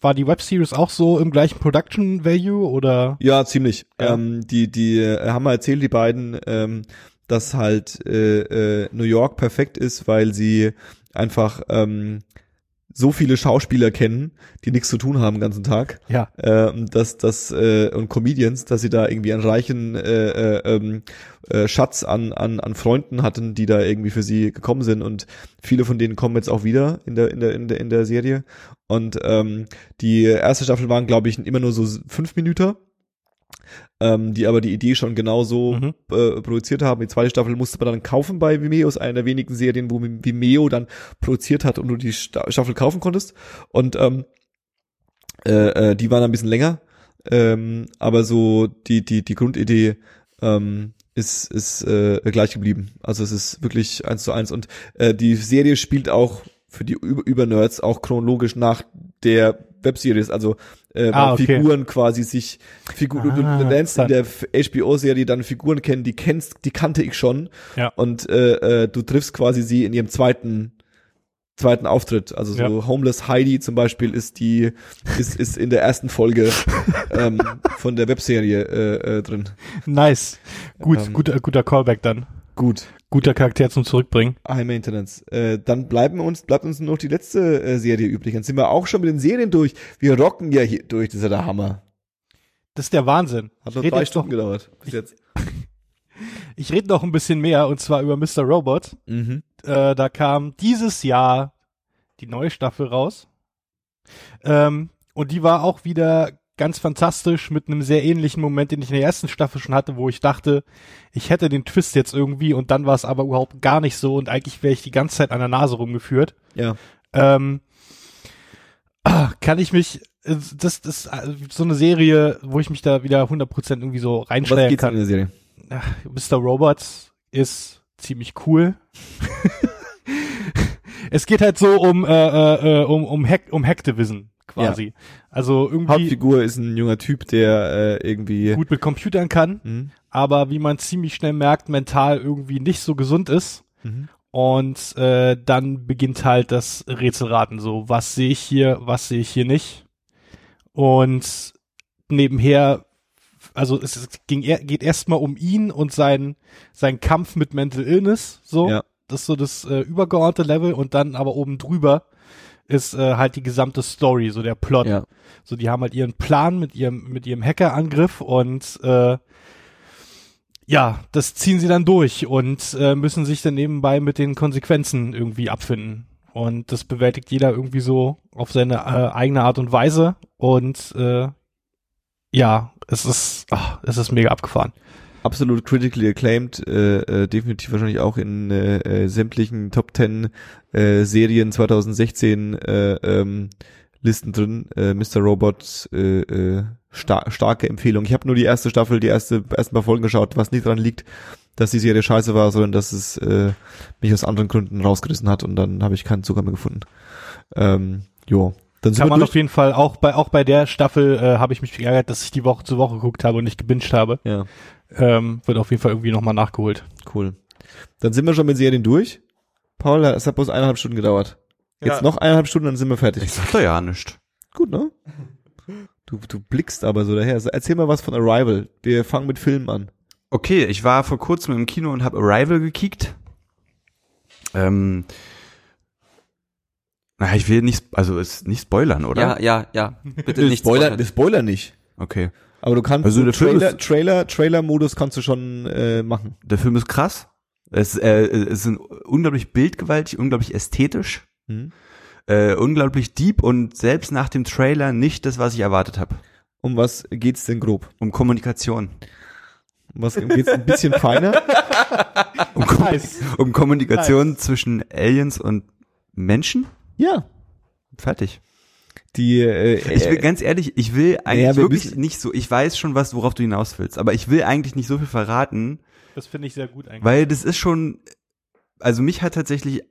war die Webseries auch so im gleichen Production Value oder? Ja, ziemlich. Ja. Ähm, die, die äh, haben mal erzählt, die beiden, ähm, dass halt äh, äh, New York perfekt ist, weil sie einfach ähm, so viele Schauspieler kennen, die nichts zu tun haben den ganzen Tag, Ja. äh, dass das äh, und Comedians, dass sie da irgendwie einen reichen äh, äh, ähm, äh, Schatz an, an, an Freunden hatten, die da irgendwie für sie gekommen sind. Und viele von denen kommen jetzt auch wieder in der in der in der in der Serie. Und ähm, die erste Staffel waren glaube ich immer nur so fünf Minuten ähm, die aber die Idee schon genauso Mhm. äh, produziert haben. Die zweite Staffel musste man dann kaufen bei Vimeo, ist eine der wenigen Serien, wo Vimeo dann produziert hat und du die Sta Staffel kaufen konntest. Und ähm, äh, äh, die waren ein bisschen länger, ähm, aber so die die die Grundidee ähm, ist ist äh, gleich geblieben. Also es ist wirklich eins zu eins und äh, die Serie spielt auch für die Über Übernerds auch chronologisch nach der Webseries, also äh, Ah, okay. Figuren quasi sich Figur, du, Ah, du lernst in der HBO-Serie dann Figuren kennen, die kennst, die kannte ich schon Ja. und äh, äh, du triffst quasi sie in ihrem zweiten zweiten Auftritt. Also so Ja. Homeless Heidi zum Beispiel ist die ist ist in der ersten Folge (laughs) ähm, von der Webserie äh, äh, drin. Nice. Gut, Ähm. guter guter Callback dann. Gut, Guter Charakter zum Zurückbringen. High Maintenance. Äh, dann bleiben uns bleibt uns nur noch die letzte äh, Serie übrig. Dann sind wir auch schon mit den Serien durch. Wir rocken ja hier durch. Das ist ja der Hammer. Das ist der Wahnsinn. Hat noch drei jetzt noch, Stunden gedauert. Bis jetzt. (laughs) ich rede noch ein bisschen mehr und zwar über Mr. Robot. Mhm. äh, da kam dieses Jahr die neue Staffel raus. Ähm, und die war auch wieder ganz fantastisch mit einem sehr ähnlichen Moment, den ich in der ersten Staffel schon hatte, wo ich dachte, ich hätte den Twist jetzt irgendwie und dann war es aber überhaupt gar nicht so und eigentlich wäre ich die ganze Zeit an der Nase rumgeführt. Ja. Ähm, kann ich mich, äh, das, das, äh, so eine Serie, wo ich mich da wieder 100% irgendwie so Was reinstellen geht's kann. in der Serie? Mr. Robots ist ziemlich cool. (laughs) es geht halt so um, äh, äh, äh, um, um, Hack, um Hacktivism quasi. Also irgendwie Hauptfigur ist ein junger Typ, der äh, irgendwie gut mit Computern kann, Mhm. aber wie man ziemlich schnell merkt, mental irgendwie nicht so gesund ist. Mhm. Und äh, dann beginnt halt das Rätselraten so, was sehe ich hier, was sehe ich hier nicht. Und nebenher, also es, ging, er- geht erstmal um ihn und sein, sein Kampf mit Mental Illness, so. Ja. Das ist so das äh, übergeordnete Level und dann aber oben drüber ist äh, halt die gesamte Story, so der Plot. Ja. So, die haben halt ihren Plan mit ihrem, mit ihrem Hackerangriff und äh, ja, das ziehen sie dann durch und äh, müssen sich dann nebenbei mit den Konsequenzen irgendwie abfinden. Und das bewältigt jeder irgendwie so auf seine äh, eigene Art und Weise. Und äh, ja, es ist, ach, es ist mega abgefahren. Absolut critically acclaimed, äh, äh, definitiv wahrscheinlich auch in äh, äh, sämtlichen Top 10 äh, Serien 2016 äh, ähm, Listen drin. Äh, Mr. Robot, äh, äh, star starke Empfehlung. Ich habe nur die erste Staffel, die erste ersten paar Folgen geschaut, was nicht dran liegt, dass die Serie scheiße war, sondern dass es äh, mich aus anderen Gründen rausgerissen hat und dann habe ich keinen Zugang mehr gefunden. Ähm, jo. Dann Kann man durch. auf jeden Fall auch bei auch bei der Staffel äh, habe ich mich geärgert, dass ich die Woche zu Woche geguckt habe und nicht gebinged habe. Ja, Ähm, wird auf jeden Fall irgendwie nochmal nachgeholt. cool. Dann sind wir schon mit Serien durch. Paul, es hat bloß eineinhalb Stunden gedauert. Jetzt Ja. noch eineinhalb Stunden, dann sind wir fertig. Ich sag doch ja nicht. Gut, ne? Du, du blickst aber so daher. Erzähl mal was von Arrival. Wir fangen mit Filmen an. Okay, ich war vor kurzem im Kino und habe Arrival gekickt. Ähm, na, ich will nicht, also ist nicht spoilern, oder? Ja, ja, ja. Bitte nicht Spoiler, spoilern. Spoiler nicht. Okay. Aber du kannst Also so der Film Trailer, ist- Trailer, Trailer-Modus kannst du schon äh, machen. Der Film ist krass. Es, äh, es ist unglaublich bildgewaltig, unglaublich ästhetisch, Hm? äh, unglaublich deep und selbst nach dem Trailer nicht das, was ich erwartet habe. Um was geht's denn grob? Um Kommunikation. Um was geht's ein bisschen feiner? (laughs) Um, Kom um Kommunikation zwischen Aliens und Menschen? Ja. Fertig. Die, äh, Ich will äh, ganz ehrlich, ich will eigentlich Ja, wir wirklich müssen- nicht so, ich weiß schon was, worauf du hinaus willst, aber ich will eigentlich nicht so viel verraten, Das finde ich sehr gut eigentlich. weil das ist schon, also mich hat tatsächlich,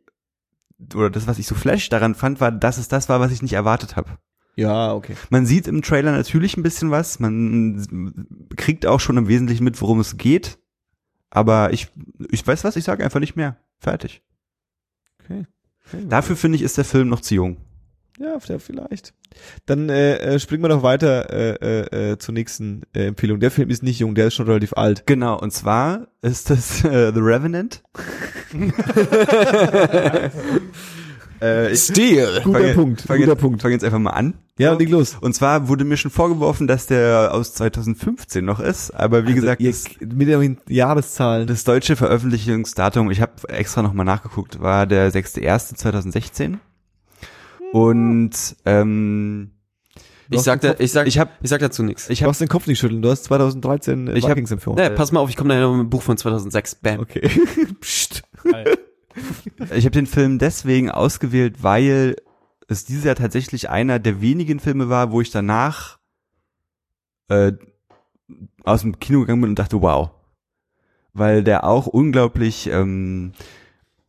oder das, was ich so flash daran fand, war, dass es das war, was ich nicht erwartet habe. ja, okay. Man sieht im Trailer natürlich ein bisschen was, man kriegt auch schon im Wesentlichen mit, worum es geht, aber ich, ich weiß was, ich sage einfach nicht mehr. Fertig. okay. Dafür finde ich, ist der Film noch zu jung. Ja, vielleicht. Dann äh, äh, springen wir doch weiter äh, äh, äh, zur nächsten äh, Empfehlung. Der Film ist nicht jung, der ist schon relativ alt. Genau, und zwar ist das äh, The Revenant. (laughs) äh, Stil. Guter fange- Punkt, fange guter jetzt, Punkt. Fange jetzt einfach mal an. Ja, So. leg los. Und zwar wurde mir schon vorgeworfen, dass der aus 2015 noch ist, aber wie gesagt, Ihr, das, mit den Jahreszahlen. das deutsche Veröffentlichungsdatum, ich habe extra nochmal nachgeguckt, war der 6.1.2016. Und ähm, Ich sag, da, ich sag, ich habe ich sag dazu nichts. ich Du hab, brauchst den Kopf nicht schütteln. Du hast 2013 äh, Ich hab- Vikings empfohlen. Naja, pass mal auf, ich komme nachher noch mit einem Buch von 2006. Bam. Okay. (laughs) Psst. Ich habe den Film deswegen ausgewählt, weil es dieses Jahr tatsächlich einer der wenigen Filme war, wo ich danach äh, aus dem Kino gegangen bin und dachte, wow. Weil der auch unglaublich ähm,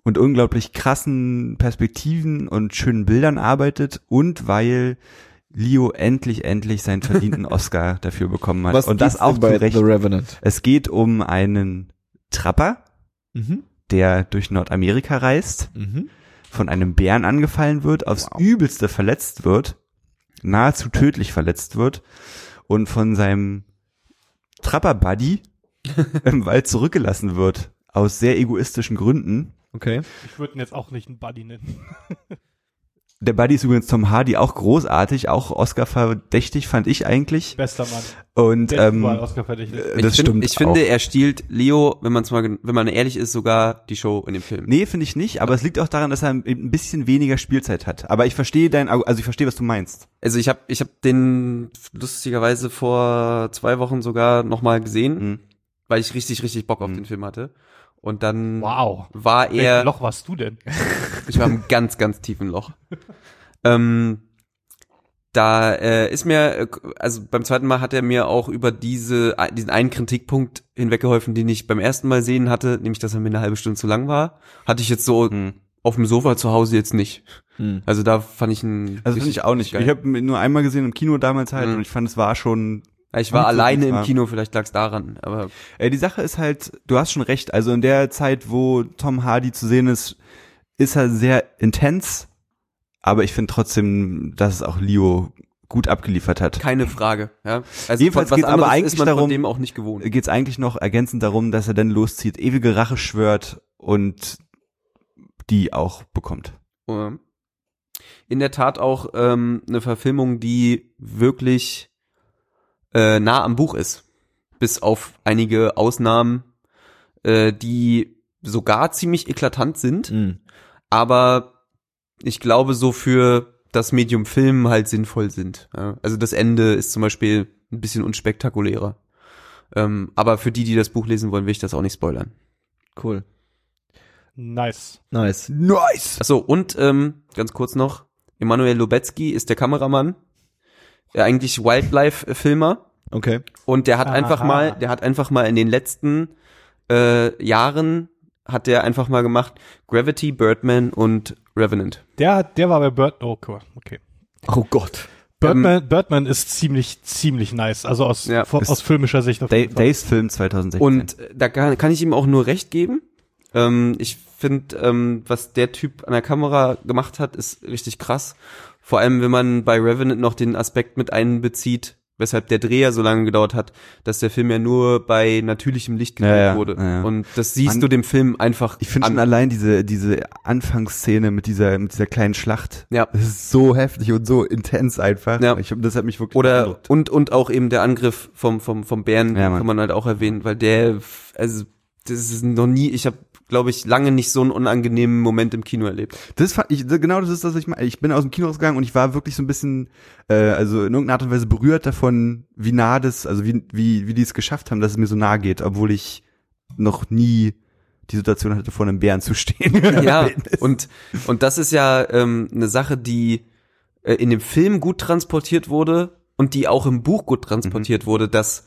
und unglaublich krassen Perspektiven und schönen Bildern arbeitet und weil Leo endlich, endlich seinen verdienten (laughs) Oscar dafür bekommen hat. Was und das auch bei Recht. The Revenant? Es geht um einen Trapper, Mhm. der durch Nordamerika reist Mhm. von einem Bären angefallen wird, aufs übelste verletzt wird, nahezu tödlich verletzt wird und von seinem Trapper-Buddy (laughs) im Wald zurückgelassen wird, aus sehr egoistischen Gründen. Okay. Ich würde ihn jetzt auch nicht einen Buddy nennen. (laughs) Der Buddy ist übrigens Tom Hardy, auch großartig, auch Oscar-verdächtig, fand ich eigentlich. Bester Mann. Und Der ähm, Oscar verdächtig. äh, Ich, das find, stimmt ich finde, auch. er stiehlt Leo, wenn man mal, wenn man ehrlich ist, sogar die Show in dem Film. Nee, finde ich nicht, aber es liegt auch daran, dass er ein bisschen weniger Spielzeit hat. Aber ich verstehe dein, also ich verstehe, was du meinst. Also ich habe ich hab den lustigerweise vor zwei Wochen sogar nochmal gesehen, Mhm. weil ich richtig, richtig Bock auf Mhm. den Film hatte. Und dann Wow. war Welches er, Loch warst du denn? (laughs) ich war im ganz, ganz tiefen Loch. ähm, da äh, ist mir, äh, also beim zweiten Mal hat er mir auch über diese, diesen einen Kritikpunkt hinweggeholfen, den ich beim ersten Mal sehen hatte, nämlich, dass er mir eine halbe Stunde zu lang war. Hatte ich jetzt so Mhm. auf dem Sofa zu Hause jetzt nicht. Mhm. Also da fand ich ihn. Also finde ich auch nicht. geil. Ich habe ihn nur einmal gesehen im Kino damals halt Mhm. und ich fand, es war schon ich war alleine im Kino, vielleicht lag es daran, aber Äh, die Sache ist halt, du hast schon recht, also in der Zeit, wo Tom Hardy zu sehen ist, ist er sehr intens, aber ich finde trotzdem, dass es auch Leo gut abgeliefert hat. keine Frage. Ja? Also Jedenfalls geht's aber eigentlich darum- dem auch nicht gewohnt. Geht es eigentlich noch ergänzend darum, dass er dann loszieht, ewige Rache schwört und die auch bekommt. In der Tat auch ähm, eine Verfilmung, die wirklich äh, nah am Buch ist. Bis auf einige Ausnahmen, äh, die sogar ziemlich eklatant sind, Mhm. aber ich glaube so für das Medium Film halt sinnvoll sind. Ja. Also das Ende ist zum Beispiel ein bisschen unspektakulärer. Ähm, aber für die, die das Buch lesen wollen, will ich das auch nicht spoilern. Cool. Nice. Nice. Nice! Achso, und ähm, ganz kurz noch, Emanuel Lubetzky ist der Kameramann, eigentlich Wildlife-Filmer Okay. und der hat Aha. einfach mal, der hat einfach mal in den letzten äh, Jahren hat der einfach mal gemacht Gravity, Birdman und Revenant. Der, hat- der war bei Bird, oh, cool. okay. Oh Gott. Birdman, Birdman ist ziemlich, ziemlich nice. Also aus, Ja. vo- Ist aus filmischer Sicht auf Day, jeden Fall. Days Film 2016. Und äh, da kann, kann ich ihm auch nur recht geben. Ähm, ich finde, ähm, was der Typ an der Kamera gemacht hat, ist richtig krass. Vor allem, wenn man bei Revenant noch den Aspekt mit einbezieht, weshalb der Dreh ja so lange gedauert hat, dass der Film ja nur bei natürlichem Licht gedreht Ja, ja, wurde. ja. Und das siehst Man- du dem Film einfach ich finde schon an. allein diese, diese Anfangsszene mit dieser, mit dieser kleinen Schlacht. Ja. Das ist so heftig und so intens einfach. Ja. Ich, das hat mich wirklich Oder beeindruckt. und und auch eben der Angriff vom vom vom Bären kann man halt auch erwähnen, weil der also das ist noch nie, ich habe glaube ich lange nicht so einen unangenehmen Moment im Kino erlebt. Das fand ich, genau das ist das, was ich meine. Ich bin aus dem Kino rausgegangen und ich war wirklich so ein bisschen, äh, also in irgendeiner Art und Weise berührt davon, wie nah das, also wie, wie, wie die es geschafft haben, dass es mir so nah geht, obwohl ich noch nie die Situation hatte, vor einem Bären zu stehen. (laughs) Ja, und, und das ist ja ähm, eine Sache, die äh, in dem Film gut transportiert wurde und die auch im Buch gut transportiert wurde, dass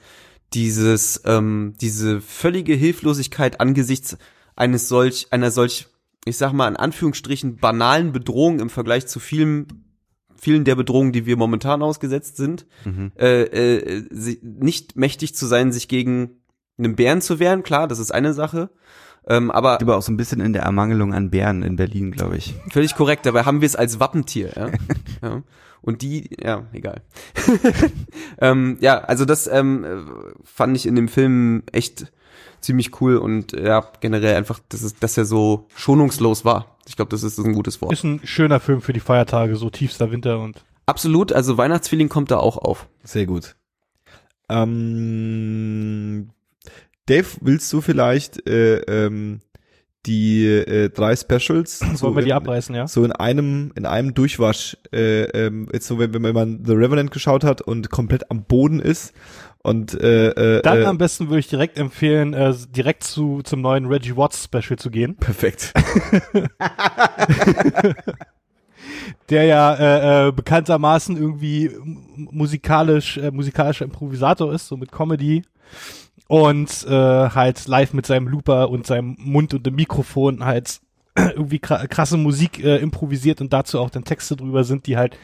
dieses, ähm, diese völlige Hilflosigkeit angesichts eines solch, einer solch, ich sag mal in Anführungsstrichen, banalen Bedrohung im Vergleich zu vielen, vielen der Bedrohungen, die wir momentan ausgesetzt sind, Mhm. äh, äh, sie- nicht mächtig zu sein, sich gegen einen Bären zu wehren, klar, das ist eine Sache. Ähm, aber Aber auch so ein bisschen in der Ermangelung an Bären in Berlin, glaube ich. Völlig korrekt, dabei haben wir es als Wappentier, ja. (laughs) ja. Und die, ja, egal. (laughs) ähm, ja, also das ähm, äh, fand ich in dem Film echt ziemlich cool und ja, generell einfach, dass, es, dass er so schonungslos war. Ich glaube, das ist ein gutes Wort. Ist ein schöner Film für die Feiertage, so tiefster Winter und Absolut, also Weihnachtsfeeling kommt da auch auf. Sehr gut. Ähm, Dave, willst du vielleicht äh, ähm, die äh, drei Specials wollen wir die in, abreißen, ja? so in einem in einem Durchwasch äh, ähm, jetzt so wenn, wenn man The Revenant geschaut hat und komplett am Boden ist und äh, äh, Dann äh, am besten würde ich direkt empfehlen, äh, direkt zu zum neuen Reggie Watts Special zu gehen, perfekt. (laughs) der ja äh, äh, bekanntermaßen irgendwie musikalisch äh, musikalischer Improvisator ist, so mit Comedy und äh, halt live mit seinem Looper und seinem Mund und dem Mikrofon halt (clears throat) irgendwie kra krasse Musik äh, improvisiert und dazu auch dann Texte drüber sind, die halt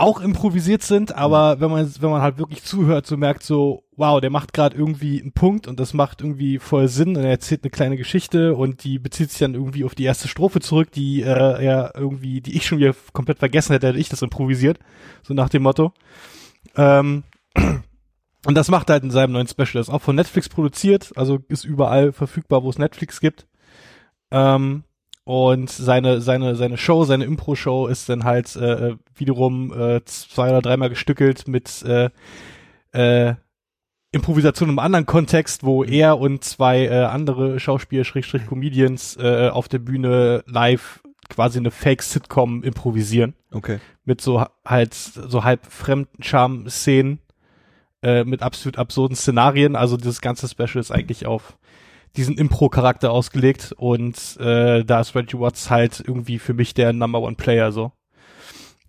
auch improvisiert sind, aber wenn man wenn man halt wirklich zuhört, so merkt so, wow, der macht gerade irgendwie einen Punkt und das macht irgendwie voll Sinn und er erzählt eine kleine Geschichte und die bezieht sich dann irgendwie auf die erste Strophe zurück, die äh, ja irgendwie, die ich schon wieder komplett vergessen hätte, hätte ich das improvisiert, so nach dem Motto. Ähm, (clears throat) und das macht er halt in seinem neuen Special. Das ist auch von Netflix produziert, also ist überall verfügbar, wo es Netflix gibt. Ähm, und seine, seine, seine Show, seine Impro-Show ist dann halt äh, wiederum äh, zwei oder dreimal gestückelt mit äh, äh, Improvisation im anderen Kontext, wo er und zwei äh, andere Schauspieler, Schrägstrich Comedians, äh, auf der Bühne live quasi eine Fake-Sitcom improvisieren Okay. mit so halt so halb fremden Charme-Szenen äh, mit absolut absurden Szenarien. Also dieses ganze Special ist eigentlich auf diesen Impro-Charakter ausgelegt und äh, da ist Reggie Watts halt irgendwie für mich der Number One Player so.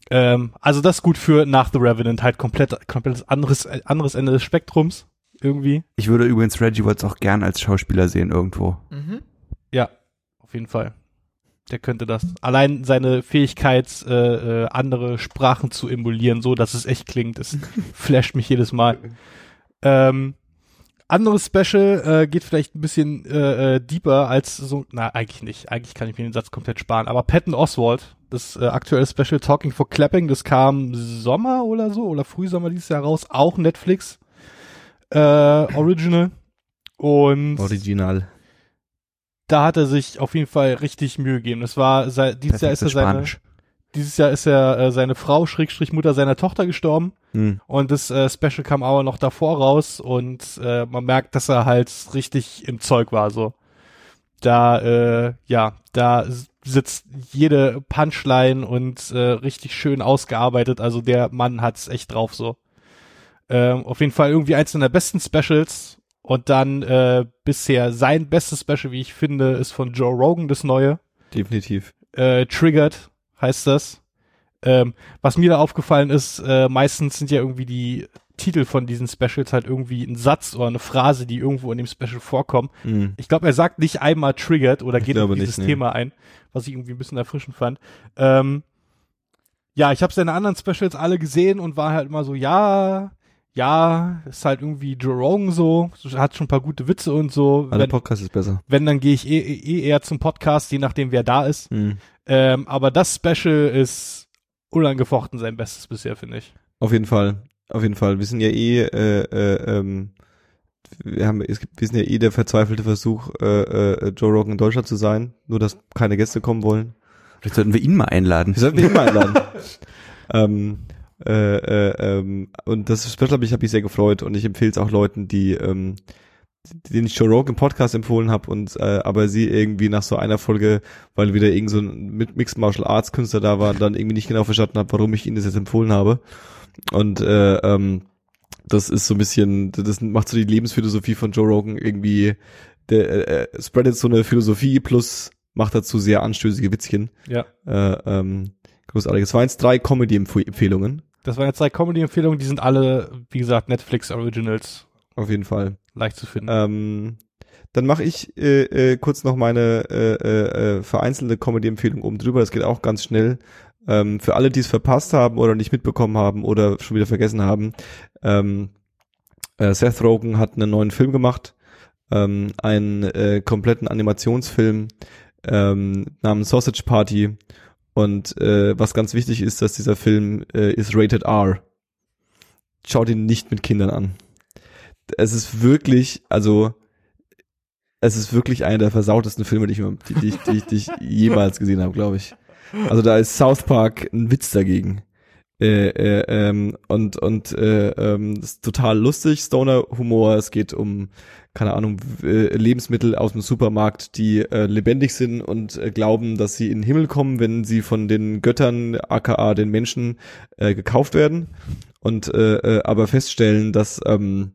Ähm, also das ist gut für nach The Revenant halt komplett komplett anderes anderes Ende des Spektrums irgendwie. Ich würde übrigens Reggie Watts auch gern als Schauspieler sehen irgendwo. Ja, auf jeden Fall. der könnte das. Allein seine Fähigkeit, äh, äh, andere Sprachen zu emulieren, so dass es echt klingt, das (laughs) flasht mich jedes Mal. Ähm, anderes Special äh, geht vielleicht ein bisschen äh, äh, deeper als so, na eigentlich nicht, eigentlich kann ich mir den Satz komplett sparen, aber Patton Oswald, das äh, aktuelle Special Talking for Clapping, das kam Sommer oder so oder Frühsommer dieses Jahr raus, auch Netflix äh, Original. Und Original. da hat er sich auf jeden Fall richtig Mühe gegeben. Das war dieses Jahr ist er seine, dieses Jahr ist er äh, seine Frau Schrägstrich Mutter seiner Tochter gestorben Hm. und das äh, Special kam aber noch davor raus und äh, man merkt, dass er halt richtig im Zeug war so. Da äh, ja, da sitzt jede Punchline und äh, richtig schön ausgearbeitet. Also der Mann hat's echt drauf so. Ähm, auf jeden Fall irgendwie eins der besten Specials. Und dann äh, bisher sein bestes Special, wie ich finde, ist von Joe Rogan das neue. Definitiv. Äh, Triggered heißt das. Ähm, was mir da aufgefallen ist, äh, meistens sind ja irgendwie die Titel von diesen Specials halt irgendwie ein Satz oder eine Phrase, die irgendwo in dem Special vorkommen. Hm. Ich glaube, er sagt nicht einmal triggered oder geht auf dieses nicht, nee. Thema ein, was ich irgendwie ein bisschen erfrischend fand. Ähm, ja, ich habe seine anderen Specials alle gesehen und war halt immer so, ja, ja, ist halt irgendwie Joe Rogan so, hat schon ein paar gute Witze und so. Aber der Wenn, Podcast ist besser. wenn dann gehe ich eh, eh eh eher zum Podcast, je nachdem wer da ist. Hm. Ähm, aber das Special ist unangefochten sein Bestes bisher, finde ich. Auf jeden Fall. Auf jeden Fall. Wir sind ja eh, äh, äh, ähm, wir haben, es gibt, wir sind ja eh der verzweifelte Versuch, äh, äh, Joe Rogan in Deutschland zu sein, nur dass keine Gäste kommen wollen. Vielleicht sollten wir ihn mal einladen. Wir sollten ihn mal einladen. (laughs) ähm, äh, äh, ähm, und das Special habe ich, hab ich sehr gefreut und ich empfehle es auch Leuten, die, ähm, den ich Joe Rogan im Podcast empfohlen habe und äh, aber sie irgendwie nach so einer Folge, weil wieder irgend so ein Mi- Mixed Martial Arts Künstler da war, dann irgendwie nicht genau verstanden habe, warum ich ihnen das jetzt empfohlen habe. Und äh, ähm, das ist so ein bisschen, das macht so die Lebensphilosophie von Joe Rogan irgendwie, der äh, äh, spreadet so eine Philosophie plus macht dazu sehr anstößige Witzchen. Ja. Äh, ähm, großartig. Es waren jetzt drei Comedy-Empfehlungen. Das waren jetzt drei Comedy-Empfehlungen, die sind alle, wie gesagt, Netflix Originals Auf jeden Fall. leicht zu finden. Ähm, dann mache ich äh, äh, kurz noch meine äh, äh, äh, vereinzelte Comedy-Empfehlung oben drüber. Das geht auch ganz schnell. Ähm, für alle, die es verpasst haben oder nicht mitbekommen haben oder schon wieder vergessen haben, ähm, äh, Seth Rogen hat einen neuen Film gemacht, ähm, einen äh, kompletten Animationsfilm ähm, namens Sausage Party. Und äh, was ganz wichtig ist, dass dieser Film äh, ist rated R. Schaut ihn nicht mit Kindern an. Es ist wirklich, also es ist wirklich einer der versautesten Filme, die ich, die, ich- die, ich- die ich jemals gesehen habe, glaube ich. Also da ist South Park ein Witz dagegen. Äh, äh, ähm, und und äh, ähm, ist total lustig, Stoner-Humor. Es geht um, keine Ahnung, äh, Lebensmittel aus dem Supermarkt, die äh, lebendig sind und äh, glauben, dass sie in den Himmel kommen, wenn sie von den Göttern, aka den Menschen, äh, gekauft werden. Und äh, äh, aber feststellen, dass ähm,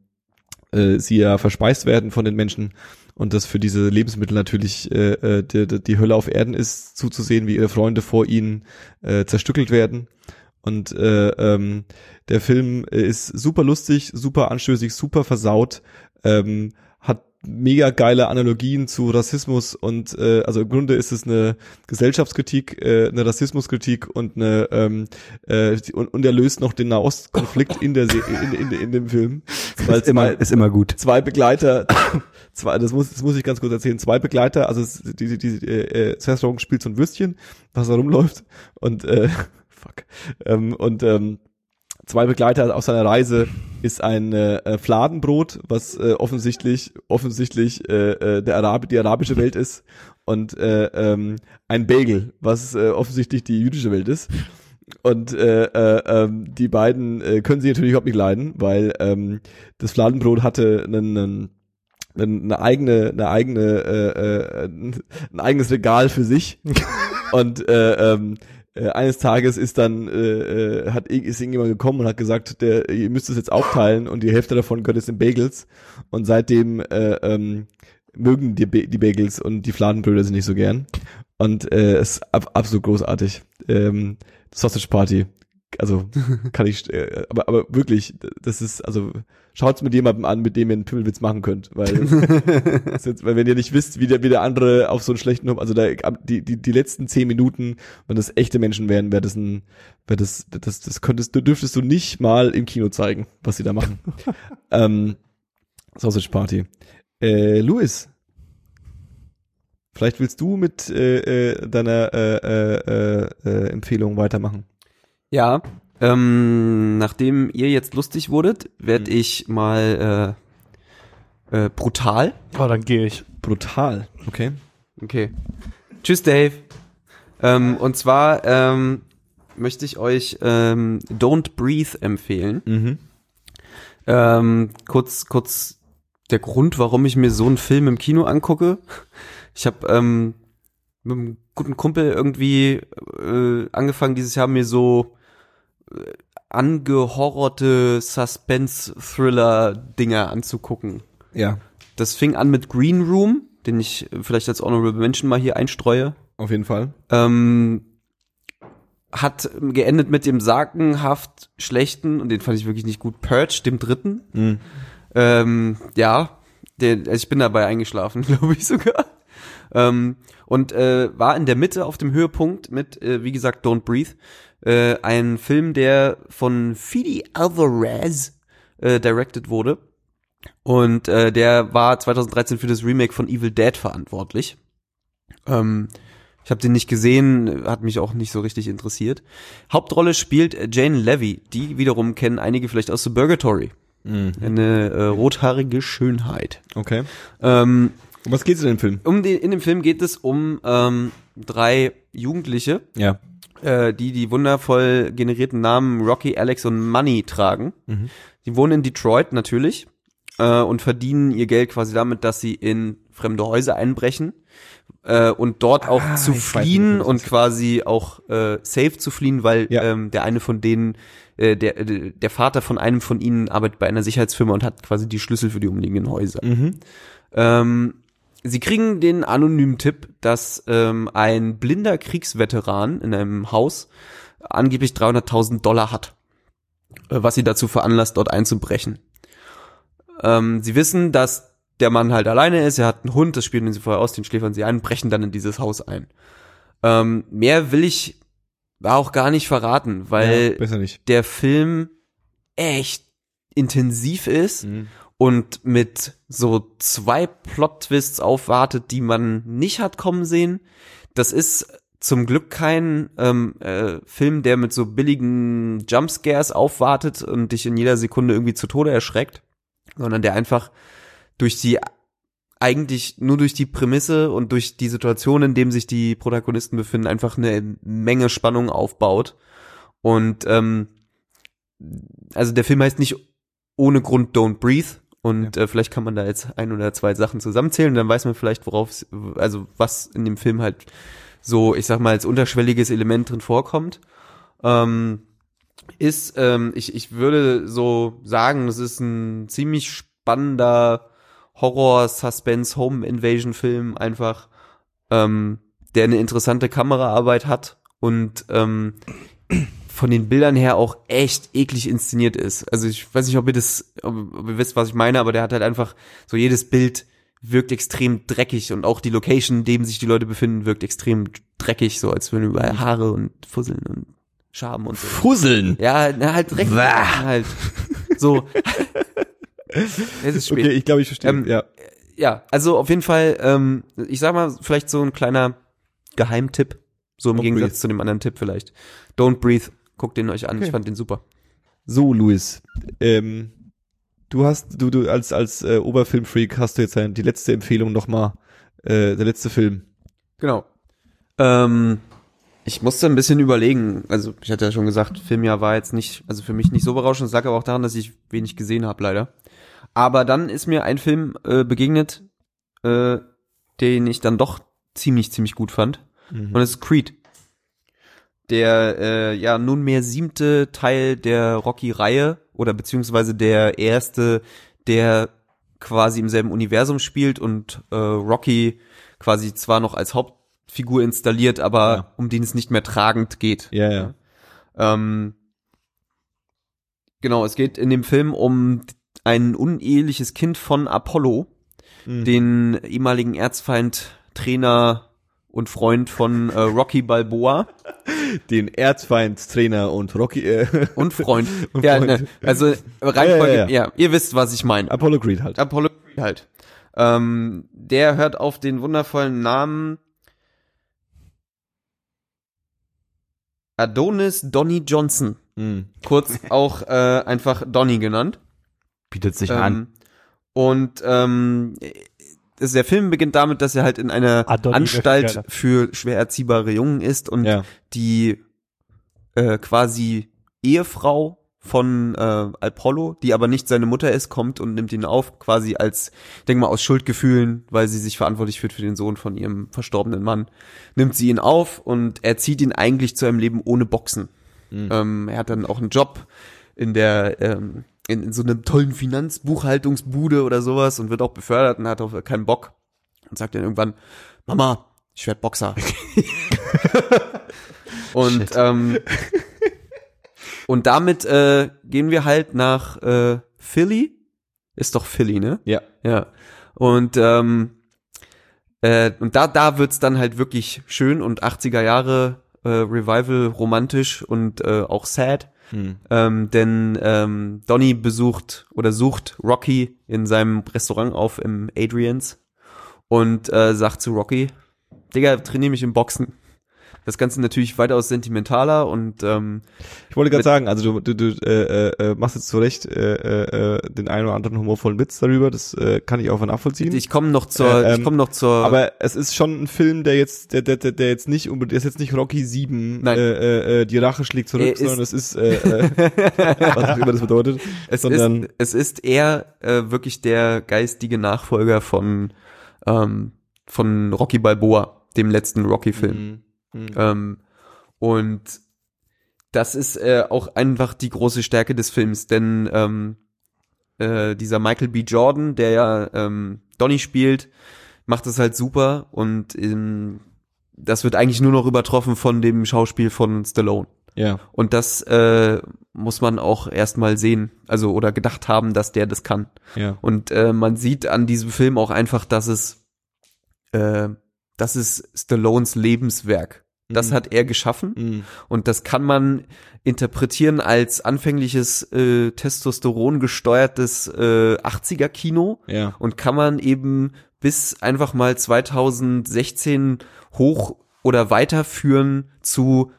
äh, sie ja verspeist werden von den Menschen und dass für diese Lebensmittel natürlich äh, äh, die, die- Hölle auf Erden ist, zuzusehen, wie ihre Freunde vor ihnen äh, zerstückelt werden. Und äh, ähm, der Film ist super lustig, super anstößig, super versaut, ähm, mega geile Analogien zu Rassismus und äh, also im Grunde ist es eine Gesellschaftskritik, äh, eine Rassismuskritik und eine ähm, äh, und, und er löst noch den Nahostkonflikt in der Se in, in, in dem Film, weil (laughs) Ist immer, zwei, ist immer gut. zwei Begleiter, (coughs) zwei, das muss, das muss ich ganz kurz erzählen, zwei Begleiter, also es, die, die, die äh, äh, Seth Rogen spielt so ein Würstchen, was da rumläuft und äh, (laughs) fuck ähm, und ähm, zwei Begleiter auf seiner Reise ist ein äh, Fladenbrot, was äh, offensichtlich offensichtlich äh, äh, der Arab die arabische Welt ist und äh, ähm, ein Bagel, was äh, offensichtlich die jüdische Welt ist. Und äh, äh, ähm, die beiden äh, können sie natürlich überhaupt nicht leiden, weil ähm, das Fladenbrot hatte einen, einen eine eigene, eine eigene, äh, äh, ein eigenes Regal für sich. (laughs) und äh, ähm, äh, eines Tages ist dann äh, äh, hat ist irgendjemand gekommen und hat gesagt, der, ihr müsst es jetzt aufteilen und die Hälfte davon gehört jetzt den Bagels. Und seitdem äh, ähm, mögen die, Ba- die Bagels und die Fladenbröder sind nicht so gern. Und äh, es ist ab, absolut großartig. Ähm, Sausage Party. Also kann ich, äh, aber, aber wirklich, das ist, also schaut's mit jemandem an, mit dem ihr einen Pimmelwitz machen könnt, weil, (laughs) jetzt, weil wenn ihr nicht wisst, wie der, wie der andere auf so einen schlechten, also da, die, die, die letzten zehn Minuten, wenn das echte Menschen wären, wäre das ein, wäre das, das, das könntest du, dürftest du nicht mal im Kino zeigen, was sie da machen. (laughs) ähm, Sausage Party. Äh, Louis. Vielleicht willst du mit äh, äh, deiner äh, äh, äh, äh, Empfehlung weitermachen. Ja, ähm, nachdem ihr jetzt lustig wurdet, werde Mhm. ich mal äh, äh, brutal. Oh, dann gehe ich. Brutal. Okay. Okay. Tschüss, Dave. Ähm, und zwar ähm, möchte ich euch ähm, Don't Breathe empfehlen. Mhm. Ähm, kurz, kurz der Grund, warum ich mir so einen Film im Kino angucke. Ich habe ähm, mit einem guten Kumpel irgendwie äh, angefangen dieses Jahr mir so angehorrorte Suspense-Thriller-Dinger anzugucken. Ja, Das fing an mit Green Room, den ich vielleicht als Honorable Mention mal hier einstreue. auf jeden Fall. Ähm, hat geendet mit dem sagenhaft schlechten, und den fand ich wirklich nicht gut, Purge, dem dritten. Mhm. Ähm, ja, der, also ich bin dabei eingeschlafen, (laughs) glaube ich sogar. Ähm, und äh, war in der Mitte auf dem Höhepunkt mit, äh, wie gesagt, Don't Breathe, äh, ein Film, der von Fidi Alvarez äh, directed wurde. Und äh, der war 2013 für das Remake von Evil Dead verantwortlich. Ähm, ich habe den nicht gesehen, hat mich auch nicht so richtig interessiert. Hauptrolle spielt Jane Levy, die wiederum kennen einige vielleicht aus The Burgatory. Mhm. Eine äh, rothaarige Schönheit. Okay. Ähm, Um was geht's in dem Film? um den, in dem Film geht es um ähm, drei Jugendliche, Ja. Äh, die die wundervoll generierten Namen Rocky, Alex und Money tragen. Mhm. Die wohnen in Detroit natürlich äh, und verdienen ihr Geld quasi damit, dass sie in fremde Häuser einbrechen äh, und dort auch Ah, zu fliehen das und quasi auch äh, safe zu fliehen, weil Ja. ähm, der eine von denen, äh, der, der Vater von einem von ihnen arbeitet bei einer Sicherheitsfirma und hat quasi die Schlüssel für die umliegenden Häuser. Mhm. Ähm, sie kriegen den anonymen Tipp, dass ähm, ein blinder Kriegsveteran in einem Haus angeblich 300.000 Dollar hat, äh, was sie dazu veranlasst, dort einzubrechen. Ähm, sie wissen, dass der Mann halt alleine ist, er hat einen Hund, das spielen sie vorher aus, den schläfern sie ein, brechen dann in dieses Haus ein. Ähm, mehr will ich auch gar nicht verraten, weil ja, nicht. der Film echt intensiv ist Mhm. Und mit so zwei Plot-Twists aufwartet, die man nicht hat kommen sehen. Das ist zum Glück kein ähm, äh, Film, der mit so billigen Jumpscares aufwartet und dich in jeder Sekunde irgendwie zu Tode erschreckt, sondern der einfach durch die eigentlich nur durch die Prämisse und durch die Situation, in dem sich die Protagonisten befinden, einfach eine Menge Spannung aufbaut. Und ähm, also der Film heißt nicht ohne Grund Don't Breathe. Und äh, vielleicht kann man da jetzt ein oder zwei Sachen zusammenzählen, dann weiß man vielleicht, worauf, also was in dem Film halt so, ich sag mal, als unterschwelliges Element drin vorkommt. Ähm, ist, ähm, ich, ich würde so sagen, es ist ein ziemlich spannender Horror, Suspense, Home Invasion Film einfach, ähm, der eine interessante Kameraarbeit hat und ähm, von den Bildern her auch echt eklig inszeniert ist. Also ich weiß nicht, ob ihr das, ob, ihr wisst, was ich meine, aber der hat halt einfach so jedes Bild wirkt extrem dreckig und auch die Location, in dem sich die Leute befinden, wirkt extrem dreckig, so als würden überall Haare und Fusseln und Schaben und so. Fusseln. Ja, na, halt dreckig. Halt. So. (laughs) es ist spät. Okay, ich glaube, ich verstehe. Ähm, ja. Ja, also auf jeden Fall, ähm, ich sag mal, vielleicht so ein kleiner Geheimtipp, so im Don't Gegensatz breathe. zu dem anderen Tipp vielleicht. Don't breathe, guckt den euch an, Okay. ich fand den super. So, Luis, ähm, du hast, du, du als als äh, Oberfilmfreak hast du jetzt die letzte Empfehlung nochmal, äh, der letzte Film. Genau. Ähm, ich musste ein bisschen überlegen, also ich hatte ja schon gesagt, Filmjahr war jetzt nicht, also für mich nicht so berauschend, es lag aber auch daran, dass ich wenig gesehen habe, leider. Aber dann ist mir ein Film äh, begegnet, äh, den ich dann doch ziemlich, ziemlich gut fand. Und es ist Creed. Der äh, ja nunmehr siebte Teil der Rocky-Reihe oder beziehungsweise der erste, der quasi im selben Universum spielt und äh, Rocky quasi zwar noch als Hauptfigur installiert, aber Ja. um den es nicht mehr tragend geht. Ja, ja. Ähm, Genau, es geht in dem Film um ein uneheliches Kind von Apollo, Mhm. den ehemaligen Erzfeind, Trainer und Freund von äh, Rocky Balboa (laughs) Den Erzfeindstrainer und Rocky, äh, (laughs) und Freund. (laughs) Und ja, Freund. ne, also Reihenfolge, Ja, ja, ja, ja. ihr wisst, was ich meine. Apollo Creed halt. Apollo Creed halt. Ähm, der hört auf den wundervollen Namen Adonis Donny Johnson, Mhm. kurz auch äh, einfach Donny genannt. Bietet sich an. Ähm, und ähm, es- der Film beginnt damit, dass er halt in einer Ah, Donny Anstalt für schwer erziehbare Jungen ist und Ja. die äh, quasi Ehefrau von äh, Apollo, die aber nicht seine Mutter ist, kommt und nimmt ihn auf, quasi als, ich denke mal, aus Schuldgefühlen, weil sie sich verantwortlich fühlt für den Sohn von ihrem verstorbenen Mann, nimmt sie ihn auf und erzieht ihn eigentlich zu einem Leben ohne Boxen. Mhm. Ähm, er hat dann auch einen Job in der ähm, in, in so einem tollen Finanzbuchhaltungsbude oder sowas und wird auch befördert und hat auch keinen Bock und sagt dann irgendwann, Mama, ich werd Boxer. (laughs) (laughs) und ähm, und damit äh, gehen wir halt nach äh, Philly. Ist doch Philly, ne? Ja. Ja. Und ähm, äh, und da da wird's dann halt wirklich schön und 80er Jahre äh, Revival romantisch und äh, auch sad. Mhm. Ähm, denn ähm, Donny besucht oder sucht Rocky in seinem Restaurant auf im Adrians und äh, sagt zu Rocky, Digga, trainier mich im Boxen. Das Ganze natürlich weitaus sentimentaler und ähm, Ich wollte gerade sagen, also du, du, du äh, äh, machst jetzt zu Recht äh, äh, den einen oder anderen humorvollen Witz darüber, das äh, kann ich auch nachvollziehen. ich komme noch zur, Äh, ähm, ich komme noch zur, aber es ist schon ein Film, der jetzt, der, der, der, jetzt nicht unbedingt, der ist jetzt nicht Rocky 7, Nein. äh, äh, äh, die Rache schlägt zurück, Er ist- sondern es ist, äh, äh, was auch immer das bedeutet, (laughs) es sondern ist, es ist eher äh, wirklich der geistige Nachfolger von ähm, von Rocky Balboa, dem letzten Rocky-Film. Mhm. Mhm. Ähm, und das ist äh, auch einfach die große Stärke des Films, denn ähm, äh, dieser Michael B. Jordan, der ja ähm, Donny spielt, macht es halt super und ähm, das wird eigentlich nur noch übertroffen von dem Schauspiel von Stallone. ja, Und das äh, muss man auch erstmal sehen, also oder gedacht haben, dass der das kann. ja, Und äh, man sieht an diesem Film auch einfach, dass es, äh, das ist Stallones Lebenswerk. Das Mhm. hat er geschaffen Mhm. und das kann man interpretieren als anfängliches äh, Testosteron gesteuertes äh, 80er Kino ja, und kann man eben bis einfach mal 2016 hoch oder weiterführen zu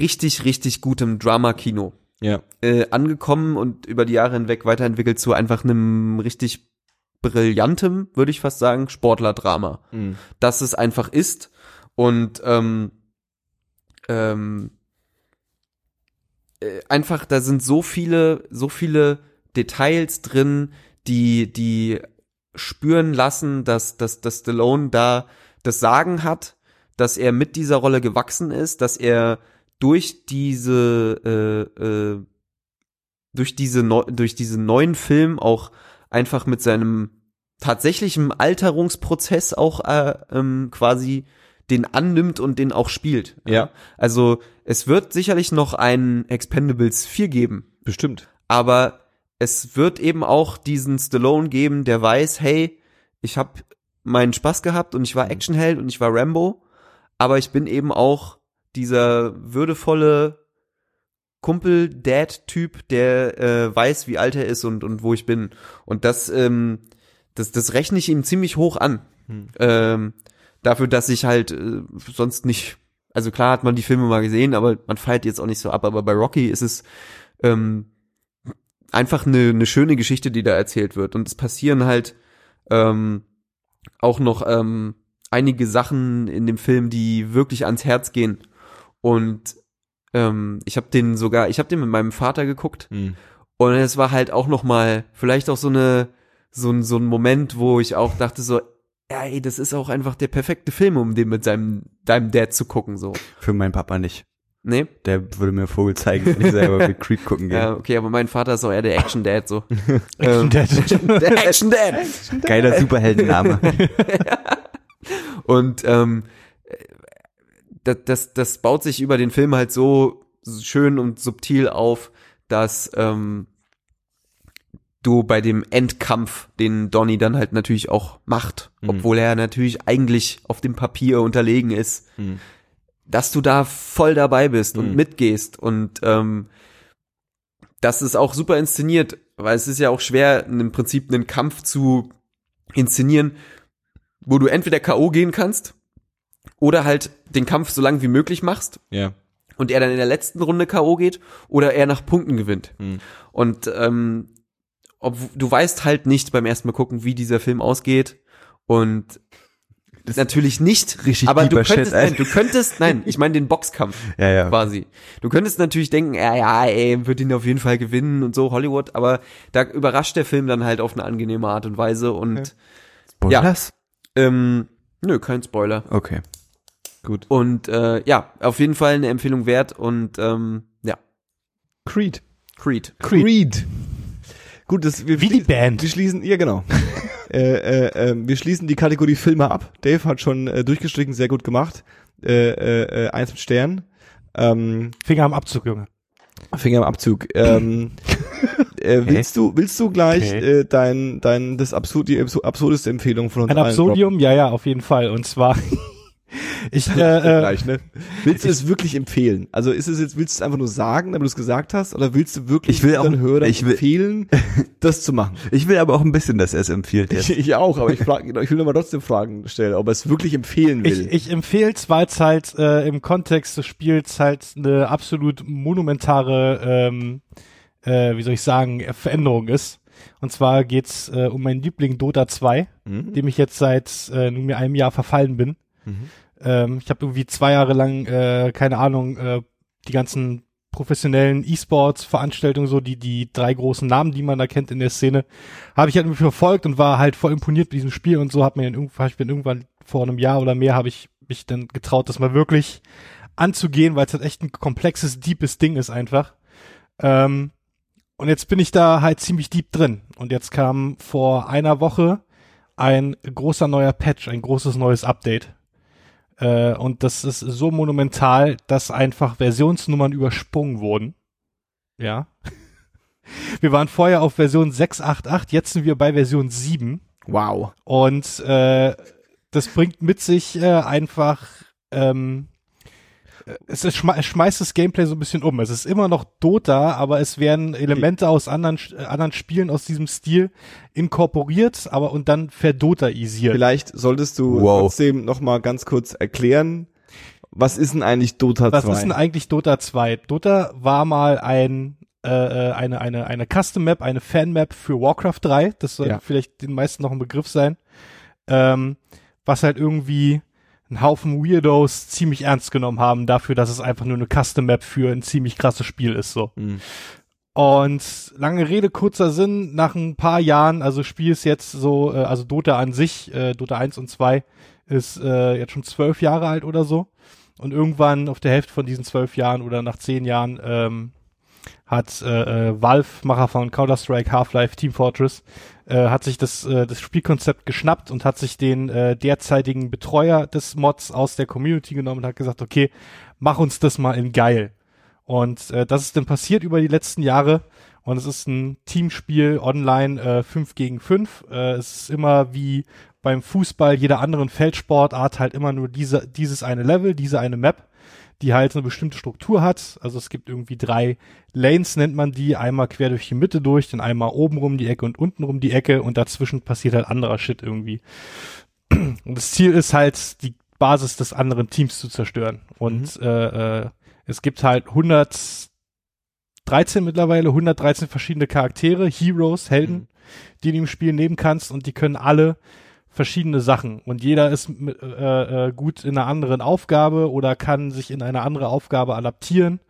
richtig, richtig gutem Drama-Kino ja, äh, angekommen und über die Jahre hinweg weiterentwickelt zu einfach einem richtig brillantem, würde ich fast sagen, Sportlerdrama. mhm. Dass es einfach ist und ähm, ähm, äh, einfach, da sind so viele, so viele Details drin, die, die spüren lassen, dass, dass, dass Stallone da das Sagen hat, dass er mit dieser Rolle gewachsen ist, dass er durch diese äh, äh, durch diese durch diesen neuen Film auch einfach mit seinem tatsächlichen Alterungsprozess auch äh, ähm, quasi den annimmt und den auch spielt. Ja. Also es wird sicherlich noch ein Expendables 4 geben, bestimmt. aber es wird eben auch diesen Stallone geben, der weiß, hey, ich habe meinen Spaß gehabt und ich war Actionheld und ich war Rambo, aber ich bin eben auch dieser würdevolle Kumpel-Dad-Typ, der äh, weiß, wie alt er ist und, und wo ich bin. Und das, ähm, das, das rechne ich ihm ziemlich hoch an. Hm. Ähm, dafür, dass ich halt äh, sonst nicht, also klar hat man die Filme mal gesehen, aber man feiert jetzt auch nicht so ab. Aber bei Rocky ist es ähm, einfach eine, eine schöne Geschichte, die da erzählt wird. Und es passieren halt ähm, auch noch ähm, einige Sachen in dem Film, die wirklich ans Herz gehen. Und ähm, ich habe den sogar, ich habe den mit meinem Vater geguckt Mhm. und es war halt auch noch mal vielleicht auch so eine so ein so ein Moment, wo ich auch dachte so, ja, ey, das ist auch einfach der perfekte Film, um den mit seinem deinem Dad zu gucken so. Für meinen Papa nicht. Nee? Der würde mir Vogel zeigen, wenn ich selber (laughs) mit Creed gucken gehe. Ja, okay, aber mein Vater ist auch eher der Action Dad so. (laughs) ähm, Dad. (laughs) der Action Dad. Geiler Superheldenname. Und ähm, das, das, das baut sich über den Film halt so schön und subtil auf, dass ähm, du bei dem Endkampf, den Donny dann halt natürlich auch macht, Mhm. obwohl er natürlich eigentlich auf dem Papier unterlegen ist, Mhm. dass du da voll dabei bist und Mhm. mitgehst und ähm, das ist auch super inszeniert, weil es ist ja auch schwer, im Prinzip einen Kampf zu inszenieren, wo du entweder K.O. gehen kannst oder halt den Kampf so lang wie möglich machst Ja. und er dann in der letzten Runde K.O. geht oder er nach Punkten gewinnt. Mhm. Und ähm, ob, du weißt halt nicht beim ersten Mal gucken, wie dieser Film ausgeht und natürlich nicht, richtig aber du Shit, könntest, ey. nein, du könntest, nein, (laughs) ich meine den Boxkampf Ja, ja. quasi. Du könntest natürlich denken, ja, ja, ey, wird ihn auf jeden Fall gewinnen und so, Hollywood, aber da überrascht der Film dann halt auf eine angenehme Art und Weise und Spoilers? ähm, nö, kein Spoiler. Okay. Gut. Und äh, ja, auf jeden Fall eine Empfehlung wert und ähm, ja, Creed. Creed. Creed. Gut, das, wir Wie die Band. Wir schließen, ja genau. (laughs) äh, äh, äh, wir schließen die Kategorie Filme ab. Dave hat schon äh, durchgestrichen, sehr gut gemacht. Äh, äh, äh, eins mit Stern. Ähm, Finger am Abzug, Junge. Finger im Abzug. Ähm, (laughs) äh, willst du, willst du gleich Okay. äh, dein, dein, das absurd, die absu- absurdeste Empfehlung von uns Ein allen Absurdium, ja, ja, auf jeden Fall. Und zwar, (laughs) ich, (laughs) äh, äh, Gleich, ne? Willst du es wirklich empfehlen? Also ist es jetzt, willst du es einfach nur sagen, damit du es gesagt hast, oder willst du wirklich Ich will auch- Hörern ich will- empfehlen, (laughs) das zu machen? Ich will aber auch ein bisschen, dass er es empfiehlt jetzt. Ich, (laughs) ich auch, aber ich, frag, ich will nochmal trotzdem Fragen stellen, ob er es wirklich empfehlen will. ich, ich empfehle es, weil es halt äh, im Kontext des Spiels halt eine absolut monumentare, ähm, äh, wie soll ich sagen, äh, Veränderung ist. Und zwar geht's äh, um meinen Liebling Dota 2, Mhm. dem ich jetzt seit äh, nunmehr einem Jahr verfallen bin. Mhm. Ähm, ich habe irgendwie zwei Jahre lang, äh, keine Ahnung, äh, die ganzen professionellen E-Sports-Veranstaltungen, so die, die drei großen Namen, die man da kennt in der Szene, habe ich halt irgendwie verfolgt und war halt voll imponiert mit diesem Spiel und so hat mir dann irgendwann, ich bin irgendwann vor einem Jahr oder mehr habe ich mich dann getraut, das mal wirklich anzugehen, weil es halt echt ein komplexes, deepes Ding ist einfach. Ähm, und jetzt bin ich da halt ziemlich deep drin. Und jetzt kam vor einer Woche ein großer neuer Patch, ein großes neues Update. Äh, und das ist so monumental, dass einfach Versionsnummern übersprungen wurden. Ja. (laughs) Wir waren vorher auf Version 688, jetzt sind wir bei Version 7. Wow. Und äh, das bringt mit sich äh, einfach, ähm, äh, es, schme es schmeißt das Gameplay so ein bisschen um. Es ist immer noch Dota, aber es werden Elemente aus anderen, äh, anderen Spielen aus diesem Stil inkorporiert, aber und dann verdotaisiert. Vielleicht solltest du Wow. trotzdem noch mal ganz kurz erklären, was ist denn eigentlich Dota Was 2? ist denn eigentlich Dota 2? Dota war mal ein äh, äh, eine eine eine Custom Map, eine Fan Map für Warcraft 3. Das soll Ja. vielleicht den meisten noch ein Begriff sein. Ähm, was halt irgendwie ein Haufen Weirdos ziemlich ernst genommen haben dafür, dass es einfach nur eine Custom Map für ein ziemlich krasses Spiel ist so. Mhm. Und lange Rede, kurzer Sinn, nach ein paar Jahren, also Spiel ist jetzt so, äh, also Dota an sich, äh, Dota 1 und 2, ist äh, jetzt schon zwölf Jahre alt oder so. Und irgendwann auf der Hälfte von diesen zwölf Jahren oder nach zehn Jahren ähm, hat äh, äh, Valve, Macher von Counter-Strike, Half-Life, Team Fortress, äh, hat sich das, äh, das Spielkonzept geschnappt und hat sich den äh, derzeitigen Betreuer des Mods aus der Community genommen und hat gesagt, okay, mach uns das mal in geil. Und äh, das ist dann passiert über die letzten Jahre. Und es ist ein Teamspiel online äh, 5 gegen 5. Äh, es ist immer wie beim Fußball, jeder anderen Feldsportart halt immer nur diese, dieses eine Level, diese eine Map, die halt eine bestimmte Struktur hat. Also es gibt irgendwie drei Lanes, nennt man die. Einmal quer durch die Mitte durch, dann einmal oben rum die Ecke und unten rum die Ecke und dazwischen passiert halt anderer Shit irgendwie. (clears throat) Und das Ziel ist halt, die Basis des anderen Teams zu zerstören. Und äh, äh, es gibt halt 113 mittlerweile, 113 verschiedene Charaktere, Heroes, Helden, Mhm. die du im Spiel nehmen kannst und die können alle verschiedene Sachen und jeder ist äh, äh, gut in einer anderen Aufgabe oder kann sich in eine andere Aufgabe adaptieren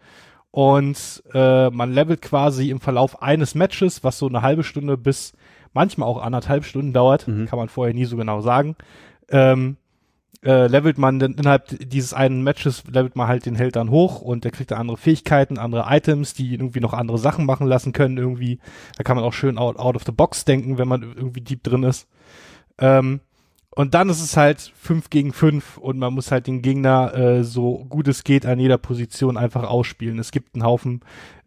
und äh, man levelt quasi im Verlauf eines Matches, was so eine halbe Stunde bis manchmal auch anderthalb Stunden dauert, Mhm. kann man vorher nie so genau sagen, ähm, äh, levelt man dann innerhalb dieses einen Matches, levelt man halt den Held dann hoch und der kriegt dann andere Fähigkeiten, andere Items, die irgendwie noch andere Sachen machen lassen können irgendwie. Da kann man auch schön out, out of the box denken, wenn man irgendwie deep drin ist. Ähm, Und dann ist es halt fünf gegen fünf und man muss halt den Gegner äh, so gut es geht an jeder Position einfach ausspielen. Es gibt einen Haufen,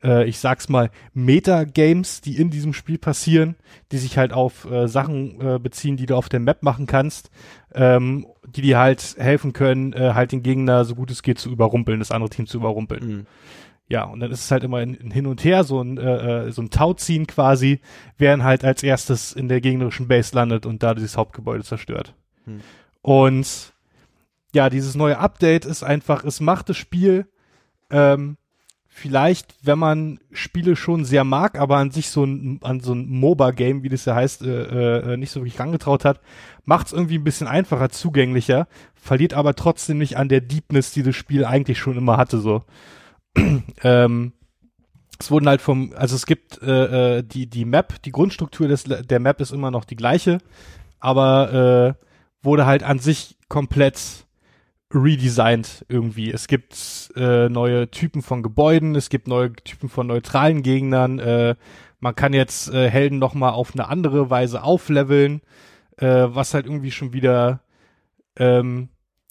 äh, ich sag's mal, Meta-Games, die in diesem Spiel passieren, die sich halt auf äh, Sachen äh, beziehen, die du auf der Map machen kannst, ähm, die dir halt helfen können, äh, halt den Gegner so gut es geht zu überrumpeln, das andere Team zu überrumpeln. Mhm. Ja, und dann ist es halt immer ein, ein Hin und Her, so ein, äh, äh, so ein Tauziehen quasi, wer dann halt als erstes in der gegnerischen Base landet und da dieses Hauptgebäude zerstört. Hm. Und ja, dieses neue Update ist einfach, es macht das Spiel ähm, vielleicht, wenn man Spiele schon sehr mag, aber an sich so ein, an so ein MOBA-Game, wie das ja heißt, äh, äh, nicht so wirklich rangetraut hat, macht es irgendwie ein bisschen einfacher, zugänglicher, verliert aber trotzdem nicht an der Deepness, die das Spiel eigentlich schon immer hatte, so (clears throat) ähm, es wurden halt vom, also es gibt äh, äh, die die Map, die Grundstruktur des der Map ist immer noch die gleiche, aber äh, wurde halt an sich komplett redesigned irgendwie. Es gibt äh, neue Typen von Gebäuden, es gibt neue Typen von neutralen Gegnern. Äh, man kann jetzt äh, Helden noch mal auf eine andere Weise aufleveln, äh, was halt irgendwie schon wieder ähm,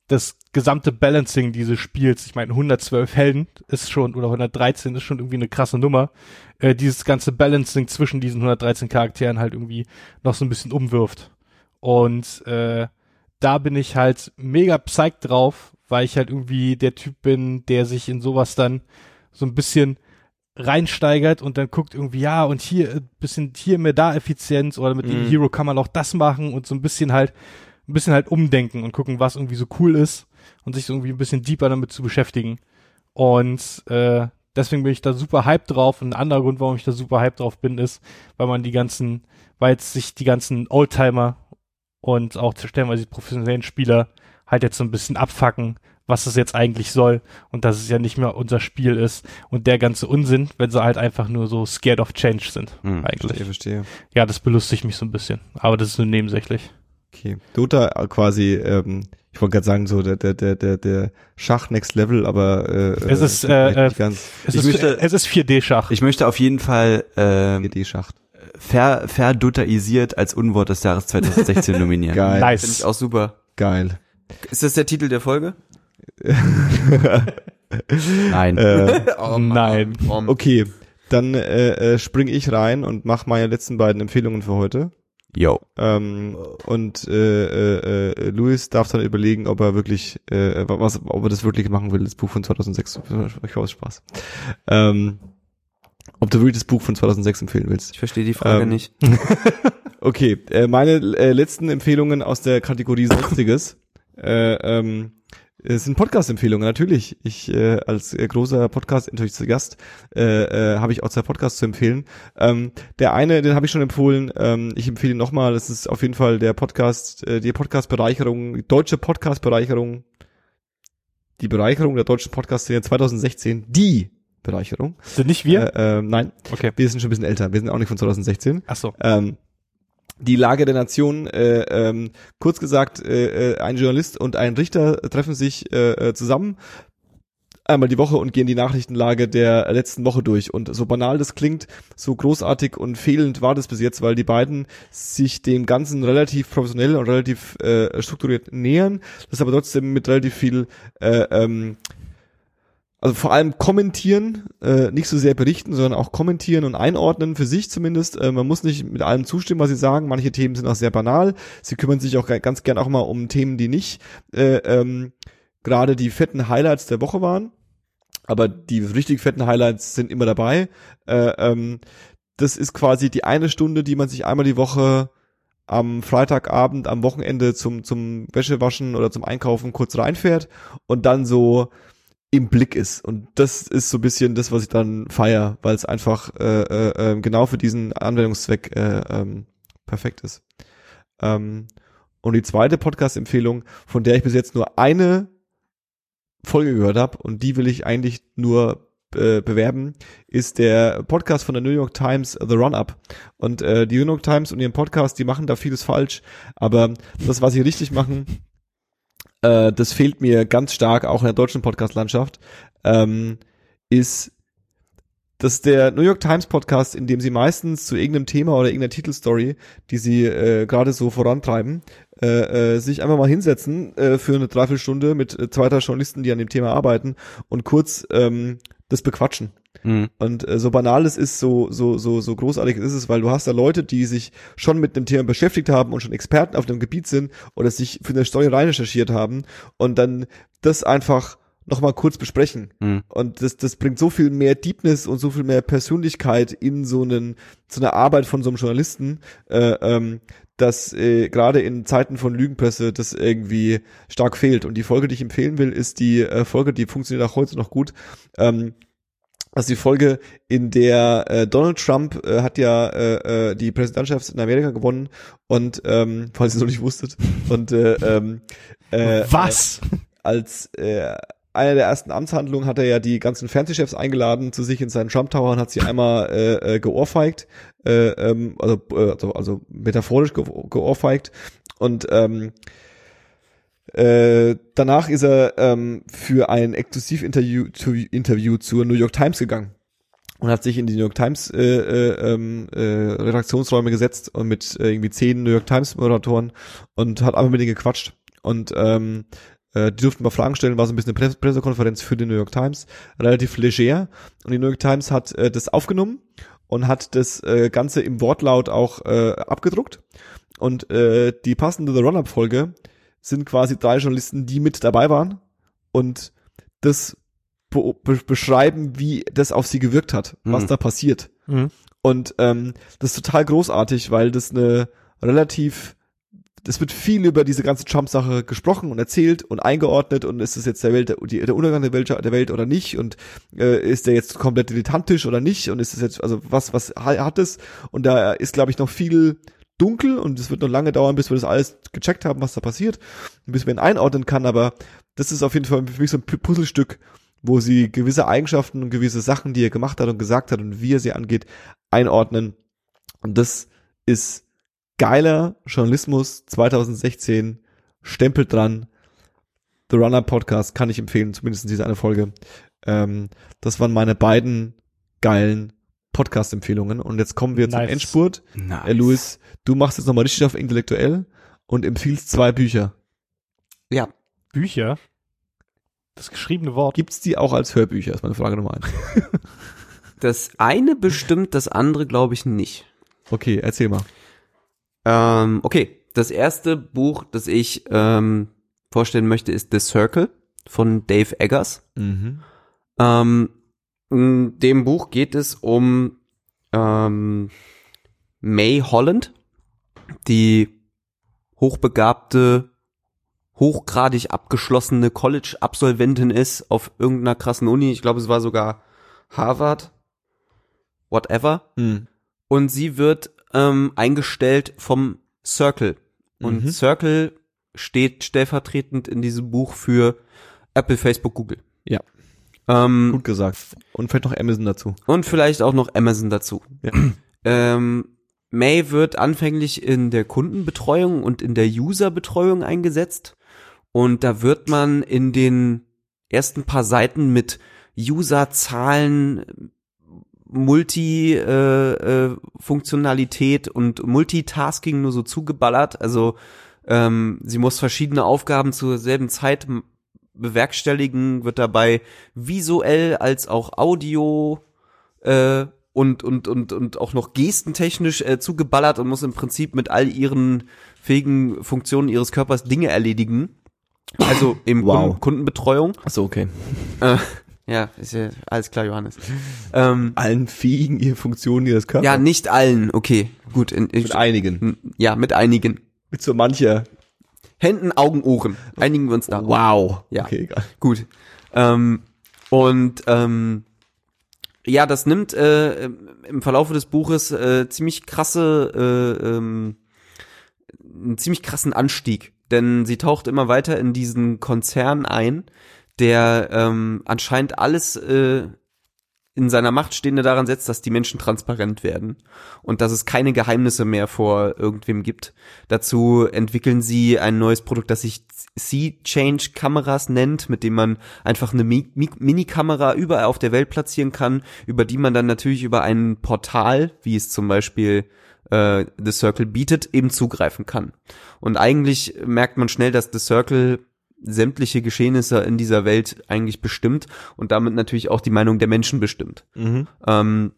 das gesamte Balancing dieses Spiels, ich meine 112 Helden ist schon oder 113 ist schon irgendwie eine krasse Nummer, äh, dieses ganze Balancing zwischen diesen 113 Charakteren halt irgendwie noch so ein bisschen umwirft. Und äh, da bin ich halt mega psyched drauf, weil ich halt irgendwie der Typ bin, der sich in sowas dann so ein bisschen reinsteigert und dann guckt irgendwie, ja, und hier ein bisschen hier mehr da Effizienz oder mit dem Mhm. Hero kann man auch das machen und so ein bisschen halt ein bisschen halt umdenken und gucken, was irgendwie so cool ist und sich so irgendwie ein bisschen deeper damit zu beschäftigen. Und äh, deswegen bin ich da super hyped drauf. Und ein anderer Grund, warum ich da super hyped drauf bin, ist, weil man die ganzen, weil jetzt sich die ganzen Oldtimer und auch stellenweise die professionellen Spieler halt jetzt so ein bisschen abfacken, was das jetzt eigentlich soll und dass es ja nicht mehr unser Spiel ist und der ganze Unsinn, wenn sie halt einfach nur so scared of change sind, Hm, eigentlich. Verstehe, verstehe. Ja, das belustigt mich so ein bisschen, aber das ist nur nebensächlich. Okay. Dota äh, quasi, ähm, ich wollte gerade sagen, so der, der, der, der, der Schach Next Level, aber äh, Es ist, vielleicht äh, nicht ganz Es Ich ist, möchte- es ist 4D-Schach. Ich möchte auf jeden Fall ähm, GD-Schach. ver, verdotaisiert als Unwort des Jahres 2016 (laughs) nominieren. Geil. Finde Nice. ich auch super. Geil. Ist das der Titel der Folge? (laughs) Nein. Äh, (laughs) Nein. Um, okay, dann äh, äh, spring ich rein und mach meine letzten beiden Empfehlungen für heute. Yo. Ähm, und äh, äh, äh, Louis darf dann überlegen, ob er wirklich, äh, was, ob er das wirklich machen will, das Buch von 2006. Ich aus Spaß. Ähm, ob du wirklich das Buch von 2006 empfehlen willst. Ich verstehe die Frage Ähm, nicht. (laughs) Okay, äh, meine äh, letzten Empfehlungen aus der Kategorie Sonstiges äh, ähm, es sind Podcast-Empfehlungen, natürlich. Ich äh, als äh, großer podcast natürlich zu Gast äh, äh, habe ich auch zwei Podcasts zu empfehlen. Ähm, der eine, den habe ich schon empfohlen. Ähm, ich empfehle ihn nochmal. Das ist auf jeden Fall der Podcast, äh, die Podcast-Bereicherung, deutsche Podcast-Bereicherung, die Bereicherung der deutschen Podcast-Szene 2016. Die Bereicherung. Sind nicht wir? Äh, äh, nein, okay. wir sind schon ein bisschen älter. Wir sind auch nicht von 2016 Ach so. ähm, die Lage der Nation, äh, ähm, kurz gesagt, äh, äh, ein Journalist und ein Richter treffen sich äh, äh, zusammen einmal die Woche und gehen die Nachrichtenlage der letzten Woche durch. Und so banal das klingt, so großartig und fehlend war das bis jetzt, weil die beiden sich dem Ganzen relativ professionell und relativ äh, strukturiert nähern, das aber trotzdem mit relativ viel äh, ähm, also vor allem kommentieren, äh, nicht so sehr berichten, sondern auch kommentieren und einordnen, für sich zumindest. Äh, man muss nicht mit allem zustimmen, was sie sagen. Manche Themen sind auch sehr banal. Sie kümmern sich auch ganz gern auch mal um Themen, die nicht äh, ähm, gerade die fetten Highlights der Woche waren. Aber die richtig fetten Highlights sind immer dabei. Äh, ähm, das ist quasi die eine Stunde, die man sich einmal die Woche am Freitagabend, am Wochenende zum, zum Wäschewaschen oder zum Einkaufen kurz reinfährt und dann so im Blick ist. Und das ist so ein bisschen das, was ich dann feier, weil es einfach äh, äh, äh, genau für diesen Anwendungszweck äh, ähm, perfekt ist. Ähm, und die zweite Podcast-Empfehlung, von der ich bis jetzt nur eine Folge gehört habe, und die will ich eigentlich nur äh, bewerben, ist der Podcast von der New York Times, The Run-Up. Und äh, die New York Times und ihren Podcast, die machen da vieles falsch, aber das, was sie richtig machen, äh, das fehlt mir ganz stark auch in der deutschen Podcast-Landschaft, ähm, ist Das ist der New York Times Podcast, in dem sie meistens zu irgendeinem Thema oder irgendeiner Titelstory, die sie äh, gerade so vorantreiben, äh, äh, sich einfach mal hinsetzen äh, für eine Dreiviertelstunde mit äh, zwei, drei Journalisten, die an dem Thema arbeiten und kurz ähm, das bequatschen. Mhm. Und äh, so banal es ist, so, so, so, so großartig ist es, weil du hast da Leute, die sich schon mit dem Thema beschäftigt haben und schon Experten auf dem Gebiet sind oder sich für eine Story rein recherchiert haben und dann das einfach nochmal kurz besprechen. Mhm. Und das, das bringt so viel mehr Deepness und so viel mehr Persönlichkeit in so einen, so eine Arbeit von so einem Journalisten, äh, ähm, dass äh, gerade in Zeiten von Lügenpresse das irgendwie stark fehlt. Und die Folge, die ich empfehlen will, ist die äh, Folge, die funktioniert auch heute noch gut. Ähm, ist die Folge, in der äh, Donald Trump äh, hat ja äh, äh, die Präsidentschaft in Amerika gewonnen und ähm, (laughs) falls ihr es noch nicht wusstet und äh, ähm, äh, Was? als äh, einer der ersten Amtshandlungen hat er ja die ganzen Fernsehchefs eingeladen zu sich in seinen Trump Tower und hat sie einmal äh, äh, geohrfeigt, äh, ähm, also, äh, also, also metaphorisch ge geohrfeigt und ähm, äh, danach ist er ähm, für ein Exklusivinterview zu, Interview zur New York Times gegangen und hat sich in die New York Times äh, äh, ähm, äh, Redaktionsräume gesetzt und mit äh, irgendwie zehn New York Times Moderatoren und hat einfach mit denen gequatscht. Und ähm, äh, die durften mal Fragen stellen, war so ein bisschen eine Presse Pressekonferenz für die New York Times, relativ leger. Und die New York Times hat äh, das aufgenommen und hat das äh, Ganze im Wortlaut auch äh, abgedruckt. Und äh, die passende The Run-Up-Folge sind quasi drei Journalisten, die mit dabei waren und das be be beschreiben, wie das auf sie gewirkt hat, was Mhm. da passiert. Mhm. Und ähm, das ist total großartig, weil das eine relativ, das wird viel über diese ganze Trump-Sache gesprochen und erzählt und eingeordnet und ist es jetzt der Welt, der, der Untergang der Welt, der Welt oder nicht und äh, ist der jetzt komplett dilettantisch oder nicht und ist es jetzt, also was, was ha- hat es? Und da ist, glaube ich, noch viel dunkel und es wird noch lange dauern, bis wir das alles gecheckt haben, was da passiert und bis man ihn einordnen kann, aber das ist auf jeden Fall für mich so ein Pu- Puzzlestück, wo sie gewisse Eigenschaften und gewisse Sachen, die er gemacht hat und gesagt hat und wie er sie angeht, einordnen. Und das ist geiler Journalismus 2016, Stempel dran. The Runner Podcast kann ich empfehlen, zumindest diese eine Folge. Ähm, das waren meine beiden geilen Podcast-Empfehlungen. Und jetzt kommen wir zum Nice. Endspurt. Nice. Äh, Louis, du machst jetzt nochmal richtig auf intellektuell und empfiehlst zwei Bücher. Ja. Bücher? Das geschriebene Wort. Gibt's die auch als Hörbücher? Ist meine Frage Nummer eins. (laughs) Das eine bestimmt, das andere glaube ich nicht. Okay, erzähl mal. Ähm, okay, das erste Buch, das ich ähm, vorstellen möchte, ist The Circle von Dave Eggers. Mhm. Ähm, in dem Buch geht es um ähm, May Holland, die hochbegabte, hochgradig abgeschlossene College-Absolventin ist auf irgendeiner krassen Uni. Ich glaube, es war sogar Harvard, whatever. Mhm. Und sie wird ähm, eingestellt vom Circle. Und Mhm. Circle steht stellvertretend in diesem Buch für Apple, Facebook, Google. Ja. Ähm, Gut gesagt. Und vielleicht noch Amazon dazu. und vielleicht auch noch Amazon dazu. Ja. Ähm, May wird anfänglich in der Kundenbetreuung und in der Userbetreuung eingesetzt. Und da wird man in den ersten paar Seiten mit Userzahlen, Multi-Funktionalität und Multitasking nur so zugeballert. Also ähm, sie muss verschiedene Aufgaben zur selben Zeit bewerkstelligen, wird dabei visuell als auch Audio äh, und, und, und, und auch noch gestentechnisch äh, zugeballert und muss im Prinzip mit all ihren fähigen Funktionen ihres Körpers Dinge erledigen. Also im Wow. Kunden, Kundenbetreuung. Achso, okay. Äh, ja, ist ja alles klar, Johannes. Ähm, Allen fähigen ihre Funktionen ihres Körpers. ja, nicht allen, okay, gut. In, in, Mit einigen. ja, mit einigen. Mit so mancher. Händen, Augen, Ohren. Einigen wir uns da. Wow. Ja. Okay, egal. Gut. Ähm, und ähm, ja, das nimmt äh, im Verlaufe des Buches äh, ziemlich krasse, äh, ähm, einen ziemlich krassen Anstieg. Denn sie taucht immer weiter in diesen Konzern ein, der ähm, anscheinend alles äh, in seiner Macht Stehende daran setzt, dass die Menschen transparent werden und dass es keine Geheimnisse mehr vor irgendwem gibt. Dazu entwickeln sie ein neues Produkt, das sich Sea-Change-Kameras nennt, mit dem man einfach eine Mi Mi Mini-Kamera überall auf der Welt platzieren kann, über die man dann natürlich über ein Portal, wie es zum Beispiel äh, The Circle bietet, eben zugreifen kann. Und eigentlich merkt man schnell, dass The Circle sämtliche Geschehnisse in dieser Welt eigentlich bestimmt und damit natürlich auch die Meinung der Menschen bestimmt. Mhm. Ähm,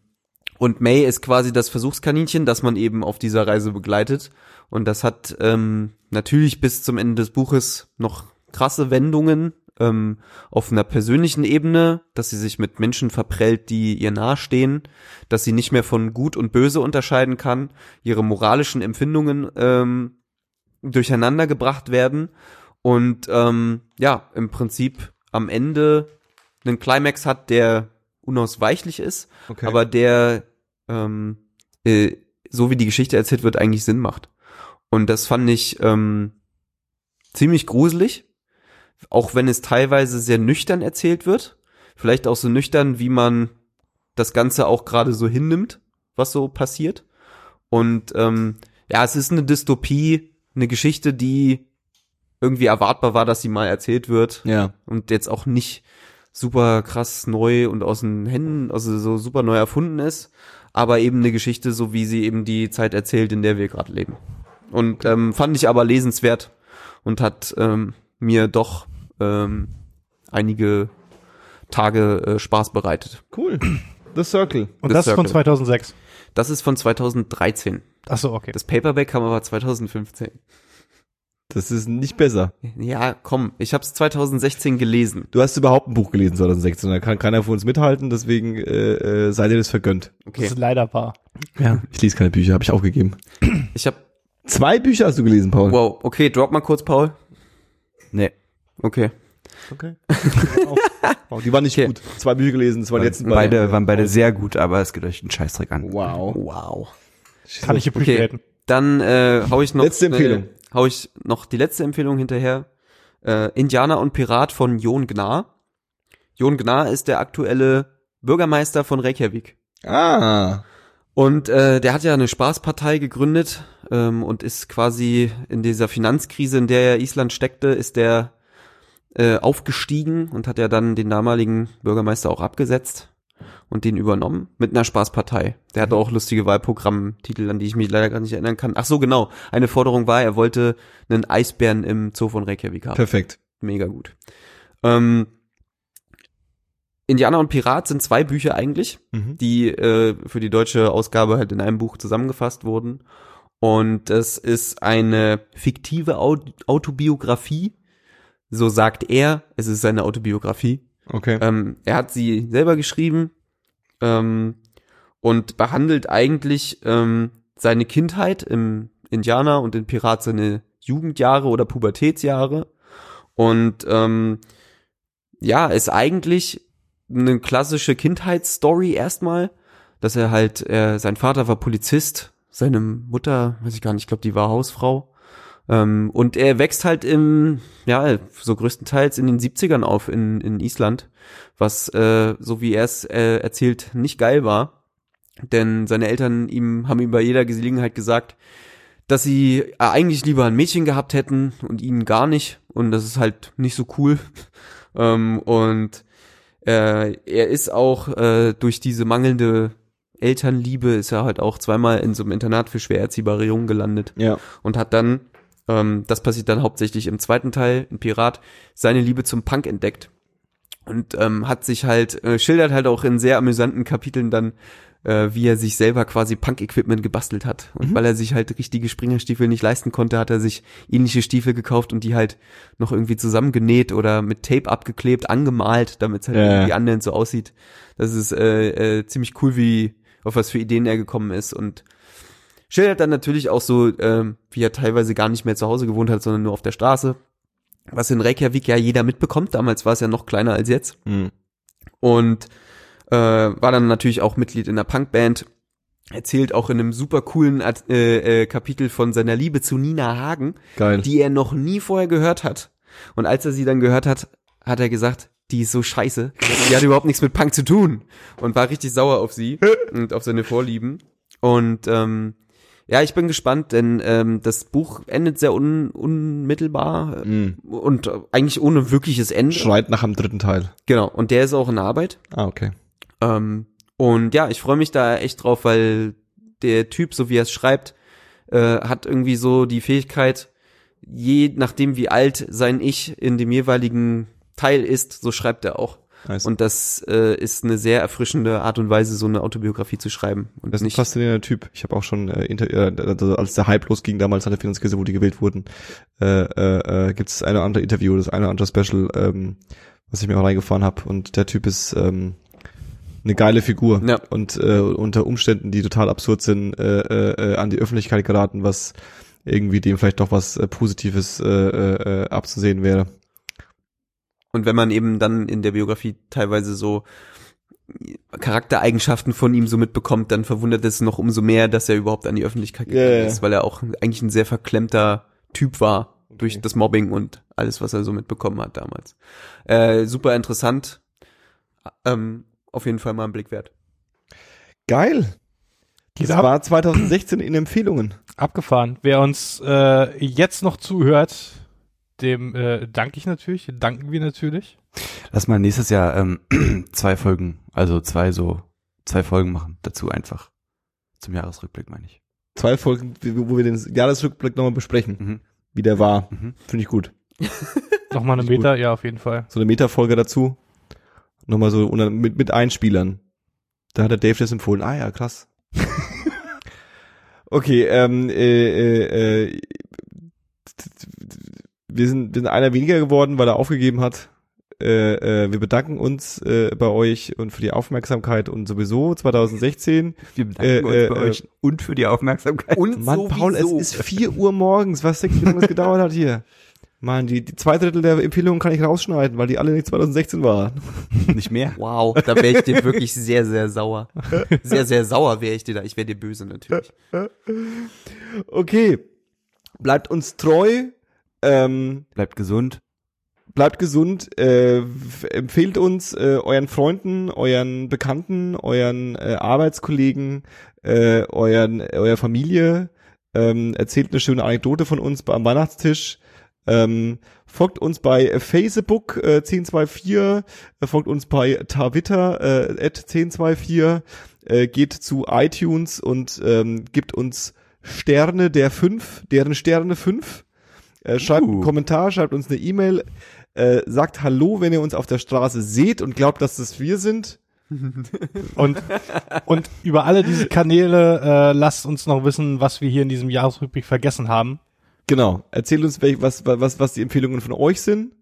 und May ist quasi das Versuchskaninchen, das man eben auf dieser Reise begleitet. Und das hat ähm, natürlich bis zum Ende des Buches noch krasse Wendungen ähm, auf einer persönlichen Ebene, dass sie sich mit Menschen verprellt, die ihr nahestehen, dass sie nicht mehr von Gut und Böse unterscheiden kann, ihre moralischen Empfindungen ähm, durcheinander gebracht werden und ähm, ja, im Prinzip am Ende einen Climax hat, der unausweichlich ist, Okay. aber der, ähm, äh, so wie die Geschichte erzählt wird, eigentlich Sinn macht. Und das fand ich ähm, ziemlich gruselig, auch wenn es teilweise sehr nüchtern erzählt wird. Vielleicht auch so nüchtern, wie man das Ganze auch gerade so hinnimmt, was so passiert. Und ähm, ja, es ist eine Dystopie, eine Geschichte, die irgendwie erwartbar war, dass sie mal erzählt wird ja. und jetzt auch nicht super krass neu und aus den Händen, also so super neu erfunden ist, aber eben eine Geschichte, so wie sie eben die Zeit erzählt, in der wir gerade leben. Und ähm, fand ich aber lesenswert und hat ähm, mir doch ähm, einige Tage äh, Spaß bereitet. Cool. The Circle. Und The das ist von Circle. 2006. Das ist von 2013. Ach so, okay. Das Paperback kam aber 2015. Das ist nicht besser. Ja, komm, ich habe es 2016 gelesen. Du hast überhaupt ein Buch gelesen 2016, da kann keiner von uns mithalten, deswegen äh, äh, sei dir das vergönnt. Das Okay, ist leider wahr. Ja. Ich lese keine Bücher, habe ich aufgegeben. ich habe Zwei Bücher hast du gelesen, Paul. wow, okay, drop mal kurz, Paul. Nee. Okay. Okay. (laughs) wow, die waren nicht Okay. gut. Zwei Bücher gelesen, das waren jetzt Beide waren beide sehr gut, aber es geht euch einen Scheißdreck an. Wow. Wow. Kann ich appreciaten. Dann äh, hau ich noch Letzte Empfehlung. Äh, hau ich noch die letzte Empfehlung hinterher. Äh, Indianer und Pirat von Jon Gnar. Jon Gnar ist der aktuelle Bürgermeister von Reykjavik. Ah. Und äh, der hat ja eine Spaßpartei gegründet ähm, und ist quasi in dieser Finanzkrise, in der ja Island steckte, ist der äh, aufgestiegen und hat ja dann den damaligen Bürgermeister auch abgesetzt und den übernommen mit einer Spaßpartei. Der hatte auch lustige Wahlprogrammtitel, an die ich mich leider gar nicht erinnern kann. Ach so, genau. Eine Forderung war, er wollte einen Eisbären im Zoo von Reykjavik haben Perfekt. mega gut. Ähm, Indianer und Pirat sind zwei Bücher eigentlich, Mhm. die äh, für die deutsche Ausgabe halt in einem Buch zusammengefasst wurden. Und es ist eine fiktive Au Autobiografie, so sagt er. Es ist seine Autobiografie. Okay. Ähm, er hat sie selber geschrieben ähm, und behandelt eigentlich ähm, seine Kindheit im Indianer und in Pirat seine Jugendjahre oder Pubertätsjahre. Und ähm, ja, ist eigentlich eine klassische Kindheitsstory erstmal, dass er halt, er, sein Vater war Polizist, seine Mutter, weiß ich gar nicht, ich glaube, die war Hausfrau. Ähm, und er wächst halt im, ja, so größtenteils in den 70ern auf in, in Island, was, äh, so wie er es äh, erzählt, nicht geil war. Denn seine Eltern ihm, haben ihm bei jeder Gelegenheit gesagt, dass sie äh, eigentlich lieber ein Mädchen gehabt hätten und ihn gar nicht. Und das ist halt nicht so cool. (laughs) ähm, und äh, er ist auch äh, durch diese mangelnde Elternliebe ist er halt auch zweimal in so einem Internat für schwer erziehbare Jungen gelandet ja. und hat dann, ähm, das passiert dann hauptsächlich im zweiten Teil, ein Pirat, seine Liebe zum Punk entdeckt. Und ähm, hat sich halt, äh, schildert halt auch in sehr amüsanten Kapiteln dann, äh, wie er sich selber quasi Punk-Equipment gebastelt hat. Und weil er sich halt richtige Springerstiefel nicht leisten konnte, hat er sich ähnliche Stiefel gekauft und die halt noch irgendwie zusammengenäht oder mit Tape abgeklebt, angemalt, damit es halt Ja, irgendwie annähernd so aussieht. Das ist äh, äh, ziemlich cool, wie auf was für Ideen er gekommen ist und schildert dann natürlich auch so, ähm, wie er teilweise gar nicht mehr zu Hause gewohnt hat, sondern nur auf der Straße. Was in Reykjavik ja jeder mitbekommt. Damals war es ja noch kleiner als jetzt. Mhm. Und äh, war dann natürlich auch Mitglied in der Punkband. Erzählt auch in einem super coolen äh, äh, Kapitel von seiner Liebe zu Nina Hagen, Geil. die er noch nie vorher gehört hat. Und als er sie dann gehört hat, hat er gesagt, die ist so scheiße. Die hat überhaupt nichts mit Punk zu tun. Und war richtig sauer auf sie (laughs) und auf seine Vorlieben. Und ähm, Ja, ich bin gespannt, denn ähm, das Buch endet sehr un unmittelbar äh, Mhm. und äh, eigentlich ohne wirkliches Ende. Schreit nach dem dritten Teil. Genau, und der ist auch in Arbeit. Ah, okay. Ähm, und ja, ich freue mich da echt drauf, weil der Typ, so wie er es schreibt, äh, hat irgendwie so die Fähigkeit, je nachdem wie alt sein Ich in dem jeweiligen Teil ist, so schreibt er auch. Nice. Und das äh, ist eine sehr erfrischende Art und Weise, so eine Autobiografie zu schreiben. Und Das ist ein faszinierender Typ. Ich habe auch schon, äh, inter, äh, also als der Hype losging damals an der Finanzkrise, wo die gewählt wurden, äh, äh, äh, gibt es eine oder andere Interview, das eine oder andere Special, ähm, was ich mir auch reingefahren habe. Und der Typ ist ähm, eine geile Figur. Ja. Und äh, unter Umständen, die total absurd sind, äh, äh, äh, an die Öffentlichkeit geraten, was irgendwie dem vielleicht doch was äh, Positives äh, äh, äh, abzusehen wäre. Und wenn man eben dann in der Biografie teilweise so Charaktereigenschaften von ihm so mitbekommt, dann verwundert es noch umso mehr, dass er überhaupt an die Öffentlichkeit gegangen ja. ist, weil er auch eigentlich ein sehr verklemmter Typ war durch das Mobbing und alles, was er so mitbekommen hat damals. Äh, super interessant. Ähm, auf jeden Fall mal einen Blick wert. Geil. Das war 2016 in Empfehlungen. abgefahren. Wer uns äh, jetzt noch zuhört, dem äh, danke ich natürlich, danken wir natürlich. Lass mal nächstes Jahr ähm, (clears throat) zwei Folgen, also zwei so, zwei Folgen machen dazu einfach. Zum Jahresrückblick meine ich. Zwei Folgen, wo wir den Jahresrückblick nochmal besprechen, Mhm. wie der war. Mhm. Finde ich gut. (laughs) Nochmal eine. Meter, ja, auf jeden Fall. So eine Metafolge dazu. Nochmal so unter, mit, mit Einspielern. Da hat der Dave das empfohlen. Ah ja, krass. (laughs) okay, ähm, äh, äh, äh, wir sind, wir sind einer weniger geworden, weil er aufgegeben hat. Äh, äh, wir bedanken uns äh, bei euch und für die Aufmerksamkeit und sowieso 2016. Wir bedanken Äh, uns äh, bei äh, euch und für die Aufmerksamkeit. Und Mann, Paul, es ist 4 Uhr morgens. Was denkst du, wie lange es gedauert hat hier? Mann, die, die zwei Drittel der Empfehlungen kann ich rausschneiden, weil die alle nicht 2016 waren. nicht mehr. Wow, da wäre ich dir wirklich sehr, sehr sauer. Sehr, sehr sauer wäre ich dir da. Ich wäre dir böse natürlich. Okay. Bleibt uns treu. Ähm, Bleibt gesund. bleibt gesund. Äh, empfehlt uns äh, euren Freunden, euren Bekannten, euren äh, Arbeitskollegen, äh, euren, eurer Familie. Ähm, erzählt eine schöne Anekdote von uns am Weihnachtstisch. Ähm, folgt uns bei Facebook äh, 1024, äh, folgt uns bei Twitter äh, at 1024, äh, geht zu iTunes und ähm, gibt uns Sterne der fünf, deren Sterne fünf. Äh, schreibt einen Uh. Kommentar, schreibt uns eine E-Mail, äh, sagt Hallo, wenn ihr uns auf der Straße seht und glaubt, dass das wir sind. (laughs) Und, und über alle diese Kanäle äh, lasst uns noch wissen, was wir hier in diesem Jahresrückblick vergessen haben. Genau. Erzählt uns, was, was, was die Empfehlungen von euch sind.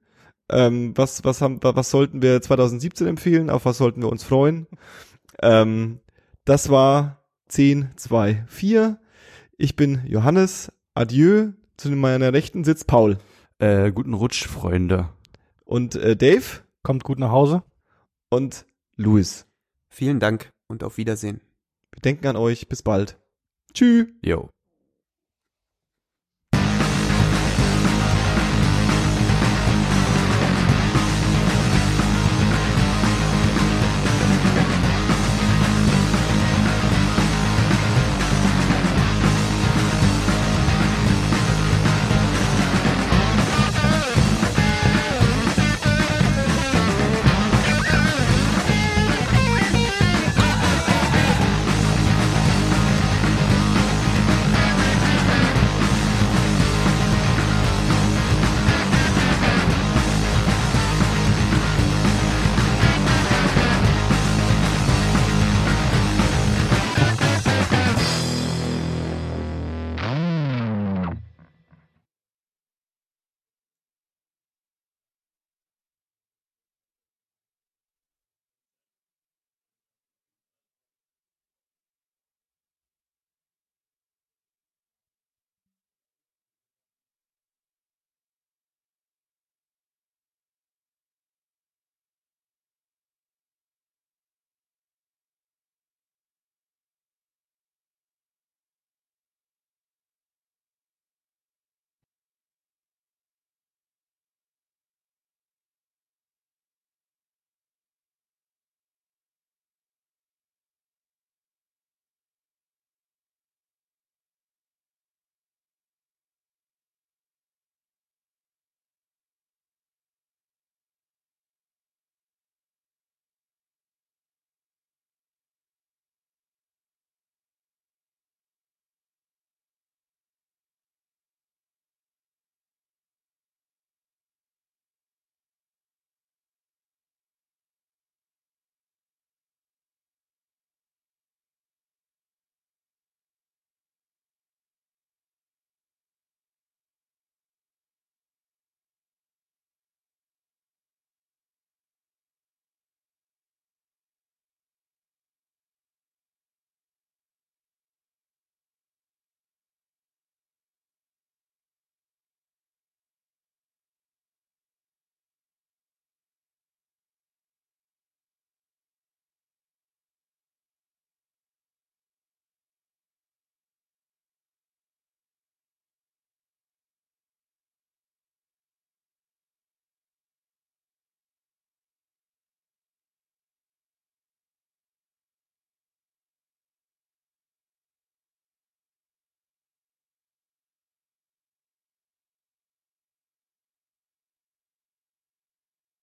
Ähm, was, was, haben, was sollten wir 2017 empfehlen? Auf was sollten wir uns freuen? Ähm, das war 10, 2, 4. Ich bin Johannes. Adieu. Zu meiner Rechten sitzt Paul. Äh, guten Rutsch, Freunde. Und äh, Dave Kommt gut nach Hause. und Luis. Vielen Dank und auf Wiedersehen. Wir denken an euch. Bis bald. Tschüss. Jo.